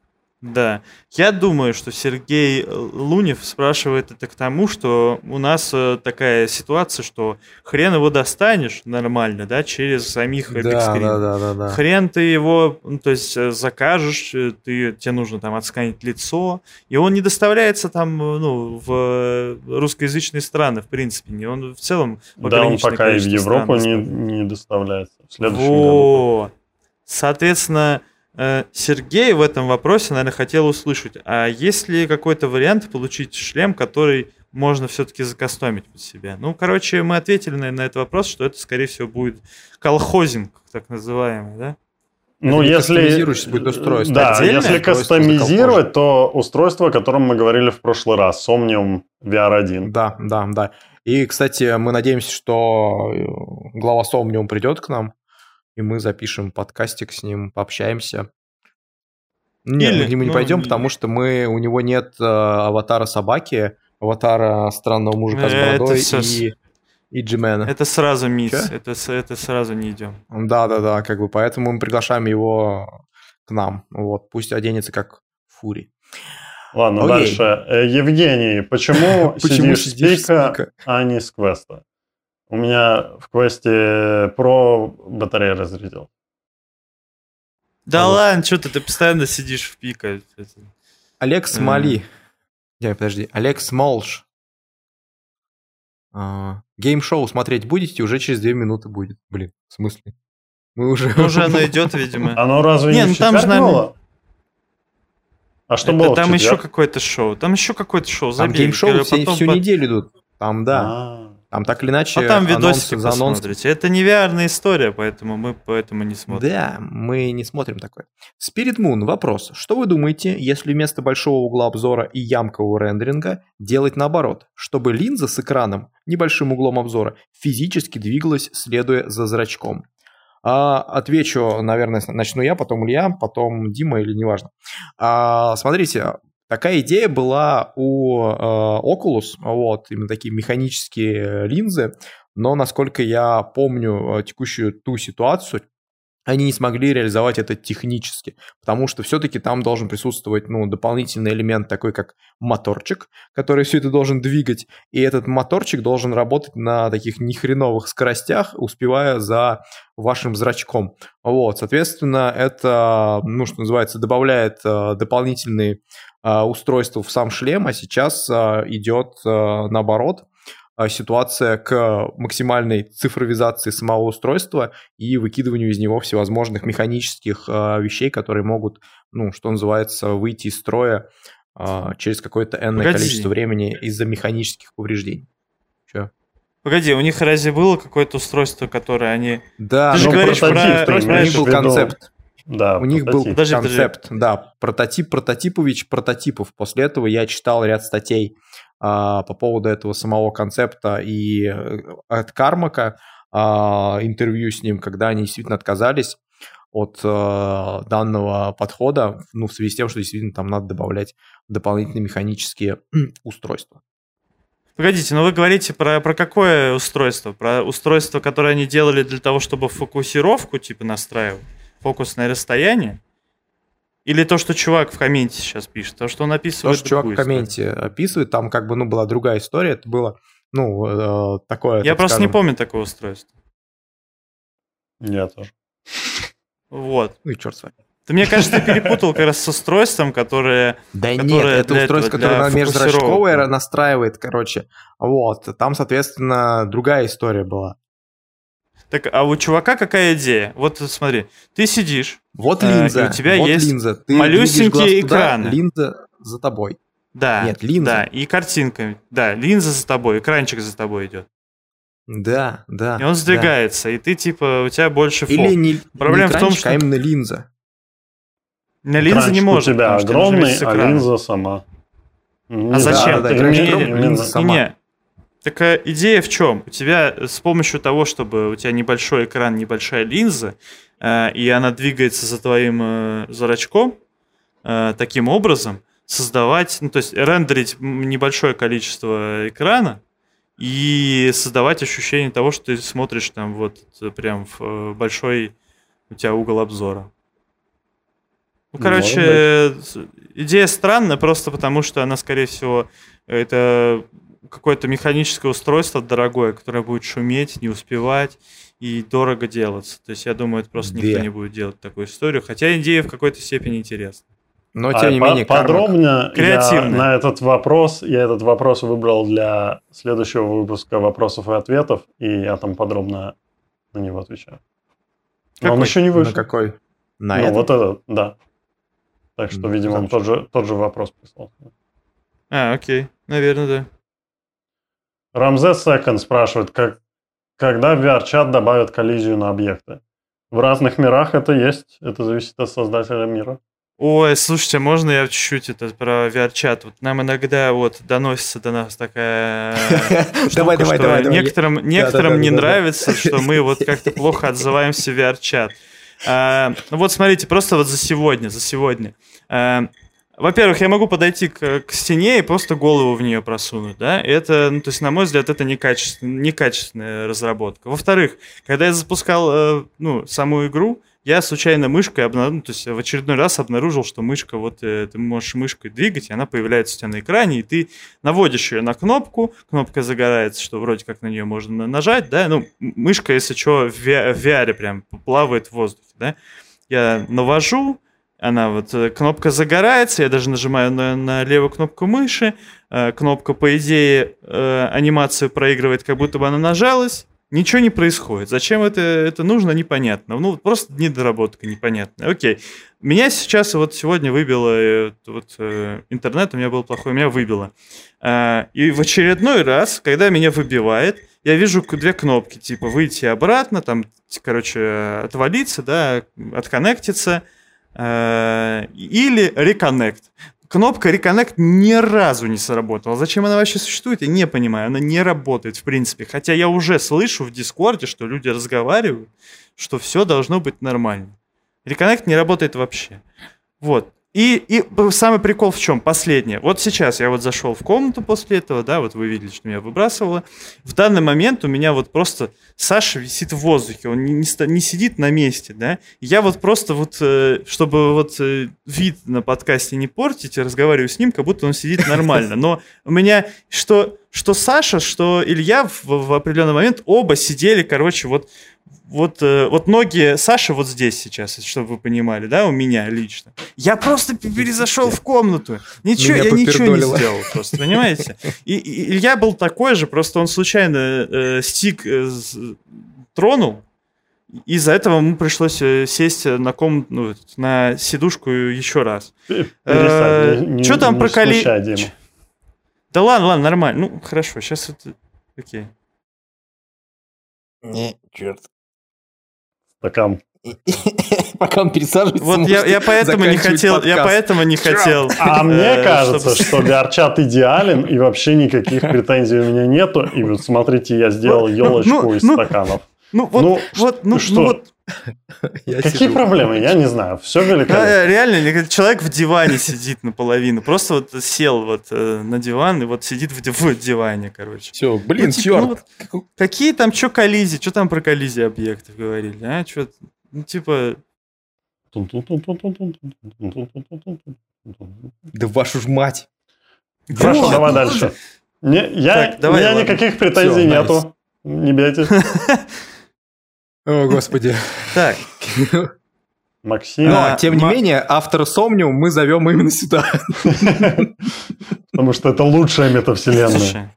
Да. Я думаю, что Сергей Лунев спрашивает это к тому, что у нас э, такая ситуация, что хрен его достанешь нормально, да, через самих да, да, да, да, да. Хрен ты его, ну, то есть э, закажешь, э, ты, тебе нужно там отсканить лицо, и он не доставляется там, ну, в русскоязычные страны, в принципе, не он в целом в Да, он пока и в Европу не, не доставляется. В следующем вот. году. Соответственно, Э, Сергей в этом вопросе, наверное, хотел услышать, а есть ли какой-то вариант получить шлем, который можно все-таки закастомить под себя? Ну, короче, мы ответили на, на этот вопрос, что это, скорее всего, будет колхозинг, так называемый, да? Ну, не если... будет устройство. Да, Отдельное если устройство кастомизировать, то устройство, о котором мы говорили в прошлый раз, Somnium VR1. Да, да, да. И, кстати, мы надеемся, что э, глава Somnium придет к нам, и мы запишем подкастик с ним, пообщаемся. Нет, Или, мы к нему не ну, пойдем, не- потому что мы, у него нет э, аватара собаки, аватара странного мужика с бородой всё с- и, и Джимена. Это сразу мисс, это, это сразу не идем. Да-да-да, как бы, поэтому мы приглашаем его к нам. Вот, пусть оденется как Фури. Ладно, Окей. дальше. Э, Евгений, почему, Почему сидишь, сидишь с с пика, пика? а не с квеста? У меня в квесте про батарея разрядил. Да А вот- ладно, что ты, ты постоянно сидишь в пика. Это- Олег М. Смоли. Не, подожди. Олег Смолш. А, Гейм-шоу смотреть будете? Уже через две минуты будет. Блин, в смысле? Мы уже... Ну, Уже оно идет, видимо. Оно разве не, Не, ну там же, наверное? А что Это было там еще какое-то шоу. Там еще какое-то шоу. Там забей. гейм-шоу Говорю, все- потом всю неделю идут. Там, да. А, Там так или иначе А там видосики анонс. посмотрите. Это не VR история, поэтому мы поэтому не смотрим. Да, мы не смотрим такое. Spirit Moon, вопрос. Что вы думаете, если вместо большого угла обзора и ямкового рендеринга делать наоборот, чтобы линза с экраном, небольшим углом обзора, физически двигалась, следуя за зрачком? А, отвечу, наверное, начну я, потом Илья, потом Дима или неважно. А, смотрите, такая идея была у э, Oculus, вот, именно такие механические линзы, но, насколько я помню э, текущую ту ситуацию, они не смогли реализовать это технически, потому что все-таки там должен присутствовать ну, дополнительный элемент такой, как моторчик, который все это должен двигать, и этот моторчик должен работать на таких нехреновых скоростях, успевая за вашим зрачком. Вот, соответственно, это, ну, что называется, добавляет э, дополнительные э, устройства в сам шлем, а сейчас э, идет наоборот ситуация к максимальной цифровизации самого устройства и выкидыванию из него всевозможных механических э, вещей, которые могут, ну, что называется, выйти из строя э, через какое-то энное Погоди. количество времени из-за механических повреждений. Чё? Погоди, у них разве было какое-то устройство, которое они... Да, Ты же ну, говоришь прототип, про- есть у них был концепт. да, У них был прототип. Подожди, подожди. концепт, да, прототип Прототипович прототипов. После этого я читал ряд статей а, по поводу этого самого концепта и э, от Кармака а, интервью с ним, когда они действительно отказались от э, данного подхода, ну, в связи с тем, что действительно там надо добавлять дополнительные механические устройства. Погодите, но вы говорите про, про какое устройство? Про устройство, которое они делали для того, чтобы фокусировку типа настраивать? Фокусное расстояние? Или то, что чувак в комменте сейчас пишет? То, что он То, описывает что чувак в историю? комменте описывает, там как бы, ну, была другая история, это было, ну, э, такое... Я так просто не скажем, помню такого устройства. Я тоже. Вот. Ну и черт с вами. Ты, мне кажется, ты перепутал как раз с устройством, которое... Да нет, которая это устройство, этого, которое межзрачковое настраивает, короче. Вот, там, соответственно, другая история была. Так, а у чувака какая идея? Вот смотри, ты сидишь, Вот А, и линза, у тебя вот есть линза. Ты малюсенькие глаз туда, экраны. линза за тобой. да, Нет, линза. да, и картинка, да, линза за тобой, экранчик за тобой идет. Да, да. И он да. сдвигается, и ты типа, у тебя больше фокус. Или не, Проблема не в том, экранчик, что- а именно линза. На линза не может, у тебя огромный, а линза сама. Не А зачем? Да, да, именно- линза сама. Не, такая идея в чем? У тебя с помощью того, чтобы у тебя небольшой экран, небольшая линза, э, и она двигается за твоим э, зрачком, э, таким образом создавать, ну то есть рендерить небольшое количество экрана и создавать ощущение того, что ты смотришь там вот э, прям в э, большой у тебя угол обзора. Ну, короче, э, идея странная просто потому, что она, скорее всего, это какое-то механическое устройство дорогое, которое будет шуметь, не успевать и дорого делаться. То есть я думаю, это просто никто Да. не будет делать такую историю, хотя идея в какой-то степени интересна. Но, А тем не по- менее, Кармак- подробно я Креативно. на этот вопрос, я этот вопрос выбрал для следующего выпуска вопросов и ответов, и я там подробно на него отвечаю. Но он Какой? еще не На вышел. какой? На ну, этом? вот этот, да. Так что, Ну, видимо, он тот же, тот же вопрос прислал. А, окей, наверное, да. Рамзес Секонд спрашивает, как, когда в VR-чат добавят коллизию на объекты. В разных мирах это есть. Это зависит от создателя мира. Ой, слушайте, можно я чуть-чуть это про VR-чат? Вот нам иногда вот доносится до нас такая Давай, давай, давай. Некоторым, некоторым не нравится, что мы вот как-то плохо отзываемся в VR-чат. А, ну вот смотрите, просто вот за сегодня, за сегодня. А, во-первых, я могу подойти к, к стене и просто голову в нее просунуть, да? Это, ну, то есть, на мой взгляд, это некачественная, некачественная разработка. Во-вторых, когда я запускал, э, ну, саму игру, я случайно мышкой обнаружил, ну, то есть в очередной раз обнаружил, что мышка, вот э, ты можешь мышкой двигать, и она появляется у тебя на экране, и ты наводишь ее на кнопку, кнопка загорается, что вроде как на нее можно нажать, да, ну, мышка, если что, в VR прям плавает в воздухе, да. Я навожу, она вот, э, кнопка загорается, я даже нажимаю на, на левую кнопку мыши, э, кнопка, по идее, э, анимацию проигрывает, как будто бы она нажалась, ничего не происходит. Зачем это, это нужно, непонятно. Ну, просто недоработка непонятная. Окей. Меня сейчас вот сегодня выбило, вот интернет у меня был плохой, меня выбило. И в очередной раз, когда меня выбивает, я вижу две кнопки, типа выйти обратно, там, короче, отвалиться, да, отконнектиться, или реконнект кнопка Reconnect ни разу не сработала. Зачем она вообще существует, я не понимаю. Она не работает, в принципе. Хотя я уже слышу в Дискорде, что люди разговаривают, что все должно быть нормально. Reconnect не работает вообще. Вот. И, и самый прикол в чем? Последнее. Вот сейчас я вот зашел в комнату после этого, да, вот вы видели, что меня выбрасывало. В данный момент у меня вот просто Саша висит в воздухе, он не, не, не сидит на месте, да. Я вот просто вот, э, чтобы вот э, вид на подкасте не портить, разговариваю с ним, как будто он сидит нормально. Но у меня что, что Саша, что Илья в, в определенный момент оба сидели, короче, вот вот, э, вот ноги Саши вот здесь сейчас, чтобы вы понимали, да, у меня лично. Я просто перезашел в комнату. Ничего, я ничего не сделал просто, понимаете? И, и Илья был такой же, просто он случайно э, стик э, тронул, из-за этого ему пришлось э, сесть на ком, ну, на сидушку еще раз. Э, Что там про коли... Да ладно, ладно, нормально. Ну, хорошо, сейчас это... Окей. Не, черт стакан. Пока он пересаживается. Вот я, я поэтому не хотел, подкаст. я поэтому не хотел. А мне э, кажется, что горчат идеален и вообще никаких претензий у меня нету. И вот смотрите, я сделал елочку ну, из ну, стаканов. Ну вот, ну, вот, ну, что? ну вот. Какие проблемы? Я не знаю. Все великолепно. Реально, человек в диване сидит наполовину. Просто вот сел вот э, на диван и вот сидит в, в диване, короче. Все, блин, ну, типа, черт. Ну, вот, какие там, что коллизии? Что там про коллизии объектов говорили? А, что, ну, типа... Да вашу ж мать. Хорошо, давай дальше. Не, я, так, давай, у меня ладно. никаких претензий Все, нету. Не бейте. О, господи. Так. Максим. Но, а, тем не менее, автор Сомниум мы зовем именно сюда. Потому что это лучшая метавселенная.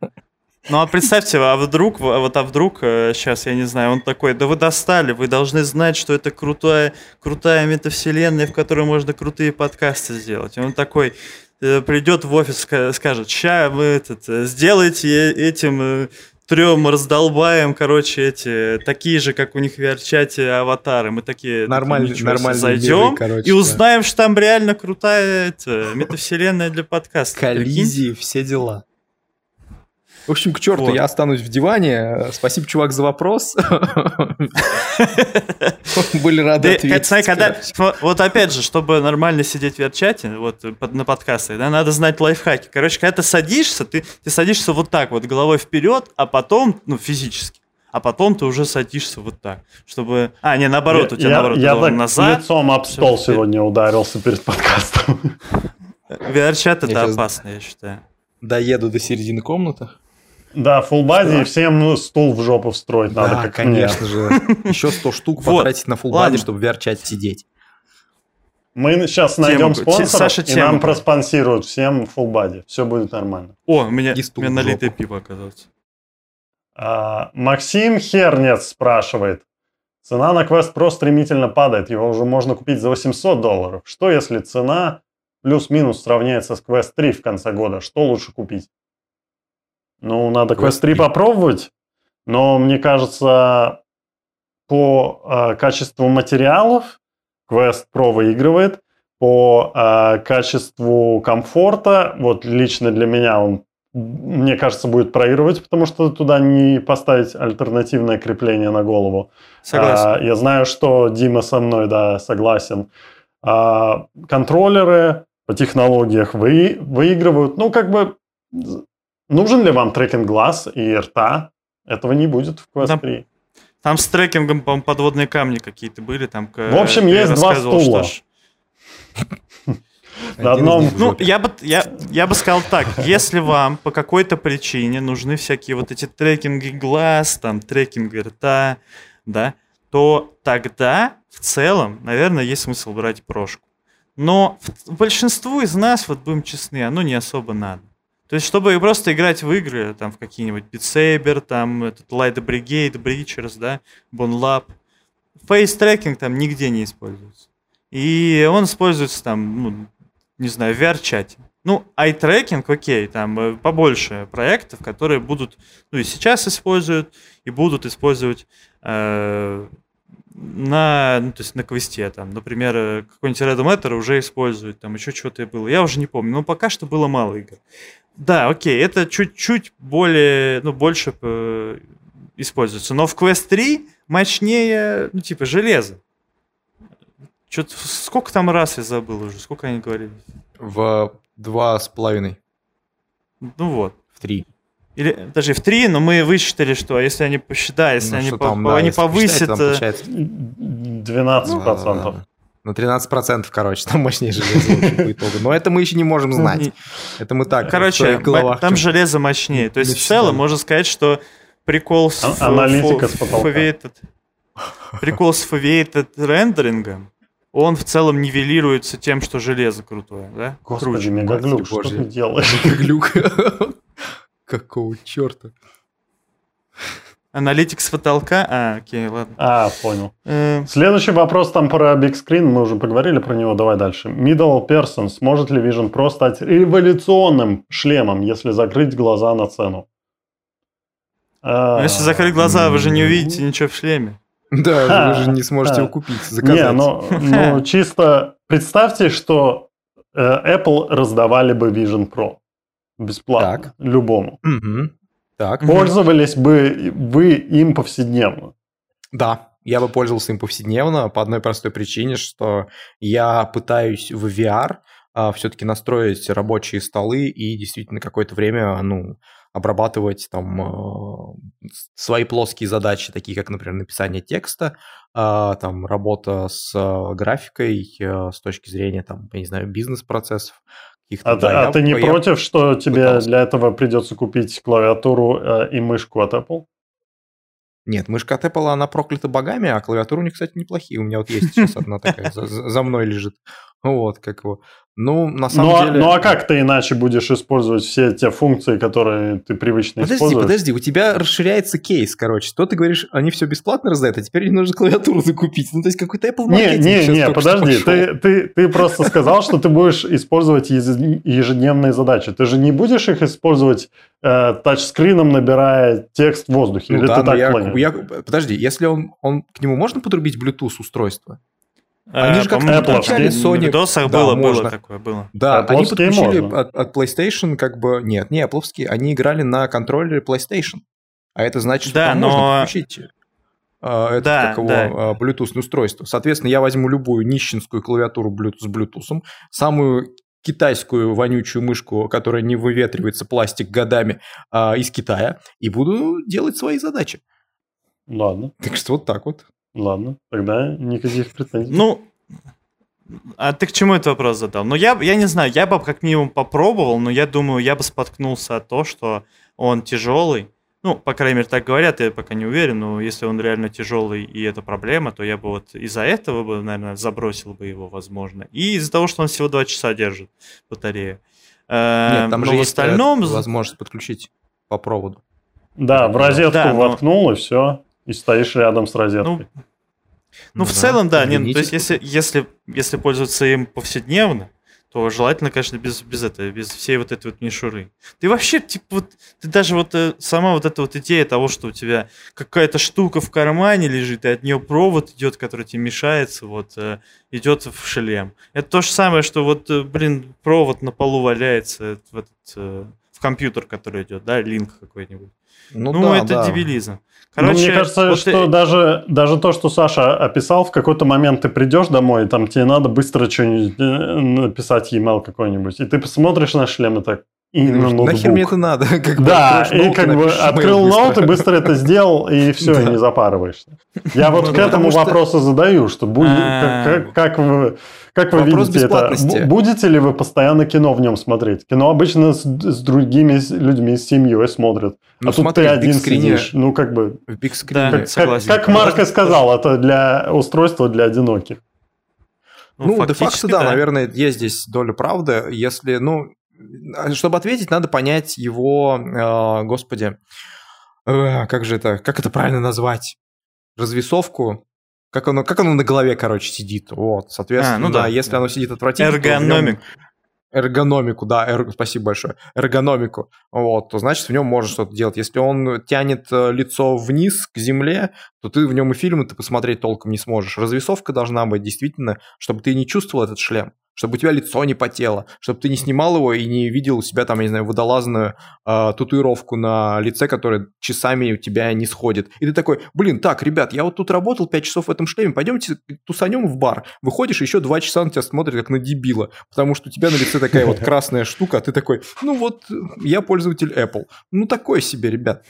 Ну а представьте, а вдруг, вот а вдруг, сейчас, э, я не знаю, он такой, да вы достали, вы должны знать, что это крутая, крутая метавселенная, в которой можно крутые подкасты сделать. И он такой, э, придет в офис, скажет, ща вы этот, э, сделайте этим трем раздолбаем, короче, эти, такие же, как у них в VR-чате аватары. Мы такие нормально, нормально зайдем короче, и узнаем, да. что там реально крутая это, метавселенная для подкаста. Коллизии, все дела. В общем, к черту, вот. я останусь в диване. Спасибо, чувак, за вопрос. Были рады ответить. Когда, вот опять же, чтобы нормально сидеть в верчате, вот на подкастах, да, надо знать лайфхаки. Короче, когда ты садишься, ты, ты садишься вот так вот, головой вперед, а потом, ну, физически, а потом ты уже садишься вот так, чтобы... А, не, наоборот, у тебя я, наоборот, я так назад. лицом об стол сегодня ударился перед подкастом. VR-чат это опасно, я считаю. Доеду до середины комнаты. Да, full body, всем ну, стул в жопу встроить да, надо, как конечно мне. же. Еще 100 штук потратить на full body, чтобы VR-чате сидеть. Мы сейчас найдем спонсора, Саша, и нам проспонсируют всем full body. Все будет нормально. О, у меня, у меня налитое пиво оказалось. А, Максим Хернец спрашивает. Цена на Quest Pro стремительно падает. Его уже можно купить за 800 долларов. Что если цена плюс-минус сравняется с Quest 3 в конце года? Что лучше купить? Ну, надо Quest 3 попробовать, но мне кажется, по э, качеству материалов Quest Pro выигрывает, по э, качеству комфорта, вот лично для меня он, мне кажется, будет проигрывать, потому что туда не поставить альтернативное крепление на голову. Согласен. Э, я знаю, что Дима со мной, да, согласен. Э, контроллеры по технологиях вы, выигрывают. Ну, как бы, нужен ли вам трекинг глаз и рта? Этого не будет в Quest 3. Там с трекингом, по подводные камни какие-то были. Там, в общем, есть два стула. На одном... Ну, я бы, я, я бы сказал так, если вам по какой-то причине нужны всякие вот эти трекинги глаз, там, трекинг рта, да, то тогда в целом, наверное, есть смысл брать прошку. Но большинству из нас, вот будем честны, оно не особо надо. То есть, чтобы просто играть в игры, там, в какие-нибудь Saber, там, этот Light Brigade, Breachers, да, Bonelab, face-tracking там нигде не используется. И он используется там, ну, не знаю, в VRChat е. Ну, eye-tracking, окей, там э, побольше проектов, которые будут, ну и сейчас используют, и будут использовать э, на, ну, то есть на квесте, там, например, э, какой-нибудь Red Matter уже используют, там еще что-то было. Я уже не помню, но пока что было мало игр. Да, окей, это чуть-чуть более, ну, больше э, используется. Но в Quest 3 мощнее, ну, типа, железо. Что-то сколько там раз я забыл уже, сколько они говорили? В два с половиной. Ну вот. В три. Или даже в три, но мы высчитали, что если они посчитают, если ну, они, по, там, да, они если повысят... Там 12%. Ну, на 13%, короче, там мощнее железо по итогу. Но это мы еще не можем знать. Это мы так. Короче, там железо мощнее. То есть в целом можно сказать, что прикол с а, Аналитика с потолка. Прикол с foveated рендерингом, он в целом нивелируется тем, что железо крутое, да? Господи, Круче. мегаглюк, что ты делаешь? Мегаглюк. Какого черта? Аналитик с потолка? А, окей, ладно. А, понял. Э... Следующий вопрос там про Big Screen, мы уже поговорили про него, давай дальше. Middle Person, сможет ли Vision Pro стать революционным шлемом, если закрыть глаза на цену? А... Если закрыть глаза, вы же не увидите ничего в шлеме. Да, вы же не сможете его купить, заказать. Не, ну, ну чисто представьте, что э, Apple раздавали бы Vision Pro бесплатно любому. Так. Пользовались бы вы им повседневно? Да, я бы пользовался им повседневно по одной простой причине, что я пытаюсь в VR а, все-таки настроить рабочие столы и действительно какое-то время, ну, обрабатывать там э, свои плоские задачи, такие как, например, написание текста, э, там работа с э, графикой э, с точки зрения, там, я не знаю, бизнес-процессов. А, да, а ты не я против, что тебе пытался. для этого придется купить клавиатуру э, и мышку от Apple? Нет, мышка от Apple, она проклята богами, а клавиатура у них, кстати, неплохие. У меня вот есть сейчас одна такая, за мной лежит. Вот, как его. Ну, на самом ну, а, деле... Ну, а как ты иначе будешь использовать все те функции, которые ты привычно подожди, используешь? Подожди, подожди, у тебя расширяется кейс, короче. То ты говоришь, они все бесплатно раздают, а теперь не нужно клавиатуру закупить. Ну, то есть какой-то Apple Не, не, не, подожди, ты, ты, ты просто сказал, что ты будешь использовать ежедневные задачи. Ты же не будешь их использовать э, тачскрином, набирая текст в воздухе? Ну, Или да, ты так я, я, Подожди, если он, он, к нему можно подрубить Bluetooth устройство? Они же как-то получали Sony. В DOS да, было, можно. было такое, было. Да, Apple они подключили от, от PlayStation как бы... Нет, не Apple, они играли на контроллере PlayStation. А это значит, да, что там но... можно подключить Uh, это да, как его, да. uh, Bluetooth устройство. Соответственно, я возьму любую нищенскую клавиатуру Bluetooth с Bluetooth, самую китайскую вонючую мышку, которая не выветривается пластик годами uh, из Китая, и буду делать свои задачи. Ладно. Так что вот так вот. Ладно, тогда никаких претензий. Ну, а ты к чему этот вопрос задал? Ну, я, я не знаю, я бы как минимум попробовал, но я думаю, я бы споткнулся от того, что он тяжелый. Ну, по крайней мере, так говорят, я пока не уверен, но если он реально тяжелый и это проблема, то я бы вот из-за этого бы, наверное, забросил бы его, возможно. И из-за того, что он всего 2 часа держит батарею. Нет, там но же в есть остальном... возможность подключить по проводу. Да, в розетку да, воткнул но... и все и стоишь рядом с розеткой. Ну, ну, ну в да, целом, да. Нет, ну, то есть, если, если, если пользоваться им повседневно, то желательно, конечно, без, без этого, без всей вот этой вот мишуры. Ты вообще, типа, вот, ты даже вот э, сама вот эта вот идея того, что у тебя какая-то штука в кармане лежит, и от нее провод идет, который тебе мешается, вот, э, идет в шлем. Это то же самое, что вот, э, блин, провод на полу валяется в, этот, в компьютер, который идет, да, линк какой-нибудь. Ну, ну да, это да. дебилизм. Короче, ну, мне кажется, вот что ты... даже, даже то, что Саша описал, в какой-то момент ты придешь домой, и там тебе надо быстро что-нибудь э, написать e-mail какой-нибудь, и ты посмотришь на шлем и так, и на ноутбук. Нахер мне это надо? Как да, и как бы открыл ноут и быстро это сделал, и все, и не запарываешься. Я вот ну к этому вопросу задаю, что будет, а. как вы как вы Вопрос видите это? Будете ли вы постоянно кино в нем смотреть? Кино обычно с, с другими людьми, с семьей смотрят. Ну, а смотри, тут ты один сидишь. Ну, как бы... В бигскрине. Да, как, как, как Марк и сказал, это для устройства для одиноких. Ну, ну де-факто, да, да, наверное, есть здесь доля правды. Если, ну, чтобы ответить, надо понять его, э, господи, э, как же это, как это правильно назвать? Развесовку как оно, как оно на голове, короче, сидит. Вот, соответственно, а, ну да, если оно сидит отвратительно... Эргономик. Эргономику, да, эр... спасибо большое. Эргономику, вот, то значит в нем можно что-то делать. Если он тянет э, лицо вниз к земле, то ты в нем и фильмы ты посмотреть толком не сможешь. Развесовка должна быть действительно, чтобы ты не чувствовал этот шлем чтобы у тебя лицо не потело, чтобы ты не снимал его и не видел у себя там, я не знаю, водолазную э, татуировку на лице, которая часами у тебя не сходит. И ты такой, блин, так, ребят, я вот тут работал 5 часов в этом шлеме, пойдемте тусанем в бар. Выходишь, еще 2 часа на тебя смотрят как на дебила, потому что у тебя на лице такая вот красная штука, а ты такой, ну вот, я пользователь Apple. Ну, такой себе, ребят.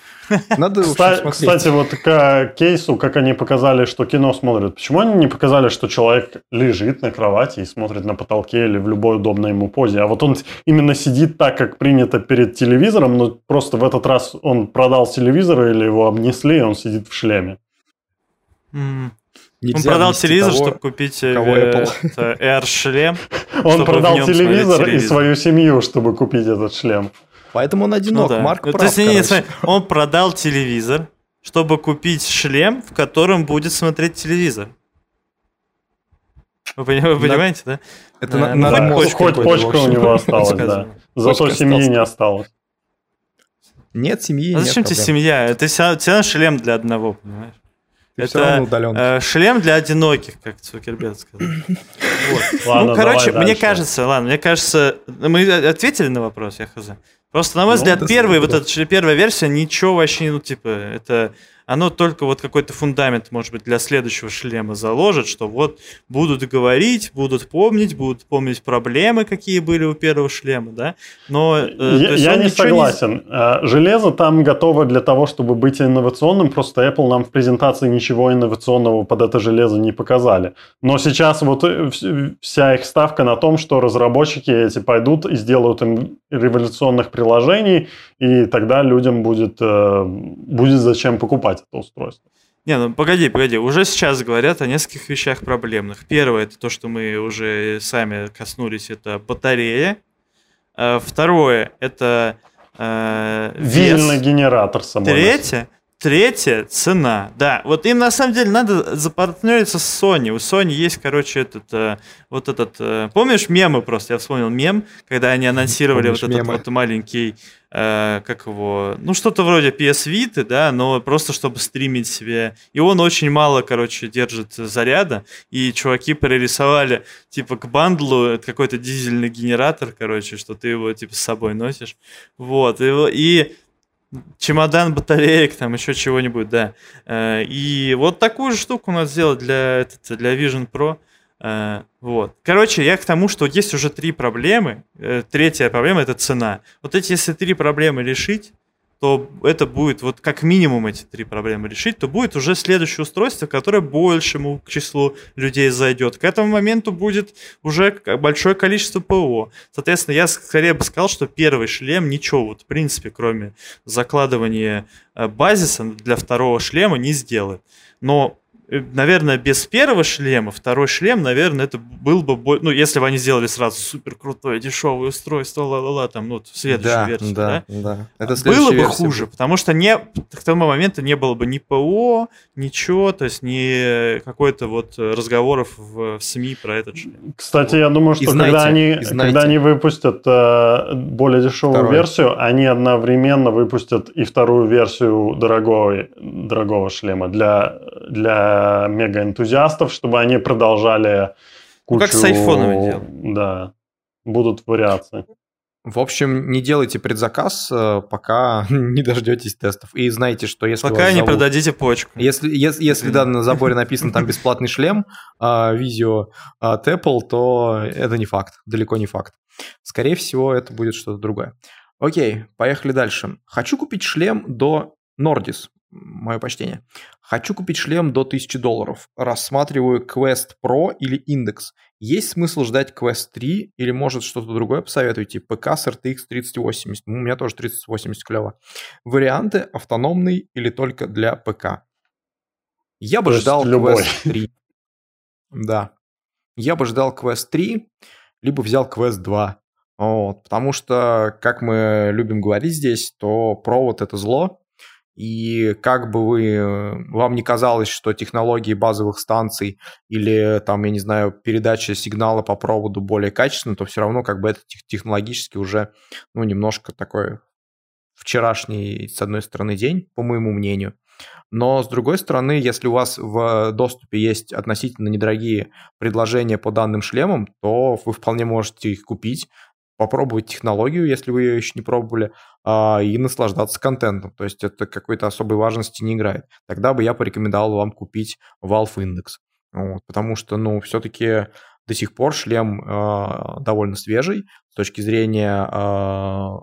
Надо кстати, кстати, вот к кейсу, как они показали, что кино смотрят. Почему они не показали, что человек лежит на кровати и смотрит на потолок? Потолке или в любой удобной ему позе. А вот он именно сидит так, как принято перед телевизором, но просто в этот раз он продал телевизор или его обнесли, и он сидит в шлеме. Mm. он продал телевизор, того, чтобы купить э, Air-шлем. Он продал телевизор и свою семью, чтобы купить этот шлем. Поэтому он одинок. Ну, да. Марк ну, прав, то есть, не, он продал телевизор, чтобы купить шлем, в котором будет смотреть телевизор. Вы, понимаете, да? Это на, на, на почку. Хоть почка у него осталась, да. Зато семьи не осталось. Нет семьи, А зачем тебе семья? Это все шлем для одного, понимаешь? Это э, шлем для одиноких, как Цукерберг сказал. Ну, короче, мне кажется, ладно, мне кажется, мы ответили на вопрос, я хз. Просто, на мой ну, взгляд, первый, вот эта первая версия, ничего вообще, ну, типа, это оно только вот какой-то фундамент, может быть, для следующего шлема заложит, что вот будут говорить, будут помнить, будут помнить проблемы, какие были у первого шлема, да, но... Э, я, я не согласен. Не... Э, железо там готово для того, чтобы быть инновационным, просто Apple нам в презентации ничего инновационного под это железо не показали. Но сейчас вот э, вся их ставка на том, что разработчики эти пойдут и сделают им революционных приложений, и тогда людям будет, будет зачем покупать покупать это устройство. Не, ну погоди, погоди. Уже сейчас говорят о нескольких вещах проблемных. Первое, это то, что мы уже сами коснулись, это батарея. А, второе, это э, вес. генератор самой. Третье, Третье – цена. Да, вот им на самом деле надо запартнериться с Sony. У Sony есть, короче, этот, э, вот этот... Э, помнишь мемы просто? Я вспомнил мем, когда они анонсировали Помнишь вот этот мемы? вот маленький, э, как его... Ну, что-то вроде PS Vita, да, но просто чтобы стримить себе. И он очень мало, короче, держит заряда. И чуваки прорисовали, типа, к бандлу какой-то дизельный генератор, короче, что ты его, типа, с собой носишь. Вот. И, и чемодан батареек, там еще чего-нибудь, да. Э, и вот такую же штуку нас сделать для, для Vision Pro. Э, вот. Короче, я к тому, что есть уже три проблемы. Э, третья проблема – это цена. Вот эти, если три проблемы решить, то это будет, вот как минимум эти три проблемы решить, то будет уже следующее устройство, которое большему числу людей зайдет. К этому моменту будет уже большое количество ПО. Соответственно, я скорее бы сказал, что первый шлем ничего, вот в принципе, кроме закладывания э, базиса для второго шлема не сделает. Но наверное, без первого шлема, второй шлем, наверное, это был бы... Бо... Ну, если бы они сделали сразу супер крутое, дешевое устройство, ла-ла-ла, там, ну, в следующую да, версию, да? Да, да. Это было бы хуже, будет. потому что не, к тому моменту не было бы ни ПО, ничего, то есть ни какой-то вот разговоров в, в СМИ про этот шлем. Кстати, я думаю, что И знаете, когда, они, знаете. когда они выпустят э, более дешевую Второй. версию, они одновременно выпустят и вторую версию дорогого, дорогого шлема для, для мега-энтузиастов, чтобы они продолжали Ну, кучу... как с айфонами делают. Да, будут вариации. В общем, не делайте предзаказ, э, пока не дождетесь тестов. И знаете, что если Пока вас не зовут- продадите почку. Если, если, если да, на заборе написано там бесплатный шлем, а, видео от Apple, то это не факт, далеко не факт. Скорее всего, это будет что-то другое. Окей, поехали дальше. Хочу купить шлем до Nordis. Мое почтение. Хочу купить шлем до 1000 долларов. Рассматриваю Quest Pro или Index. Есть смысл ждать Quest 3 или может что-то другое посоветуйте? ПК с RTX 3080. Ну, у меня тоже 3080 клево. Варианты автономный или только для ПК? Я бы То ждал любой. Quest 3. Да. Я бы ждал Quest 3, либо взял Quest 2. Вот, потому что, как мы любим говорить здесь, то провод это зло. И как бы вы, э, вам не казалось, что технологии базовых станций или там, я не знаю, передача сигнала по проводу более качественна, то все равно как бы это тех- технологически уже, ну, немножко такой вчерашний, с одной стороны, день, по моему мнению. Но, с другой стороны, если у вас в доступе есть относительно недорогие предложения по данным шлемам, то вы вполне можете их купить, попробовать технологию, если вы ее еще не пробовали, а, и наслаждаться контентом. То есть это какой-то особой важности не играет. Тогда бы я порекомендовал вам купить Valve Index. Вот, потому что, ну, все-таки до сих пор шлем а, довольно свежий с точки зрения а,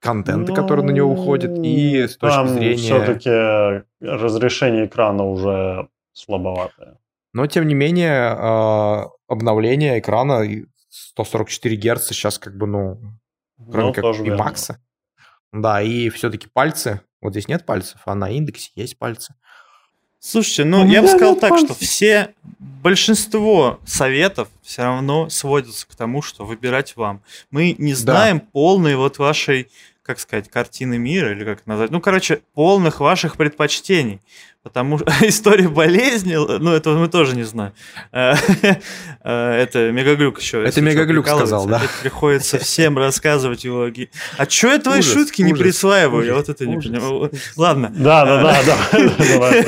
контента, который на него уходит, и с точки Ну, зрения... все-таки разрешение экрана уже слабоватое. Но, тем не менее, обновление экрана 144 Гц сейчас как бы, ну, кроме Ну, как и верно. Макса. Да, и все-таки пальцы, вот здесь нет пальцев, а на индексе есть пальцы. Слушайте, ну У я бы сказал так, что пальцев. все, большинство советов все равно сводятся к тому, что выбирать вам. Мы не знаем полной вот вашей, как сказать, картины мира, или как это назвать, ну, короче, полных ваших предпочтений. Потому что история болезни, ну, это мы тоже не знаем. Э, э, Это Мегаглюк еще. Это что, Мегаглюк сказал, да. Приходится всем рассказывать его. А чё я твои Ужас, шутки не ужас, присваиваю? Я ужас, вот это не понимаю. Ладно. Да, да, да, давай,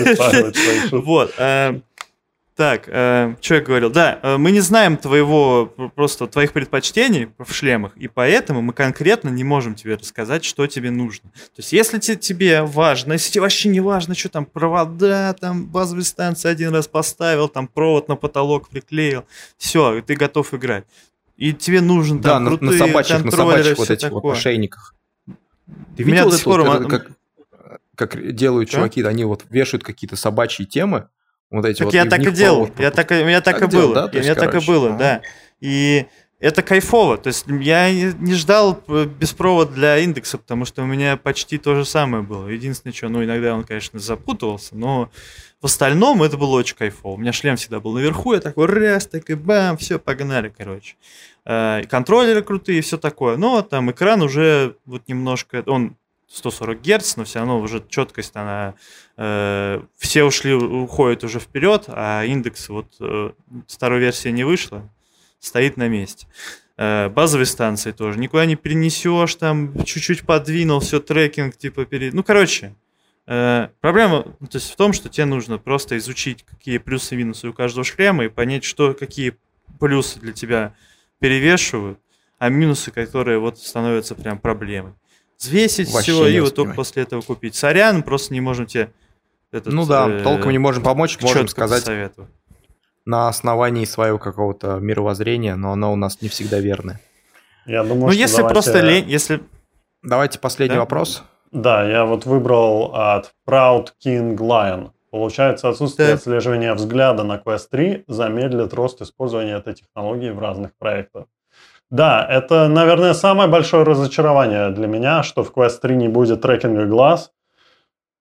давай Вот. э, Так, что я говорил? Да, э, мы не знаем твоего, просто твоих предпочтений в шлемах, и поэтому мы конкретно не можем тебе рассказать, что тебе нужно. То есть, если те- тебе важно, если тебе вообще не важно, что там провода, там базовые станции один раз поставил, там провод на потолок приклеил, все, ты готов играть. И тебе нужен Да, там на, на крутые собачьих, на собачьих вот этих вот такое. ошейниках. Ты видел это, вот это, как, как делают чуваки, они вот вешают какие-то собачьи темы, вот эти Так вот. я так и делал, я так, и- меня так, Так и делал, было, да? И у есть, меня так и было, ага. да. И это кайфово, то есть я не ждал э, беспровод для индекса, потому что у меня почти то же самое было. Единственное, что, ну, иногда он, конечно, запутывался, но в остальном это было очень кайфово. У меня шлем всегда был наверху, я такой раз, так и бам, все, погнали, короче. Э, и контроллеры крутые, все такое. Но там экран уже вот немножко, он 140 Гц, но все равно уже четкость, она э, все ушли, уходят уже вперед, а индекс вот э, старой версии не вышла, стоит на месте. Э, базовые станции тоже. Никуда не перенесешь, там чуть-чуть подвинул, все трекинг, типа перед. Ну, короче, э, проблема ну, то есть в том, что тебе нужно просто изучить, какие плюсы и минусы у каждого шлема и понять, что, какие плюсы для тебя перевешивают, а минусы, которые вот становятся прям проблемой. Взвесить Вообще все и вот только после этого купить. Сорян, просто не можем тебе этот, Ну да, э, толком не можем помочь, можем сказать посоветовать. на основании своего какого-то мировоззрения, но оно у нас не всегда верное. Я думаю, Ну, что если давайте- просто лень, если... Давайте последний Да? вопрос. Да, я вот выбрал от Proud King Lion. Получается, отсутствие Так. отслеживания взгляда на Quest 3 замедлит рост использования этой технологии в разных проектах. Да, это, наверное, самое большое разочарование для меня, что в Quest 3 не будет трекинга глаз.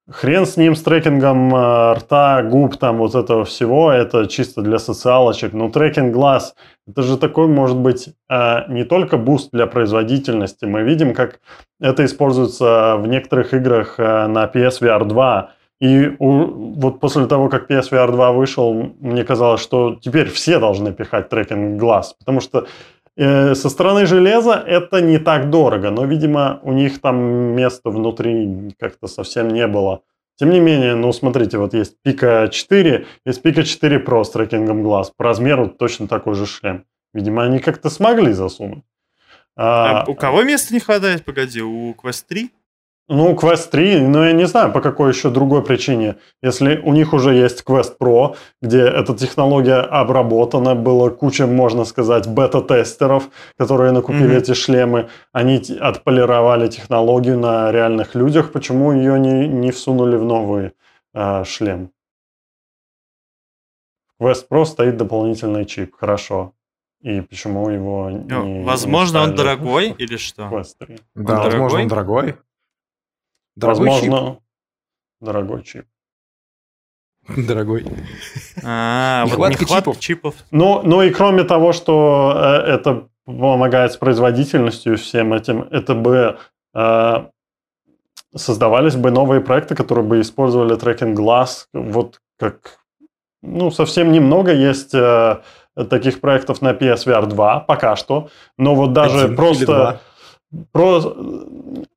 Хрен с ним, с трекингом э, рта, губ, там вот этого всего, это чисто для социалочек. Но трекинг глаз, это же такой, может быть, э, не только буст для производительности. Мы видим, как это используется в некоторых играх э, на PSVR 2. И вот после того, как PSVR 2 вышел, мне казалось, что теперь все должны пихать трекинг глаз, потому что со стороны железа это не так дорого, но, видимо, у них там места внутри как-то совсем не было. Тем не менее, ну, смотрите, вот есть Пика 4, есть Пика 4 Pro с трекингом глаз. По размеру точно такой же шлем. Видимо, они как-то смогли засунуть. А, а у кого места не хватает? Погоди, у Quest 3? Ну, Quest 3, но я не знаю, по какой еще другой причине. Если у них уже есть Quest Pro, где эта технология обработана, было куча, можно сказать, бета-тестеров, которые накупили mm-hmm. эти шлемы, они отполировали технологию на реальных людях, почему ее не, не всунули в новый э, шлем? В Quest Pro стоит дополнительный чип, хорошо. И почему его ну, не Возможно, не он дорогой или что? Quest 3. Да, он возможно, дорогой? он дорогой. Дорогой Возможно, чип. дорогой чип. Дорогой. А, вот нехватка чипов. Ну, ну и кроме того, что э, это помогает с производительностью всем этим, это бы э, создавались бы новые проекты, которые бы использовали трекинг глаз, вот как, ну, совсем немного есть э, таких проектов на PSVR 2 пока что, но вот даже Один просто про...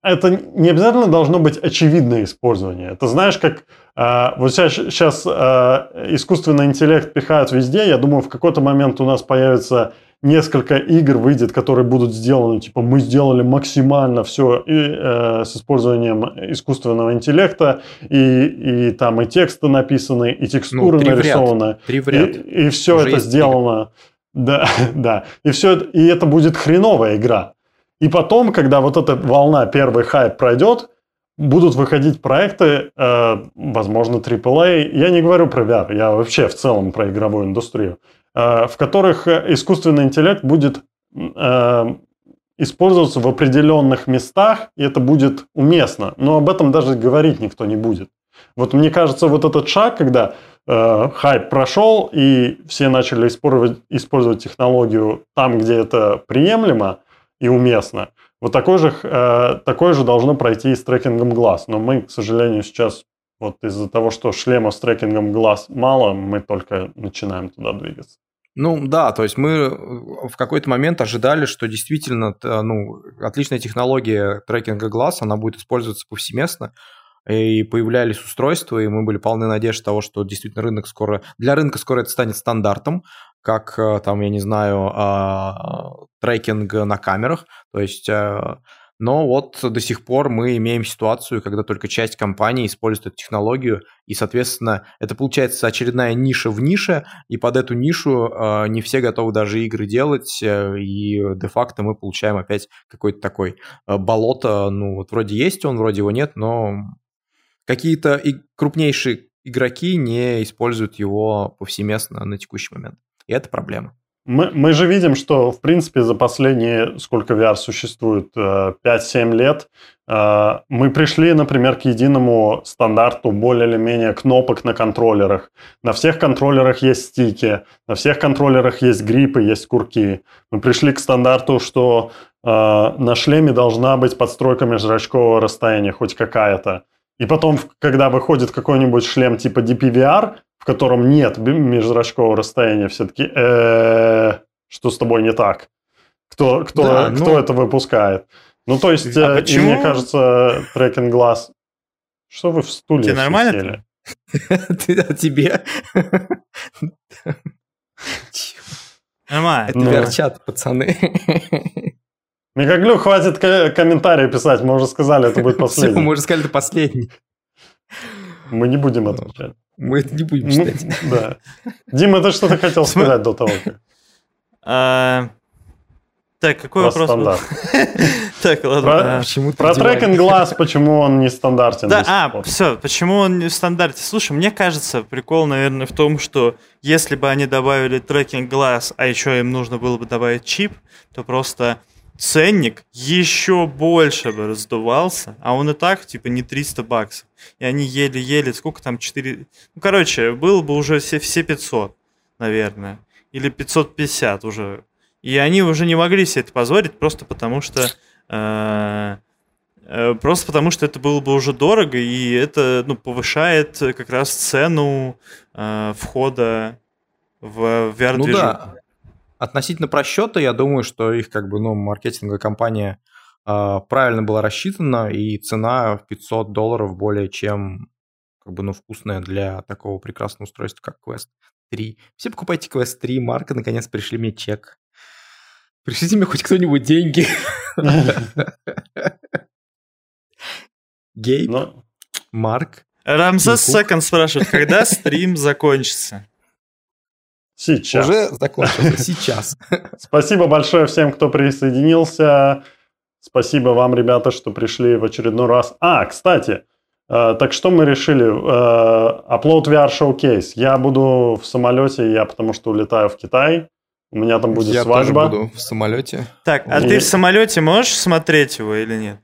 Это не обязательно должно быть очевидное использование. Это знаешь, как э, вот сейчас, сейчас э, искусственный интеллект пихают везде. Я думаю, в какой-то момент у нас появится несколько игр выйдет, которые будут сделаны, типа мы сделали максимально все и, э, с использованием искусственного интеллекта, и, и там и тексты написаны, и текстуры ну, нарисованы, три в ряд. И, и все Уже это сделано. Да, да. И все и это будет хреновая игра. И потом, когда вот эта волна, первый хайп пройдет, будут выходить проекты, э, возможно, AAA. Я не говорю про VR, я вообще в целом про игровую индустрию, э, в которых искусственный интеллект будет э, использоваться в определенных местах, и это будет уместно. Но об этом даже говорить никто не будет. Вот мне кажется, вот этот шаг, когда э, хайп прошел, и все начали использовать, использовать технологию там, где это приемлемо, и уместно. Вот такой же, э, такое же должно пройти и с трекингом глаз. Но мы, к сожалению, сейчас вот из-за того, что шлема с трекингом глаз мало, мы только начинаем туда двигаться. Ну да, то есть мы в какой-то момент ожидали, что действительно ну, отличная технология трекинга глаз, она будет использоваться повсеместно, и появлялись устройства, и мы были полны надежд того, что действительно рынок скоро, для рынка скоро это станет стандартом, как э, там, я не знаю, а, трекинг на камерах, то есть э, но вот до сих пор мы имеем ситуацию, когда только часть компаний использует эту технологию, и, соответственно, это получается очередная ниша в нише, и под эту нишу э, не все готовы даже игры делать, э, и де-факто мы получаем опять какой-то такой болото, ну вот вроде есть он, вроде его нет, но какие-то и крупнейшие игроки не используют его повсеместно на текущий момент. И это проблема. Мы, мы же видим, что, в принципе, за последние, сколько VR существует, 5-7 э, лет, э, мы пришли, например, к единому стандарту более или менее кнопок на контроллерах. На всех контроллерах есть стики, на всех контроллерах есть гриппы, есть курки. Мы пришли к стандарту, что э, на шлеме должна быть подстройка межзрачкового расстояния, хоть какая-то. И потом, когда выходит какой-нибудь шлем типа DPVR, в котором нет межзрачкового расстояния, все-таки э, что с тобой не так? Кто, кто, да, кто ну... это выпускает? Ну, то есть, а э, почему? мне кажется, трекинг глаз... Что вы в стуле Тебе нормально? Ты о тебе? Нормально. Это ну. верчат, пацаны. Мегаглю, хватит комментарии писать, мы уже сказали, это будет последний. мы уже сказали, это последний. Мы не будем отвечать. Мы это не будем читать. Да. Дима, это что ты хотел сказать до того, как... А, так, какой вопрос? Так, ладно. Про, про трекинг глаз, почему он не стандартен. Да, а, все, почему он не в стандарте. Слушай, мне кажется, прикол, наверное, в том, что если бы они добавили трекинг глаз, а еще им нужно было бы добавить чип, то просто ценник еще больше бы раздувался, а он и так, типа, не 300 баксов. И они еле-еле, сколько там, 4... Ну, короче, было бы уже все, все 500, наверное. Или 550 уже. И они уже не могли себе это позволить, просто потому что... Э, э, просто потому что это было бы уже дорого, и это ну, повышает как раз цену э, входа в VR-движок. Ну да, Относительно просчета, я думаю, что их как бы, ну, маркетинговая компания э, правильно была рассчитана, и цена в 500 долларов более чем как бы, ну, вкусная для такого прекрасного устройства, как Quest 3. Все покупайте Quest 3, Марка наконец пришли мне чек. Пришлите мне хоть кто-нибудь деньги. Гейб. Марк. Рамзес Секонд спрашивает, когда стрим закончится? Сейчас. Уже закончился. Сейчас. Спасибо большое всем, кто присоединился. Спасибо вам, ребята, что пришли в очередной раз. А, кстати, э, так что мы решили? Э, upload VR Showcase. Я буду в самолете, я потому что улетаю в Китай. У меня там будет я свадьба. Я тоже буду в самолете. Так, а И... ты в самолете можешь смотреть его или нет?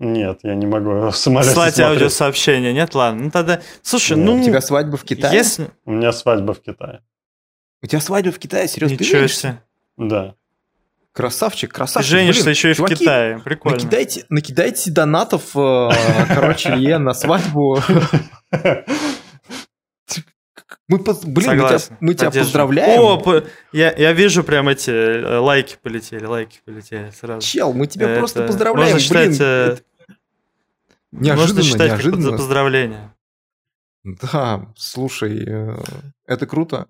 Нет, я не могу в самолете Слать смотреть. аудиосообщение, нет? Ладно, ну тогда... Слушай, нет. ну... У тебя свадьба в Китае? Если... У меня свадьба в Китае. У тебя свадьба в Китае? Серьезно, Ничего себе. Да. Красавчик, красавчик. Ты женишься Блин, еще и чуваки, в Китае. Прикольно. Накидайте, накидайте донатов, э, короче, Илье на свадьбу. Мы, блин, Согласен. мы тебя, мы тебя поздравляем. О, я, я вижу прям эти э, лайки полетели, лайки полетели сразу. Чел, мы тебя это просто поздравляем. Можно блин, считать, это... неожиданно, можно считать неожиданно. Как поздравление. Да, слушай, э, это круто.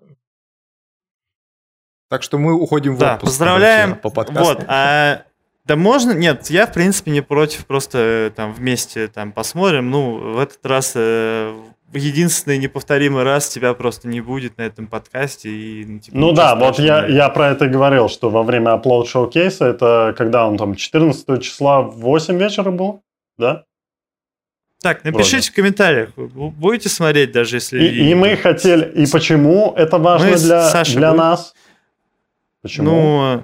Так что мы уходим в да, отпуск. поздравляем. По подкасту. Вот, а да можно, нет, я в принципе не против, просто э, там вместе там посмотрим. Ну, в этот раз э, единственный неповторимый раз тебя просто не будет на этом подкасте. И, ну, типа, ну да, вот я, я про это говорил, что во время upload шоу-кейса, это когда он там 14 числа в 8 вечера был, да? Так, напишите Вроде. в комментариях, будете смотреть, даже если... И, и мы хотели... И почему это важно мы для, для нас? Почему? Ну,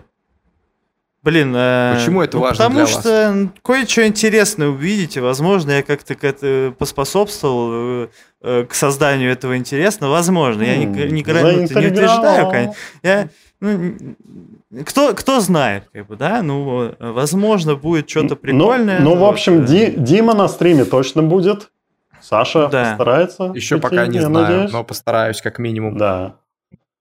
блин... Э, Почему это ну, важно Потому что кое-что интересное увидите. Возможно, я как-то к это поспособствовал э, э, к созданию этого интересного. Возможно. Я никогда не, не утверждаю, конечно. Я, ну, кто, кто знает, как бы, да? Ну, возможно, будет что-то прикольное. Ну, ну, в общем, Ди, Дима на стриме точно будет. Саша да. постарается. Еще прийти, пока не знаю, надеюсь. но постараюсь как минимум. Да.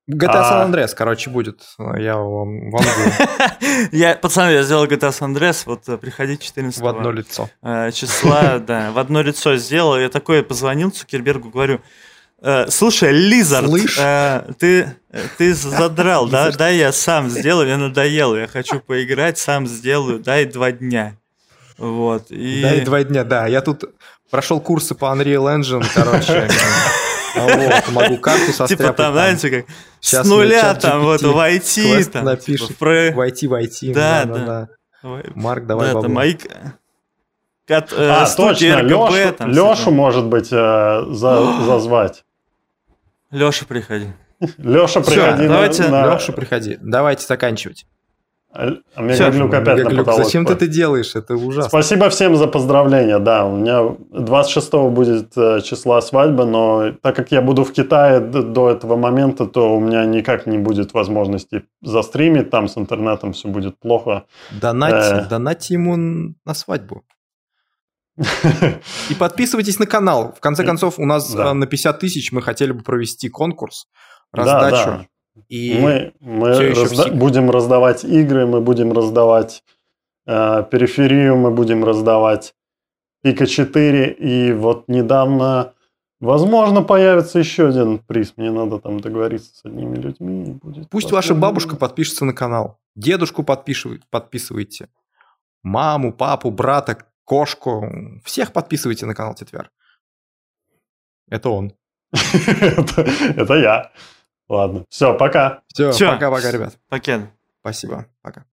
GTA San Andreas, короче, будет. Я вам я, пацаны, я сделал GTA San Andreas, вот приходите 14 В одно лицо. Числа, да, в одно лицо сделал. Я такой позвонил Цукербергу, говорю, Слушай, Лизард, ты, ты задрал, да? Дай я сам сделаю, мне надоело, я хочу поиграть, сам сделаю, дай два дня. Вот. И... Дай два дня, да. Я тут прошел курсы по Unreal Engine, короче. Вот, могу карту состряпать. Типа там, знаете, как с нуля там вот войти. там. Напишет, типа, войти, войти. Да, да. Марк, давай Да, мои... Кат, э, а, точно, Лешу, там, Лешу может быть, э, за, зазвать. Леша, приходи. Леша, приходи. Все, давайте, на... Леша, приходи. Давайте заканчивать. А Мегаглюк опять Мегаглюк, на Зачем ты это делаешь? Это ужасно. Спасибо всем за поздравления. Да, у меня 26 будет э, числа свадьбы, но так как я буду в Китае до этого момента, то у меня никак не будет возможности застримить. Там с интернетом все будет плохо. Донать, э... донать ему на свадьбу. И подписывайтесь на канал. В конце концов, у нас да. Э, на 50 тысяч мы хотели бы провести конкурс, раздачу. Да, да. И мы мы разда- будем раздавать игры, мы будем раздавать э, периферию, мы будем раздавать Пика 4. И вот недавно, возможно, появится еще один приз. Мне надо там договориться с одними людьми. Будет Пусть ваша бабушка подпишется на канал. Дедушку подписывайте. Маму, папу, брата, кошку. Всех подписывайте на канал Тетвер. Это он. Это я. Ладно. Все, пока. Все, пока-пока, ребят. Пока. Спасибо. Пока.